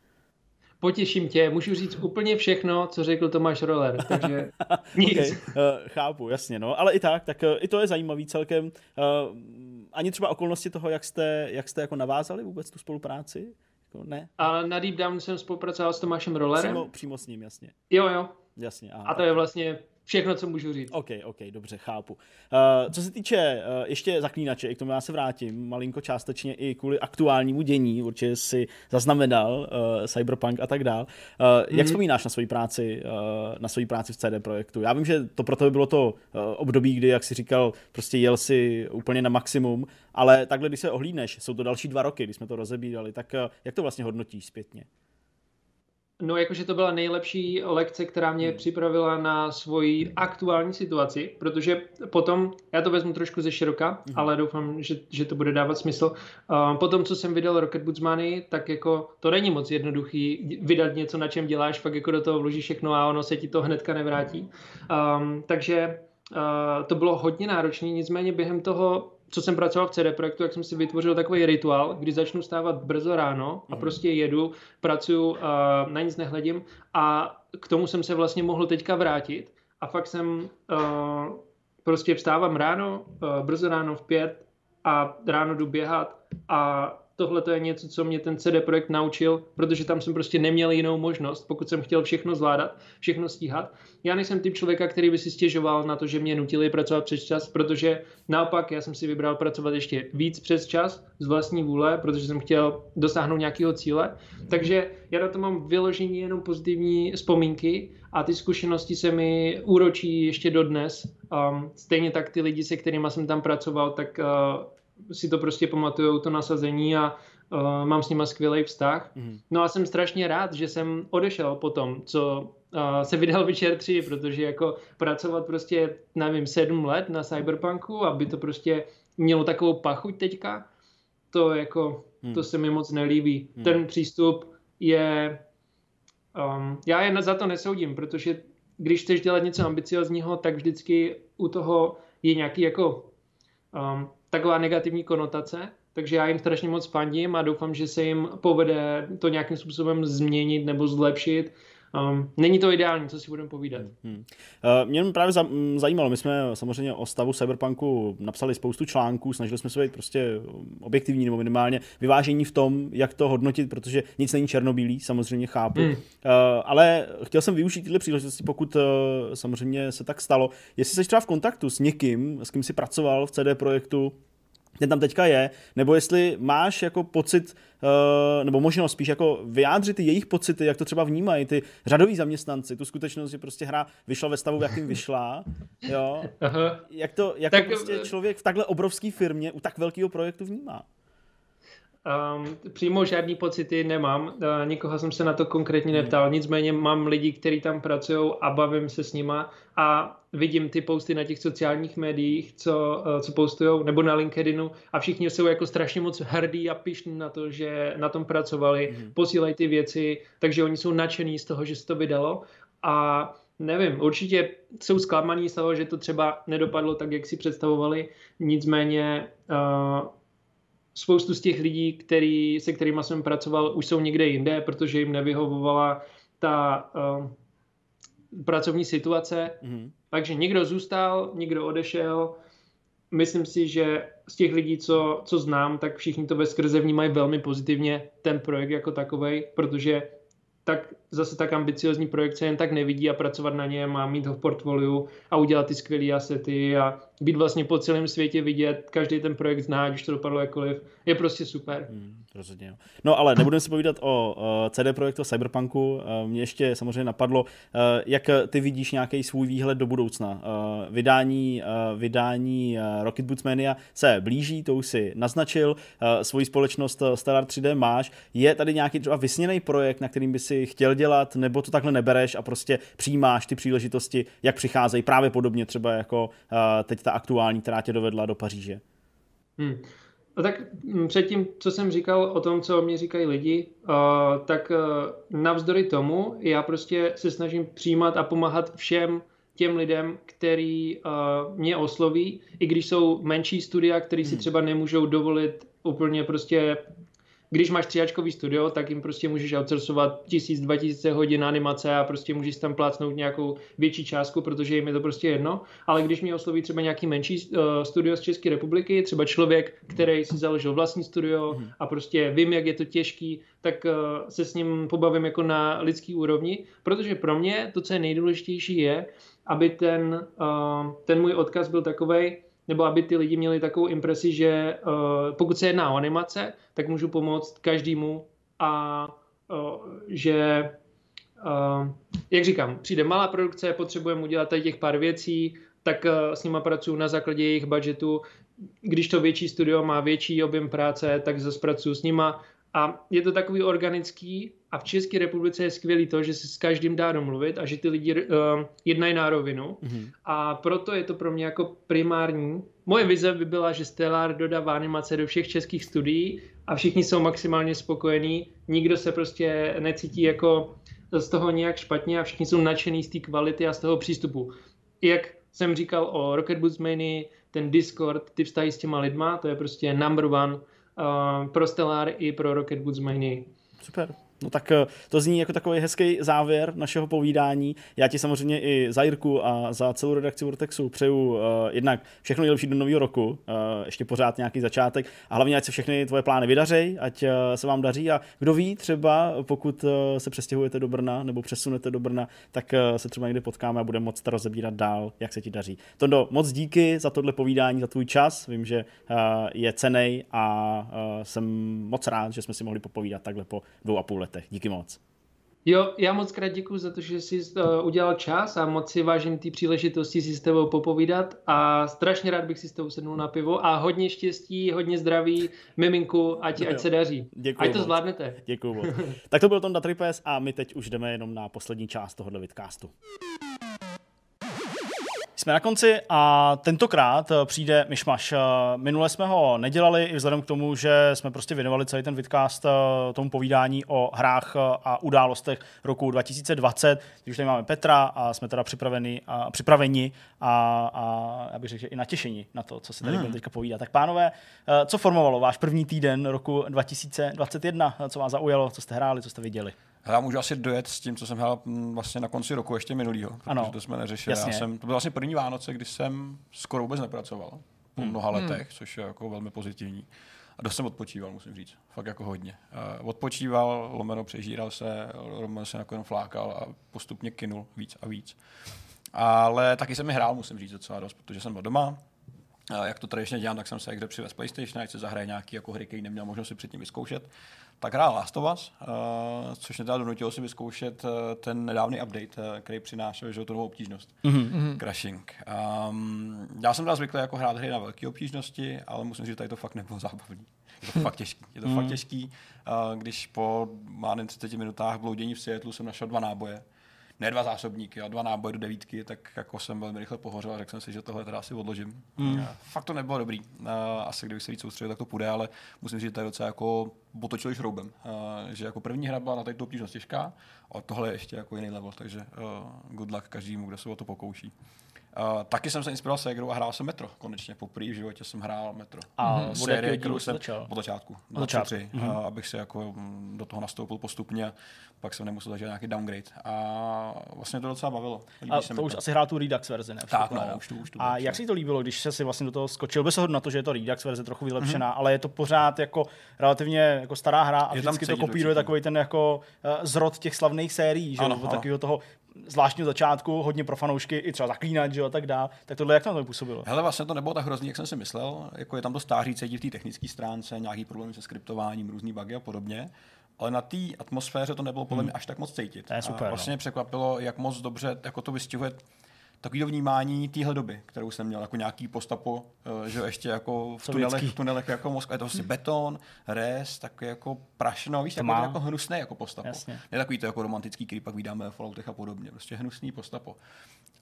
Potěším tě, můžu říct úplně všechno, co řekl Tomáš Roller, takže nic. okay, uh, chápu, jasně, no, ale i tak, tak uh, i to je zajímavý celkem. Uh, ani třeba okolnosti toho, jak jste, jak jste jako navázali vůbec tu spolupráci? Jako ne? A na Deep Down jsem spolupracoval s Tomášem Rollerem. Přímo, přímo s ním, jasně. Jo, jo. Jasně. Aha, a to je vlastně všechno, co můžu říct. OK, OK, dobře, chápu. Uh, co se týče uh, ještě zaklínače, i k tomu já se vrátím, malinko částečně i kvůli aktuálnímu dění, určitě si zaznamenal uh, Cyberpunk a tak dál. Uh, mm-hmm. Jak mhm. vzpomínáš na svoji práci, uh, na svoji práci v CD Projektu? Já vím, že to pro tebe bylo to uh, období, kdy, jak jsi říkal, prostě jel si úplně na maximum, ale takhle, když se ohlídneš, jsou to další dva roky, kdy jsme to rozebírali, tak uh, jak to vlastně hodnotíš zpětně? No, jakože to byla nejlepší lekce, která mě hmm. připravila na svoji aktuální situaci, protože potom, já to vezmu trošku ze široka, hmm. ale doufám, že, že to bude dávat smysl. Uh, potom, co jsem vydal Rocket Boots Money, tak jako to není moc jednoduchý vydat něco, na čem děláš, fakt jako do toho vložíš všechno a ono se ti to hnedka nevrátí. Um, takže uh, to bylo hodně náročné, nicméně během toho co jsem pracoval v CD Projektu, jak jsem si vytvořil takový rituál, kdy začnu stávat brzo ráno a mhm. prostě jedu, pracuju, na nic nehledím a k tomu jsem se vlastně mohl teďka vrátit a fakt jsem prostě vstávám ráno, brzo ráno v pět a ráno jdu běhat a tohle to je něco, co mě ten CD Projekt naučil, protože tam jsem prostě neměl jinou možnost, pokud jsem chtěl všechno zvládat, všechno stíhat. Já nejsem typ člověka, který by si stěžoval na to, že mě nutili pracovat přes čas, protože naopak já jsem si vybral pracovat ještě víc přes čas z vlastní vůle, protože jsem chtěl dosáhnout nějakého cíle. Takže já na to mám vyložení jenom pozitivní vzpomínky a ty zkušenosti se mi úročí ještě dodnes. Um, stejně tak ty lidi, se kterými jsem tam pracoval, tak uh, si to prostě pamatují, to nasazení a uh, mám s nima skvělý vztah. Mm. No a jsem strašně rád, že jsem odešel po tom, co uh, se vydal Witcher 3, protože jako pracovat prostě, nevím, sedm let na Cyberpunku, aby to prostě mělo takovou pachuť teďka, to jako, mm. to se mi moc nelíbí. Mm. Ten přístup je, um, já je za to nesoudím, protože když chceš dělat něco ambiciozního, tak vždycky u toho je nějaký jako um, taková negativní konotace, takže já jim strašně moc fandím a doufám, že se jim povede to nějakým způsobem změnit nebo zlepšit. Um, není to ideální, co si budeme povídat. Hmm. Uh, mě právě za, m, zajímalo, my jsme samozřejmě o stavu Cyberpunku napsali spoustu článků, snažili jsme se být prostě objektivní nebo minimálně vyvážení v tom, jak to hodnotit, protože nic není černobílý, samozřejmě chápu. Hmm. Uh, ale chtěl jsem využít tyhle příležitosti, pokud uh, samozřejmě se tak stalo. Jestli jsi třeba v kontaktu s někým, s kým si pracoval v CD projektu, ten tam teďka je, nebo jestli máš jako pocit, uh, nebo možnost spíš jako vyjádřit ty jejich pocity, jak to třeba vnímají ty řadoví zaměstnanci, tu skutečnost, že prostě hra vyšla ve stavu, v jakým vyšla, jo, Aha. jak to, jak tak, to prostě eh, člověk v takhle obrovské firmě u tak velkého projektu vnímá? Um, přímo žádný pocity nemám, uh, nikoho jsem se na to konkrétně hmm. neptal, nicméně mám lidi, kteří tam pracují a bavím se s nima a vidím ty posty na těch sociálních médiích, co, uh, co postují, nebo na LinkedInu a všichni jsou jako strašně moc hrdí a pišní na to, že na tom pracovali, hmm. posílají ty věci, takže oni jsou nadšení z toho, že se to vydalo a nevím, určitě jsou zklamaní z toho, že to třeba nedopadlo tak, jak si představovali, nicméně uh, spoustu z těch lidí, který, se kterými jsem pracoval, už jsou někde jinde, protože jim nevyhovovala ta uh, pracovní situace. Mm-hmm. Takže někdo zůstal, někdo odešel. Myslím si, že z těch lidí, co, co znám, tak všichni to ve skrze vnímají velmi pozitivně ten projekt jako takový, protože tak zase tak ambiciozní projekt se jen tak nevidí a pracovat na něm a mít ho v portfoliu a udělat ty skvělé asety a být vlastně po celém světě vidět, každý ten projekt zná, když to dopadlo jakkoliv, je prostě super. Hmm, rozhodně. No ale nebudeme se povídat o CD projektu Cyberpunku. Uh, mě ještě samozřejmě napadlo, uh, jak ty vidíš nějaký svůj výhled do budoucna. Uh, vydání vydání Rocket Boots Mania se blíží, to už si naznačil, svoji společnost Stellar 3D máš. Je tady nějaký třeba vysněný projekt, na kterým by si chtěl dělat, nebo to takhle nebereš a prostě přijímáš ty příležitosti, jak přicházejí právě podobně třeba jako teď ta aktuální, která tě dovedla do Paříže? Hmm. No tak mm, předtím, co jsem říkal o tom, co o mě říkají lidi, uh, tak uh, navzdory tomu já prostě se snažím přijímat a pomáhat všem těm lidem, který uh, mě osloví, i když jsou menší studia, který si hmm. třeba nemůžou dovolit úplně prostě když máš tříáčkový studio, tak jim prostě můžeš outsourcovat tisíc, dva tisíce hodin animace a prostě můžeš tam plácnout nějakou větší částku, protože jim je to prostě jedno. Ale když mě osloví třeba nějaký menší uh, studio z České republiky, třeba člověk, který si založil vlastní studio mm. a prostě vím, jak je to těžký, tak uh, se s ním pobavím jako na lidský úrovni, protože pro mě to, co je nejdůležitější, je, aby ten, uh, ten můj odkaz byl takovej, nebo aby ty lidi měli takovou impresi, že uh, pokud se jedná o animace, tak můžu pomoct každému a uh, že, uh, jak říkám, přijde malá produkce, potřebujeme udělat tady těch pár věcí, tak uh, s nima pracuji na základě jejich budgetu. Když to větší studio má větší objem práce, tak zase pracuji s nima a je to takový organický a v České republice je skvělý to, že se s každým dá domluvit a že ty lidi uh, jednají na rovinu. Mm-hmm. A proto je to pro mě jako primární. Moje vize by byla, že Stellar dodává animace do všech českých studií a všichni jsou maximálně spokojení. Nikdo se prostě necítí jako z toho nějak špatně a všichni jsou nadšený z té kvality a z toho přístupu. Jak jsem říkal o Rocket Boots Many, ten Discord, ty vztahy s těma lidma, to je prostě number one uh, pro Stellar i pro Rocket Boots Many. Super. No tak eh, to zní jako takový hezký závěr našeho povídání. Já ti samozřejmě i za Jirku a za celou redakci Vortexu přeju uh, jednak všechno nejlepší do nového roku, uh, ještě pořád nějaký začátek a hlavně ať se všechny tvoje plány vydařejí, ať uh, se vám daří a kdo ví, třeba pokud uh, se přestěhujete do Brna nebo přesunete do Brna, tak uh, se třeba někde potkáme a budeme moct rozebírat dál, jak se ti daří. Tondo, moc díky za tohle povídání, za tvůj čas. Vím, že uh, je cenej a uh, jsem moc rád, že jsme si mohli popovídat takhle po dvou a půl letech. Díky moc. Jo, já moc krát děkuji za to, že jsi uh, udělal čas a moc si vážím té příležitosti si s tebou popovídat a strašně rád bych si s tebou sednul na pivo a hodně štěstí, hodně zdraví, miminku, ať, ať se daří. Děkuji ať to moc. zvládnete. Děkuji moc. tak to byl Tonda Tripes a my teď už jdeme jenom na poslední část tohohle vidcastu. Jsme na konci a tentokrát eh, přijde myšmaš. Eh, minule jsme ho nedělali i vzhledem k tomu, že jsme prostě věnovali celý ten vidcast eh, tomu povídání o hrách a událostech roku 2020. Teď už tady máme Petra a jsme teda připraveni a, připraveni a, a já bych řekl, že i natěšení na to, co se tady hmm. teďka povídá. Tak pánové, co formovalo váš první týden roku 2021? Co vás zaujalo, co jste hráli, co jste viděli? Já můžu asi dojet s tím, co jsem hrál mm, vlastně na konci roku ještě minulýho, protože ano, to jsme neřešili. Jasně. Já jsem, to byl vlastně první Vánoce, kdy jsem skoro vůbec nepracoval po hmm. mnoha letech, hmm. což je jako velmi pozitivní. A dost jsem odpočíval, musím říct. Fakt jako hodně. Uh, odpočíval, lomeno přežíral se, lomeno se nakonec flákal a postupně kinul víc a víc. Ale taky jsem mi hrál, musím říct, docela dost, protože jsem byl doma. Uh, jak to tradičně dělám, tak jsem se kde přivez PlayStation, ať se zahraje nějaký jako hry, který neměl možnost si předtím vyzkoušet tak hrál Last of Us, uh, což mě teda donutilo si vyzkoušet uh, ten nedávný update, uh, který přinášel že, tu novou obtížnost. Mm-hmm. Crashing. Um, já jsem teda zvyklý jako hrát hry na velké obtížnosti, ale musím říct, že tady to fakt nebylo zábavný. Je to fakt těžký. Je to mm. fakt těžký, uh, když po má 30 minutách bloudění v Seattleu jsem našel dva náboje ne dva zásobníky, a dva náboje do devítky, tak jako jsem velmi rychle pohořel a řekl jsem si, že tohle teda asi odložím. Mm. Fakt to nebylo dobrý. Asi kdybych se víc soustředil, tak to půjde, ale musím říct, že to je docela jako potočili šroubem. Že jako první hra byla na této obtížnost těžká, a tohle je ještě jako jiný level, takže good luck každému, kdo se o to pokouší. Uh, taky jsem se inspiroval se hrou a hrál jsem Metro. Konečně poprvé v životě jsem hrál Metro. A mm-hmm. série, kterou jsem začal? od začátku. Od začátku. Tři, mm-hmm. uh, abych se jako mm, do toho nastoupil postupně, pak jsem nemusel zažít nějaký downgrade. A vlastně to docela bavilo. Líbí a to už to. asi hrál tu Redux verzi, ne? Tak, no, už tu, už tu a jak si to líbilo, když se si vlastně do toho skočil? Bez na to, že je to Redux verze trochu vylepšená, mm-hmm. ale je to pořád jako relativně jako stará hra a je vždycky to kopíruje takový ten jako uh, zrod těch slavných sérií, že? Ano, ano. takového toho zvláštního začátku, hodně pro fanoušky, i třeba zaklínat, že jo, a tak dále. Tak tohle jak tam to působilo? Hele, vlastně to nebylo tak hrozný, jak jsem si myslel. Jako je tam to stáří cítit v té technické stránce, nějaký problémy se skriptováním, různý bugy a podobně. Ale na té atmosféře to nebylo podle mě hmm. až tak moc cítit. To je super, a vlastně no. překvapilo, jak moc dobře jako to vystihuje takový vnímání téhle doby, kterou jsem měl, jako nějaký postapo, eh, že ještě jako v tunelech, v tunelech jako Moskva, je to vlastně beton, res, tak jako prašno, víš, jako, jako hnusný jako postapo. Jasně. Ne takový to jako romantický, který pak vydáme v Falloutech a podobně, prostě hnusný postapo.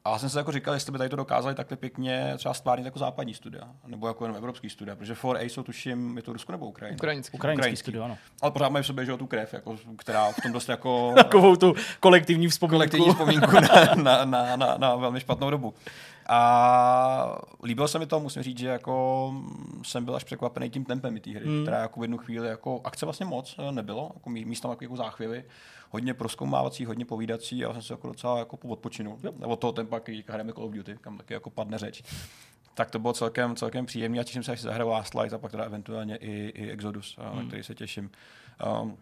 A já jsem se jako říkal, jestli by tady to dokázali takhle pěkně třeba stvárnit jako západní studia, nebo jako jenom evropský studia, protože 4A jsou tuším, je to Rusko nebo Ukrajina? Ukrajinský. Ukrajinský, Ukrajinský studio, ano. Ale pořád mají v sobě že, tu krev, jako, která v tom dost jako... Takovou tu kolektivní vzpomínku. Kolektivní vzpomínku na, na, na, na, na, velmi špatnou dobu. A líbilo se mi to, musím říct, že jako jsem byl až překvapený tím tempem té hry, mm. která jako v jednu chvíli jako akce vlastně moc nebylo, jako místo jako, jako záchvěvy, hodně proskoumávací, hodně povídací a já jsem se jako docela jako odpočinul. Yep. Od toho tempa, který hrajeme Call of Duty, kam taky jako padne řeč. Tak to bylo celkem, celkem příjemné a těším se, až se zahraju Last Light a pak teda eventuálně i, i Exodus, na hmm. který se těším. Um,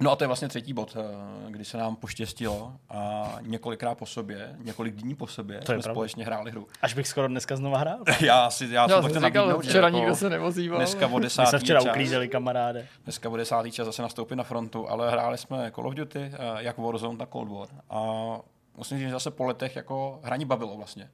No a to je vlastně třetí bod, eh, kdy se nám poštěstilo a několikrát po sobě, několik dní po sobě to jsme pravda. společně hráli hru. Až bych skoro dneska znova hrál. já si, já, já jsem říkal, nabídnout, včera jako nikdo se nevozíval. Dneska o desátý My jsme včera uklízeli kamaráde. Dneska o desátý čas zase nastoupit na frontu, ale hráli jsme Call of Duty, eh, jak Warzone, tak Cold War. A musím říct, že zase po letech jako hraní bavilo vlastně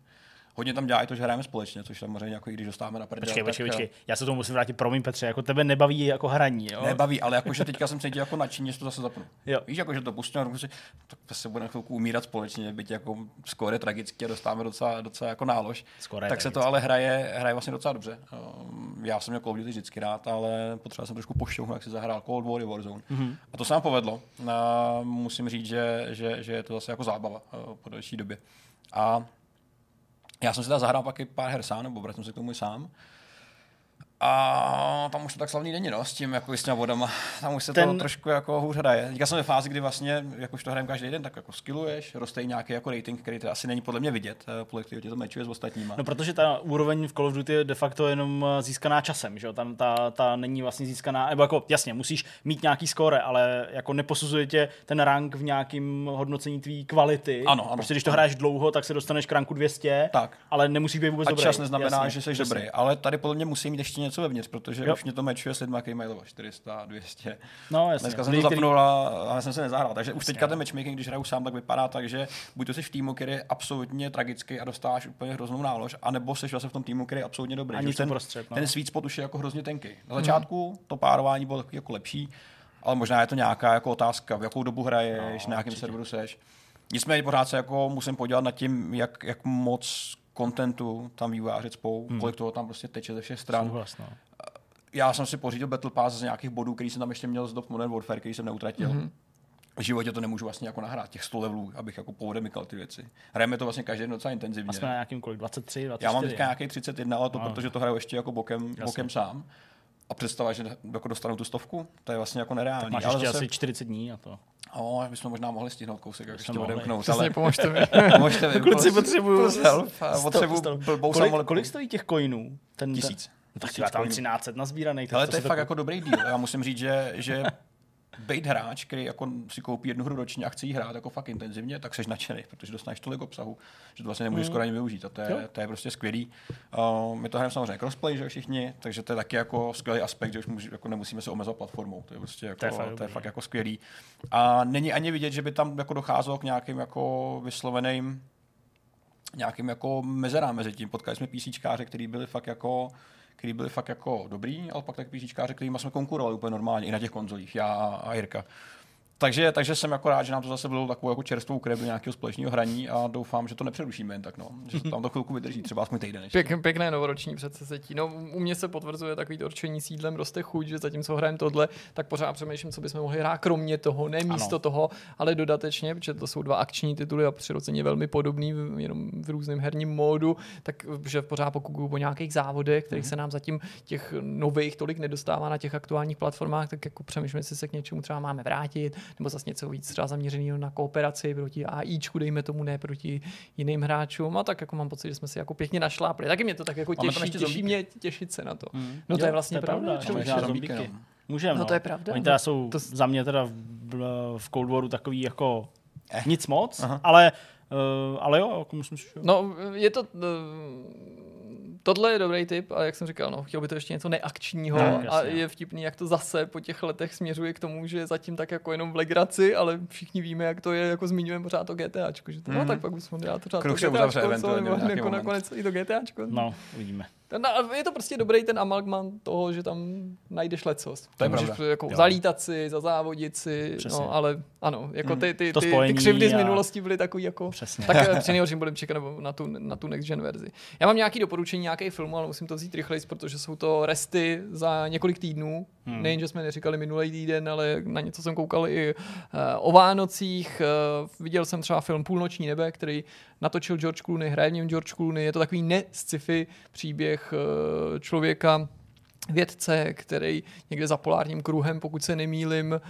hodně tam dělá i to, že hrajeme společně, což samozřejmě jako i když dostáváme na prdel. Počkej, počkej, počkej. Já se tomu musím vrátit, promiň Petře, jako tebe nebaví jako hraní, jo? Nebaví, ale jakože teďka jsem cítil jako nadšení, že to zase zapnu. Jo. Víš, jako, že to pustím a si, tak se budeme chvilku umírat společně, byť jako skoro tragicky a dostáváme docela, docela jako nálož. Skoro tak tragicky. se to ale hraje, hraje vlastně docela dobře. Ehm, já jsem měl Call of Duty vždycky rád, ale potřeboval jsem trošku pošťouhnout, jak si zahrál Cold War i Warzone. Mm-hmm. A to se nám povedlo. A musím říct, že, že, že je to zase jako zábava eh, po další době. A já jsem si teda zahrál pak i pár her sám, nebo jsem se k tomu i sám. A tam už to tak slavný není, no, s tím jako s těma vodama. Tam už se Ten... to trošku jako hůř hraje. Teďka jsem ve fázi, kdy vlastně, jak už to hrajeme každý den, tak jako skilluješ, roste i nějaký jako rating, který to asi není podle mě vidět, eh, podle kterého tě to mečuje s ostatníma. No, protože ta úroveň v Call of Duty je de facto jenom eh, získaná časem, že jo? Tam ta, ta není vlastně získaná, nebo jako jasně, musíš mít nějaký skóre, ale jako neposuzuje tě ten rank v nějakým hodnocení tvý kvality. Ano, ano. Prostě když to hraješ dlouho, tak se dostaneš k ranku 200, tak. ale nemusíš být vůbec A dobrý. čas neznamená, jasně, že jsi jasně. dobrý, ale tady podle mě musí mít ještě něco vevnitř, protože Jo. už mě to mečuje s který mají level 400, 200. No, jasně. Dneska jsem to zapnul a, a jsem se nezahrál. Takže už teďka ten matchmaking, když hraju sám, tak vypadá tak, že buď to jsi v týmu, který je absolutně tragický a dostáváš úplně hroznou nálož, anebo jsi vlastně v tom týmu, který je absolutně dobrý. A Že nic už ten, uprostřed, no. ten sweet spot už je jako hrozně tenký. Na začátku to párování bylo jako lepší, ale možná je to nějaká jako otázka, v jakou dobu hraješ, No, na jakém serveru seš. Nicméně pořád se jako musím podívat nad tím, jak, jak moc kontentu tam vývojáři cpou, hmm. kolik toho tam prostě teče ze všech stran Souhlas, no. já jsem si pořídil Battle Pass z nějakých bodů, který jsem tam ještě měl z dob Modern Warfare, který jsem neutratil. Mm-hmm. V životě to nemůžu vlastně jako nahrát, těch 100 levelů, abych jako povodemykal ty věci. Hrajeme to vlastně každý den docela A intenzivně. jsme na nějakým kolik? 23, 24? Já mám teďka nějaký 31, ale to No. protože to hraju ještě jako bokem, bokem sám. A představa, že jako dostanu tu stovku, to je vlastně jako nereálný. Máš ale ještě zase, asi 40 dní na to. o, bychom možná mohli stihnout kousek, jak ještě odemknout, Přesně, ale pomožte mi. pomožte mi. Kluci potřebuju a sto- potřebuju blbou kolik, samolepku. kolik stojí těch coinů? Ten, Tisíc. No, tak Tisíc já tam coinů. 13 nazbíraných. Ale tak to je fakt jako dobrý díl. Já musím říct, že, že být hráč, který jako si koupí jednu hru ročně a chce jí hrát jako fakt intenzivně, tak seš nadšený, protože dostaneš tolik obsahu, že to vlastně nemůžeš skoro ani využít. A to Jo. je, to je prostě skvělý. Uh, my to hrajeme samozřejmě crossplay, že všichni, takže to je taky jako skvělý aspekt, že už může, jako nemusíme se omezovat platformou. To je prostě jako, To je to fakt to je fakt jako skvělý. A není ani vidět, že by tam jako docházelo k nějakým jako vysloveným nějakým jako mezerám mezi tím. Potkali jsme písíčkáře, který byli fakt jako který byli fakt jako dobrý, ale pak tak písíčkáře, kterými jsme konkurovali úplně normálně i na těch konzolích, já a Jirka. Takže, takže jsem jako rád, že nám to zase bylo takovou jako čerstvou krev do nějakého společného hraní a doufám, že to nepřerušíme jen tak, no. že tam to chvilku vydrží, třeba aspoň týden ještě. Pěk, pěkné novoroční předsesetí. No, u mě se potvrzuje takový to určení sídlem roste chuť, že zatímco hrajeme tohle, tak pořád přemýšlím, co bychom mohli hrát kromě toho, ne místo Ano. toho, ale dodatečně, protože to jsou dva akční tituly a přirozeně velmi podobný, jenom v různém herním módu, tak že pořád pokukuju po nějakých závodech, kterých Mhm. se nám zatím těch nových tolik nedostává na těch aktuálních platformách, tak jako přemýšlím, jestli se k něčemu třeba máme vrátit, nebo zase něco víc třeba zaměřeného na kooperaci proti AIčku, dejme tomu, ne proti jiným hráčům. A tak jako mám pocit, že jsme si jako pěkně našlápli. Taky mě to tak jako těší, ještě těší mě těšit se na to. Hmm. No to Jo, je vlastně to je pravda, pravda. no. Můžeme, No no. to je pravda, Oni no. teda jsou To- za mě teda v, v Cold Waru takový jako Eh. nic moc, Aha. ale, uh, ale jo, jako myslím si. No, je to... eh, Tohle je dobrý tip, ale jak jsem říkal, no, chtěl by to ještě něco neakčního No, a jasně. je vtipný, jak to zase po těch letech směřuje k tomu, že je zatím tak jako jenom v legraci, ale všichni víme, jak to je, jako zmiňujeme pořád to GTAčko, že to, no Mhm. tak pak bychom dát pořád Kruh to GTAčko, co, nebo nakonec i to GTAčko. No, uvidíme. A je to prostě dobrý ten amalgman toho, že tam najdeš lecos. To je Můžeš pravda. jako Jo. zalítat si, zazávodit si, Přesně. no, ale ano, jako ty, ty, To ty, ty spojení křivdy z a- minulosti byly takový jako... Přesně. Tak eh, při nejhorším budeme čekat nebo na tu, na tu next gen verzi. Já mám nějaký doporučení, nějaký film, ale musím to vzít rychleji, protože jsou to resty za několik týdnů. Hmm. Hmm. Nejen, že jsme neříkali minulý týden, ale na něco jsem koukal i uh, o Vánocích. Uh, viděl jsem třeba film Půlnoční nebe, který natočil George Clooney, hraje v něm George Clooney. Je to takový ne-sci-fi příběh uh, člověka, vědce, který někde za polárním kruhem, pokud se nemýlim, eh,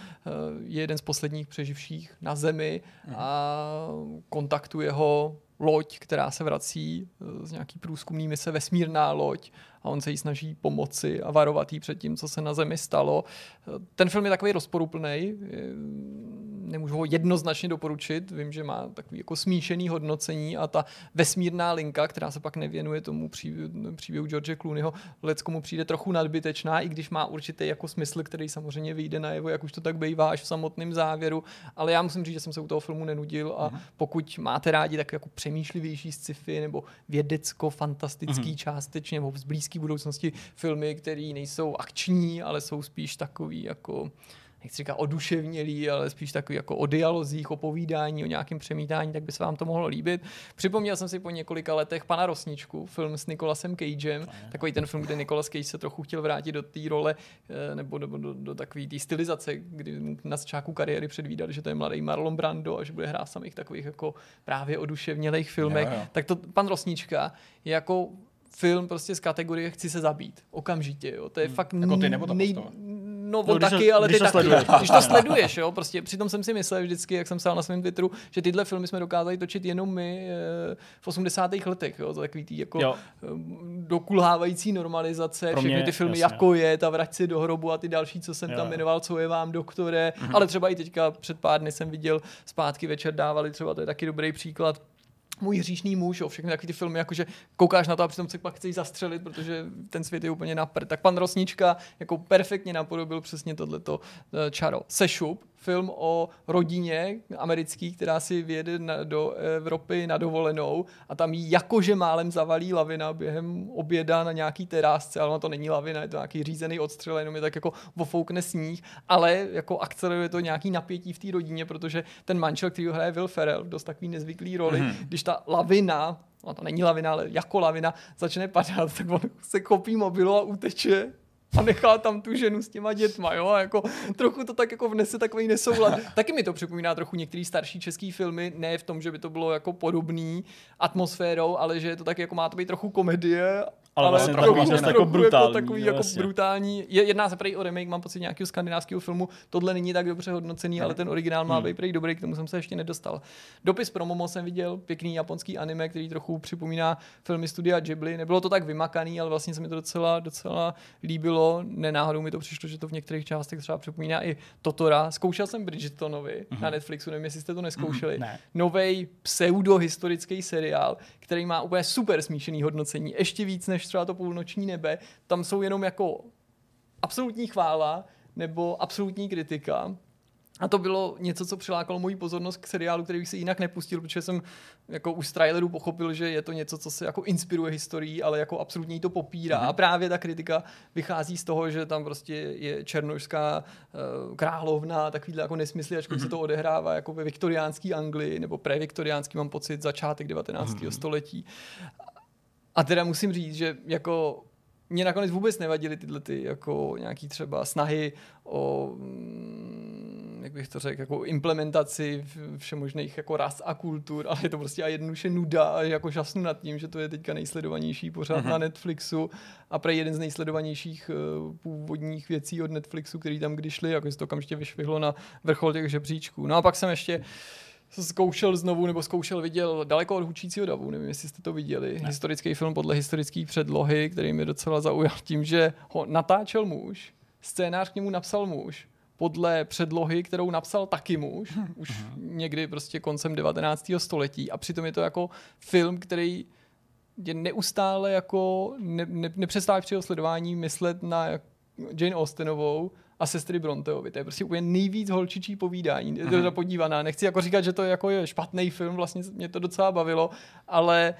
je jeden z posledních přeživších na Zemi a kontaktuje ho loď, která se vrací eh, z nějaký průzkumný mise, vesmírná loď a on se jí snaží pomoci a varovat jí před tím, co se na Zemi stalo. Ten film je takový rozporuplný, nemůžu ho jednoznačně doporučit, vím, že má takový jako smíšený hodnocení a ta vesmírná linka, která se pak nevěnuje tomu pří- příběhu George Clooneyho, leckomu přijde trochu nadbytečná, i když má určitý jako smysl, který samozřejmě vyjde najevo, jak už to tak bývá až v samotném závěru, ale já musím říct, že jsem se u toho filmu nenudil a pokud máte rádi tak jako přemýšlivější sci-fi nebo vědecko-fantastický částečně nebo z blízké budoucnosti filmy, které nejsou akční, ale jsou spíš takový jako nechci říkat oduševnělý, ale spíš takový jako o dialozích, o povídání, o nějakém přemítání, tak by se vám to mohlo líbit. Připomněl jsem si po několika letech Pana Rosničku, film s Nicolasem Cagem, takový ten film, kde Nicolas Cage se trochu chtěl vrátit do té role eh, nebo, nebo do, do takové té stylizace, kdy mu na začátku kariéry předvídali, že to je mladý Marlon Brando a že bude hrát samých takových jako právě oduševnělých filmech. Jo, jo. Tak to pan Rosnička je jako film prostě z kategorie chci se zabít. Okamžitě, jo. To je hmm. fakt jako ty nebo ta nej... No, no taky, ale ty taky. Sleduješ, když to sleduješ, jo, prostě přitom jsem si myslel vždycky, jak jsem psal na svém Twitteru, že tyhle filmy jsme dokázali točit jenom my eh, v 80. letech, jo, to takový tý jako jo. Eh, dokulhávající normalizace, Pro všechny ty filmy, jasně. jako je, ta vrať si do hrobu a ty další, co jsem jo. tam jmenoval, co je vám, doktore, mhm. ale třeba i teďka před pár dny jsem viděl, zpátky večer dávali, třeba to je taky dobrý příklad, můj hříšný muž, o všechny takové ty filmy, jakože koukáš na to a přitom se pak chceš zastřelit, protože ten svět je úplně na Tak pan Rosnička jako perfektně napodobil přesně tohleto eh, čaro. Sešup, film o rodině americký, která si vyjede na, do Evropy na dovolenou a tam jí jakože málem zavalí lavina během oběda na nějaký terásce, ale ono to není lavina, je to nějaký řízený odstřel, jenom je tak jako vofoukne sníh, ale jako akceleruje to nějaký napětí v té rodině, protože ten manžel, který ho hraje Will Ferrell dost takový nezvyklý roli, mm-hmm. když ta lavina no to není lavina, ale jako lavina, začne padat, tak on se kopí mobilu a uteče a nechá tam tu ženu s těma dětma, jo, a jako trochu to tak jako vnese takový nesoulad. Taky mi to připomíná trochu některý starší český filmy, ne v tom, že by to bylo jako podobný atmosférou, ale že to tak jako má to být trochu komedie ale, ale vlastně trochu, trochu, trochu jako brutální. Jako takový jako brutální. Je, jedná se prý o remake, mám pocit nějakého skandinávského filmu. Tohle není tak dobře hodnocený, ale ten originál má hmm. být prý dobrý, k tomu jsem se ještě nedostal. Dopis pro Momo jsem viděl, pěkný japonský anime, který trochu připomíná filmy studia Ghibli. Nebylo to tak vymakaný, ale vlastně se mi to docela, docela líbilo. Nenáhodou mi to přišlo, že to v některých částech třeba připomíná i Totora. Zkoušel jsem Bridgetonovi mm-hmm. na Netflixu, nevím, jestli jste to neskoušeli. Mm-hmm. Nový pseudohistorický seriál, který má úplně super smíšený hodnocení, ještě víc než třeba to půlnoční nebe, tam jsou jenom jako absolutní chvála nebo absolutní kritika. A to bylo něco, co přilákalo moji pozornost k seriálu, který bych si jinak nepustil, protože jsem jako už z traileru pochopil, že je to něco, co se jako inspiruje historií, ale jako absolutně to popírá. Mm-hmm. A právě ta kritika vychází z toho, že tam prostě je černožská uh, královna, takovýhle jako nesmysly, ačkoliv mm-hmm. se to odehrává jako ve viktoriánský Anglii, nebo previktoriánský, mám pocit, začátek 19. Mm-hmm. století. A teda musím říct, že jako mě nakonec vůbec nevadily tyhle ty jako nějaký třeba snahy o, mm, jak bych to řekl, jako implementaci všemožných jako ras a kultur, ale je to prostě a jednoduše nuda a jako žasnu nad tím, že to je teďka nejsledovanější pořád mm-hmm. na Netflixu a prej jeden z nejsledovanějších uh, původních věcí od Netflixu, který tam kdy šli, jako se to okamžitě vyšvihlo na vrchol těch žebříčků. No a pak jsem ještě zkoušel znovu, nebo zkoušel, viděl daleko od hučícího davu, nevím, jestli jste to viděli, ne. historický film podle historické předlohy, který mě docela zaujal tím, že ho natáčel muž, scénář k němu napsal muž, podle předlohy, kterou napsal taky muž, už uh-huh. někdy prostě koncem 19. století a přitom je to jako film, který je neustále jako ne, ne, nepřestává při sledování myslet na Jane Austenovou a sestry Bronteovi. To je prostě úplně nejvíc holčičí povídání. Je to mhm. podívaná. Nechci jako říkat, že to je jako je špatný film, vlastně mě to docela bavilo, ale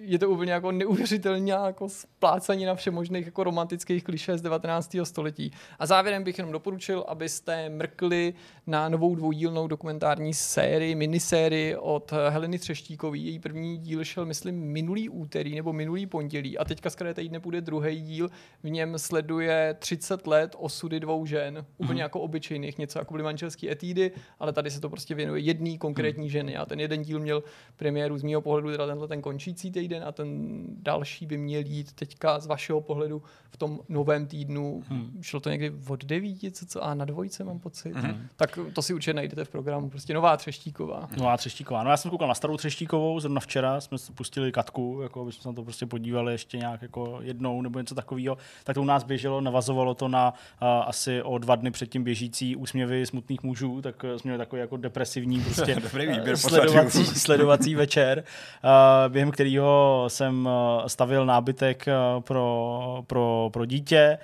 je to úplně jako neuvěřitelně jako splácení na všemožných jako romantických kliše z 19. století. A závěrem bych jenom doporučil, abyste mrkli na novou dvoudílnou dokumentární sérii, minisérii od Heleny Třeštíkové. Její první díl šel, myslím, minulý úterý nebo minulý pondělí a teďka z týdne bude druhý díl. V něm sleduje 30 let osudy dvou žen, úplně mm. jako obyčejných, něco jako byly manželské etídy, ale tady se to prostě věnuje jedný konkrétní mm. ženy. A ten jeden díl měl premiéru z mého pohledu, teda tenhle ten končí následující týden a ten další by měl jít teďka z vašeho pohledu v tom novém týdnu. Hmm. Šlo to někdy od devíti, co, co a na dvojce mám pocit. Hmm. Tak to si určitě najdete v programu. Prostě nová Třeštíková. Nová Třeštíková. No já jsem koukal na starou Třeštíkovou, zrovna včera jsme pustili katku, jako aby jsme se na to prostě podívali ještě nějak jako jednou nebo něco takového. Tak to u nás běželo, navazovalo to na uh, asi o dva dny předtím běžící úsměvy smutných mužů, tak uh, jsme měli takový jako depresivní prostě uh, sledovací, sledovací večer, uh, během který kterého jsem eh, stavil nábytek eh, pro, pro, pro dítě.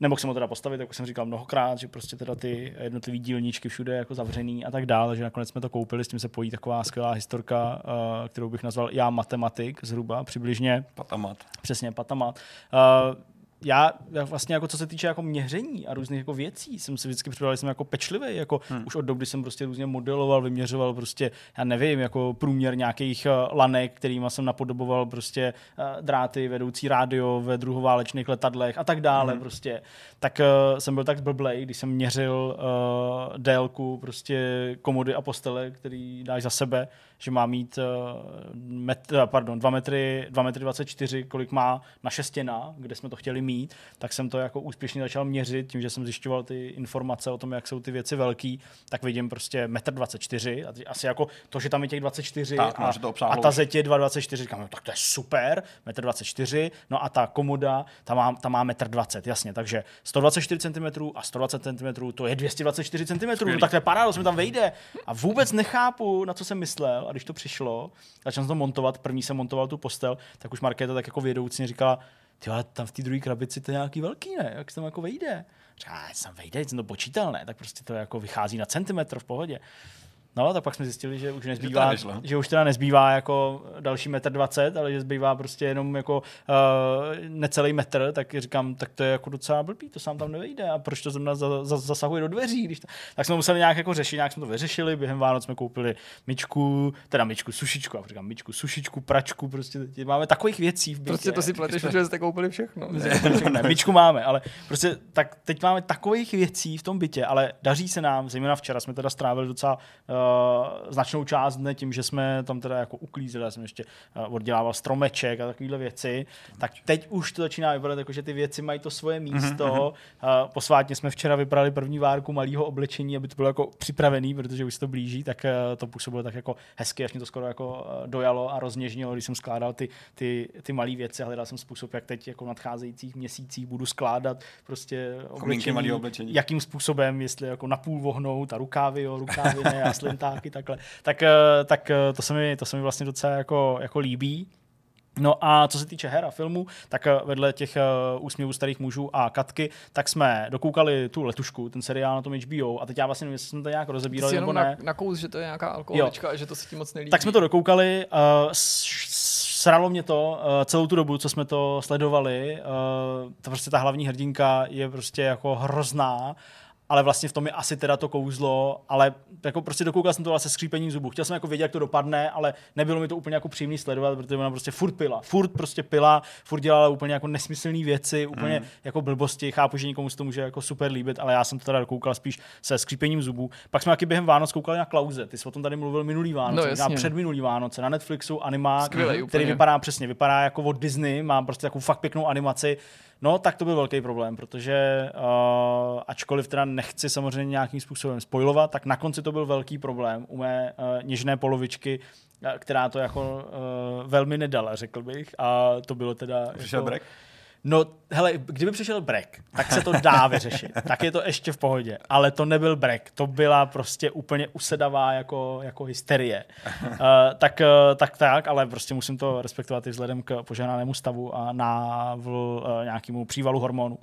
Nemohl jsem ho teda postavit, jak jsem říkal mnohokrát, že prostě teda ty jednotlivé dílničky všude jako zavřený a tak dále, že nakonec jsme to koupili, s tím se pojí taková skvělá historka, uh, kterou bych nazval já matematik zhruba, přibližně. Patamat. Přesně, patamat. Uh, já, já vlastně jako co se týče jako měření a různých jako věcí, jsem si vždycky připadal, že jsem jako pečlivý, jako hmm. už od doby jsem prostě různě modeloval, vyměřoval prostě, já nevím, jako průměr nějakých uh, lanek, kterými jsem napodoboval prostě uh, dráty vedoucí rádio ve druhoválečných letadlech a tak dále hmm. prostě. Tak uh, jsem byl tak blblej, když jsem měřil uh, délku prostě komody a postele, který dáš za sebe, že má mít uh, met, uh, pardon, 2 metry, 2 metry 24, kolik má naše stěna, kde jsme to chtěli mít, tak jsem to jako úspěšně začal měřit, tím, že jsem zjišťoval ty informace o tom, jak jsou ty věci velký, tak vidím prostě metr 24 a asi jako to, že tam je těch 24 tak, a, to a ta je 2,24, říkám, no, tak to je super, metr 24, no a ta komoda, ta má, ta má metr 20, jasně, takže 124 cm a 120 cm, to je 224 cm, no tak to je paráda, to mi tam vejde. A vůbec nechápu, na co jsem myslel, a když to přišlo, začal jsem to montovat, první jsem montoval tu postel, tak už Markéta tak jako vědoucně říkala, ty tam v té druhé krabici to je nějaký velký, ne? Jak se tam jako vejde? Říká, tam vejde, jsem to počítal, ne? Tak prostě to jako vychází na centimetr v pohodě. No, tak pak jsme zjistili, že už nezbývá, že, že už teda nezbývá jako další metr dvacet, ale že zbývá prostě jenom jako uh, necelý metr, tak říkám, tak to je jako docela blbý, to sám tam nevejde a proč to zrovna za, za, zasahuje do dveří, když to... tak jsme museli nějak jako řešit, nějak jsme to vyřešili, během Vánoc jsme koupili myčku, teda myčku, sušičku, a říkám myčku, sušičku, pračku, prostě máme takových věcí v bytě. Prostě to si pleteš, že jste koupili všechno. ne, myčku máme, ale prostě tak teď máme takových věcí v tom bytě, ale daří se nám, zejména včera jsme teda strávili docela uh, značnou část dne tím, že jsme tam teda jako uklízeli, já jsem ještě uh, oddělával stromeček a takovéhle věci, tak teď už to začíná vypadat jako, že ty věci mají to svoje mhm, místo. Uh, posvátně jsme včera vybrali první várku malého oblečení, aby to bylo jako připravený, protože už se to blíží, tak uh, to působilo tak jako hezky, až mě to skoro jako dojalo a rozněžnilo, když jsem skládal ty, ty, ty malé věci a hledal jsem způsob, jak teď jako v nadcházejících měsících budu skládat prostě oblečení, oblečení. jakým způsobem, jestli jako napůl vohnout a rukávy, jo, rukávy ne, slintáky, takhle. Tak, eh, tak eh, to, se mi, to se mi vlastně docela jako, jako líbí. No a co se týče her a filmů, tak eh, vedle těch uh, úsměvů starých mužů a katky, tak jsme dokoukali tu letušku, ten seriál na tom HBO a teď já vlastně nevím, jestli jsme to nějak rozebírali nebo ne. Na, na kous, že to je nějaká alkoholička a že to se ti moc nelíbí. Tak jsme to dokoukali, uh, sralo mě to uh, celou tu dobu, co jsme to sledovali. Uh, to prostě ta hlavní hrdinka je prostě jako hrozná ale vlastně v tom je asi teda to kouzlo, ale jako prostě dokoukal jsem to vlastně skřípením zubů. Chtěl jsem jako vědět, jak to dopadne, ale nebylo mi to úplně jako příjemný sledovat, protože ona prostě furt pila, furt prostě pila, furt dělala úplně jako nesmyslné věci, úplně mm. jako blbosti. Chápu, že někomu se to může jako super líbit, ale já jsem to teda dokoukal spíš se skřípením zubů. Pak jsme taky během Vánoc koukali na Klauze. Ty jsi o tom tady mluvil minulý Vánoce, no, před minulý Vánoce na Netflixu animák, Skvělej, který vypadá přesně, vypadá jako od Disney, má prostě takovou fakt pěknou animaci No, tak to byl velký problém, protože uh, ačkoliv teda nechci samozřejmě nějakým způsobem spojovat, tak na konci to byl velký problém u mé uh, něžné polovičky, která to jako uh, velmi nedala, řekl bych. A to bylo teda... Přišel jako, break? No, hele, kdyby přišel brek, tak se to dá vyřešit. tak je to ještě v pohodě. Ale to nebyl brek, to byla prostě úplně usedavá jako, jako hysterie. Uh, tak, uh, tak, tak, ale prostě musím to respektovat i vzhledem k požádanému stavu a na uh, nějakému přívalu hormonů. Uh,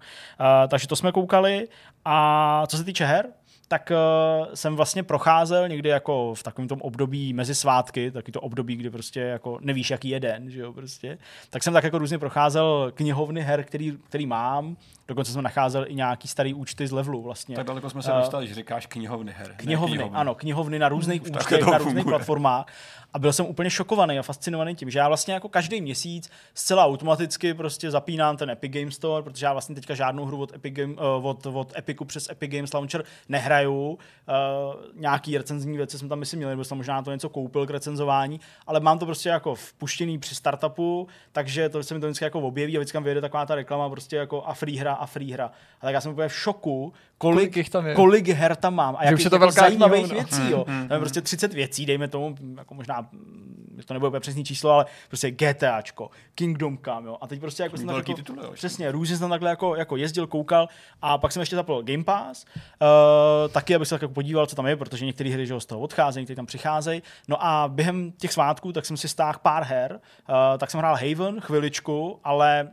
takže to jsme koukali. A co se týče her, tak uh, jsem vlastně procházel někdy jako v takovém tom období mezi svátky, taky to období, kdy prostě jako nevíš, jaký je den, že jo, prostě. Tak jsem tak jako různě procházel knihovny her, který, který mám, Dokonce jsme nacházel i nějaký starý účty z levelu vlastně. Tak daleko jsme se uh, dostali, že říkáš knihovny her. Knihovny, knihovny. ano, knihovny na různých hmm, účtech, na různých platformách. A byl jsem úplně šokovaný a fascinovaný tím, že já vlastně jako každý měsíc zcela automaticky prostě zapínám ten Epic Game Store, protože já vlastně teďka žádnou hru od, Epic Game, uh, od, od Epiku přes Epic Games Launcher nehraju. Uh, nějaký recenzní věci jsem tam myslím měl, nebo jsem možná to něco koupil k recenzování, ale mám to prostě jako vpuštěný při startupu, takže to se mi to vždycky jako objeví a vždycky tam vyjede taková ta reklama prostě jako a free hra a free hra. A tak já jsem úplně v šoku, kolik, kolik, tam je. kolik her tam mám a jakých jako zajímavých knihovna. věcí. Jo. Hmm, hmm, tam je prostě 30 věcí, dejme tomu, jako možná to nebude přesný číslo, ale prostě GTAčko, Kingdom Come, jo. A teď prostě jako jsem tam jako, tituly, přesně, různě jsem tam takhle jako, jako jezdil, koukal a pak jsem ještě zapl Game Pass, uh, taky, abych se tak jako podíval, co tam je, protože některé hry že z toho odcházejí, některé tam přicházejí. No a během těch svátků tak jsem si stáhl pár her, uh, tak jsem hrál Haven chviličku, ale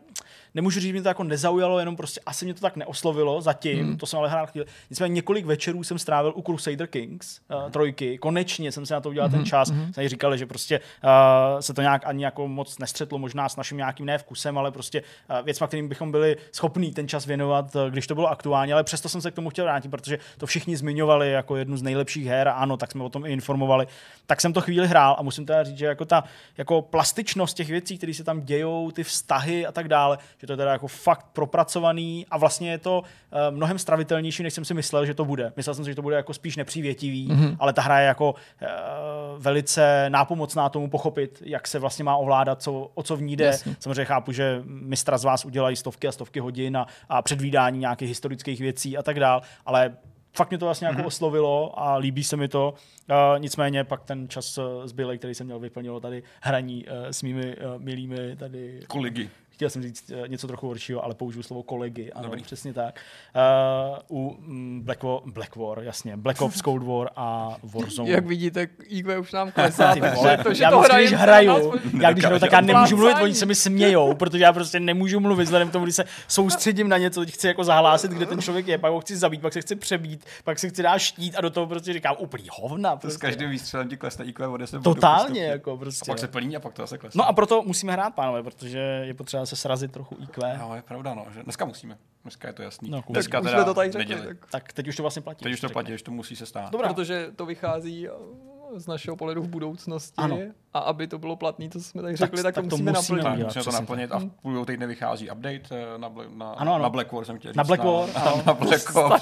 nemůžu říct, že mě to jako nezaujalo, jenom prostě asi mě to tak neoslovilo zatím, mm. to jsem ale hrál chvíli. Nicméně několik večerů jsem strávil u Crusader Kings uh, trojky, konečně jsem se na to udělal mm-hmm. ten mhm, čas. Mm-hmm. Jsem říkali, že prostě uh, se to nějak ani jako moc nestřetlo možná s naším nějakým ne vkusem, ale prostě uh, věcma, kterým bychom byli schopní ten čas věnovat, uh, když to bylo aktuálně, ale přesto jsem se k tomu chtěl vrátit, protože to všichni zmiňovali jako jednu z nejlepších her a ano, tak jsme o tom i informovali. Tak jsem to chvíli hrál a musím teda říct, že jako ta jako plastičnost těch věcí, které se tam dějou, ty vztahy a tak dále, že to je teda jako fakt propracovaný a vlastně je to uh, mnohem stravitelnější, než jsem si myslel, že to bude. Myslel jsem si, že to bude jako spíš nepřívětivý, mm-hmm. ale ta hra je jako uh, velice nápomocná tomu pochopit, jak se vlastně má ovládat, co, o co v ní jde. Jasně. Samozřejmě chápu, že mistra z vás udělají stovky a stovky hodin a, a předvídání nějakých historických věcí a tak dál, ale fakt mě to vlastně mm-hmm. jako mhm. oslovilo a líbí se mi to. Uh, nicméně pak ten čas uh, zbylej, který jsem měl, vyplnilo tady hraní uh, s mými uh, milými tady... Kolegy chtěl jsem říct eh, něco trochu horšího, ale použiju slovo kolegy. Ano, Dobrý. přesně tak. Uh, u mm, Black War, Black War, jasně, Black Ops, Cold War a Warzone. Jak vidíte, IQ už nám klesá, takže to, že já to hraju, když hraju, já když hraju, tak já nemůžu mluvit, oni se mi smějou, protože já prostě nemůžu mluvit, vzhledem k tomu, když se soustředím na něco, chci jako zahlásit, kde ten člověk je, pak ho chci zabít, pak se chci přebít, pak se chci dát štít a do toho prostě říkám úplný hovna. Prostě. To s každým výstřelem ti klesne IQ o 10 Totálně, jako prostě. A pak se plní a pak to zase klesne. No a proto musíme hrát, pánové, protože je potřeba se srazit trochu IQ. No, je pravda, no, že dneska musíme. Dneska je to jasný. No, dneska teda to tady řekli, tak... tak... teď už to vlastně platí. Teď už to platí, že to musí se stát. Dobrá. Protože to vychází z našeho pohledu v budoucnosti ano. a aby to bylo platné, to jsme tady řekli, tak, tak, tak to musíme, musíme naplnit. Musíme to naplnit a v půl týdne vychází update eh, na, na, ano, ano. na Black War, jsem chtěl říct. Na Black War, na, na, na Black War.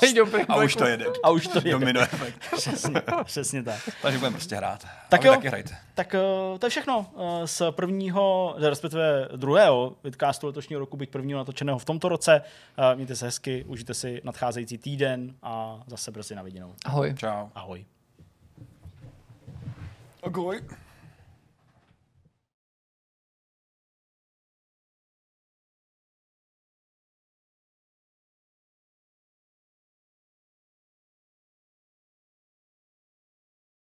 a už to jede. A už to jede. Domino efekt. přesně, přesně tak. Takže budeme prostě hrát. Tak jo, taky hrajte. Tak uh, to je všechno uh, z prvního, respektive druhého vidcastu letošního roku, byť prvního natočeného v tomto roce. Uh, mějte se hezky, užijte si nadcházející týden a zase brzy na viděnou. Ahoj. Čau. Ahoj. agora?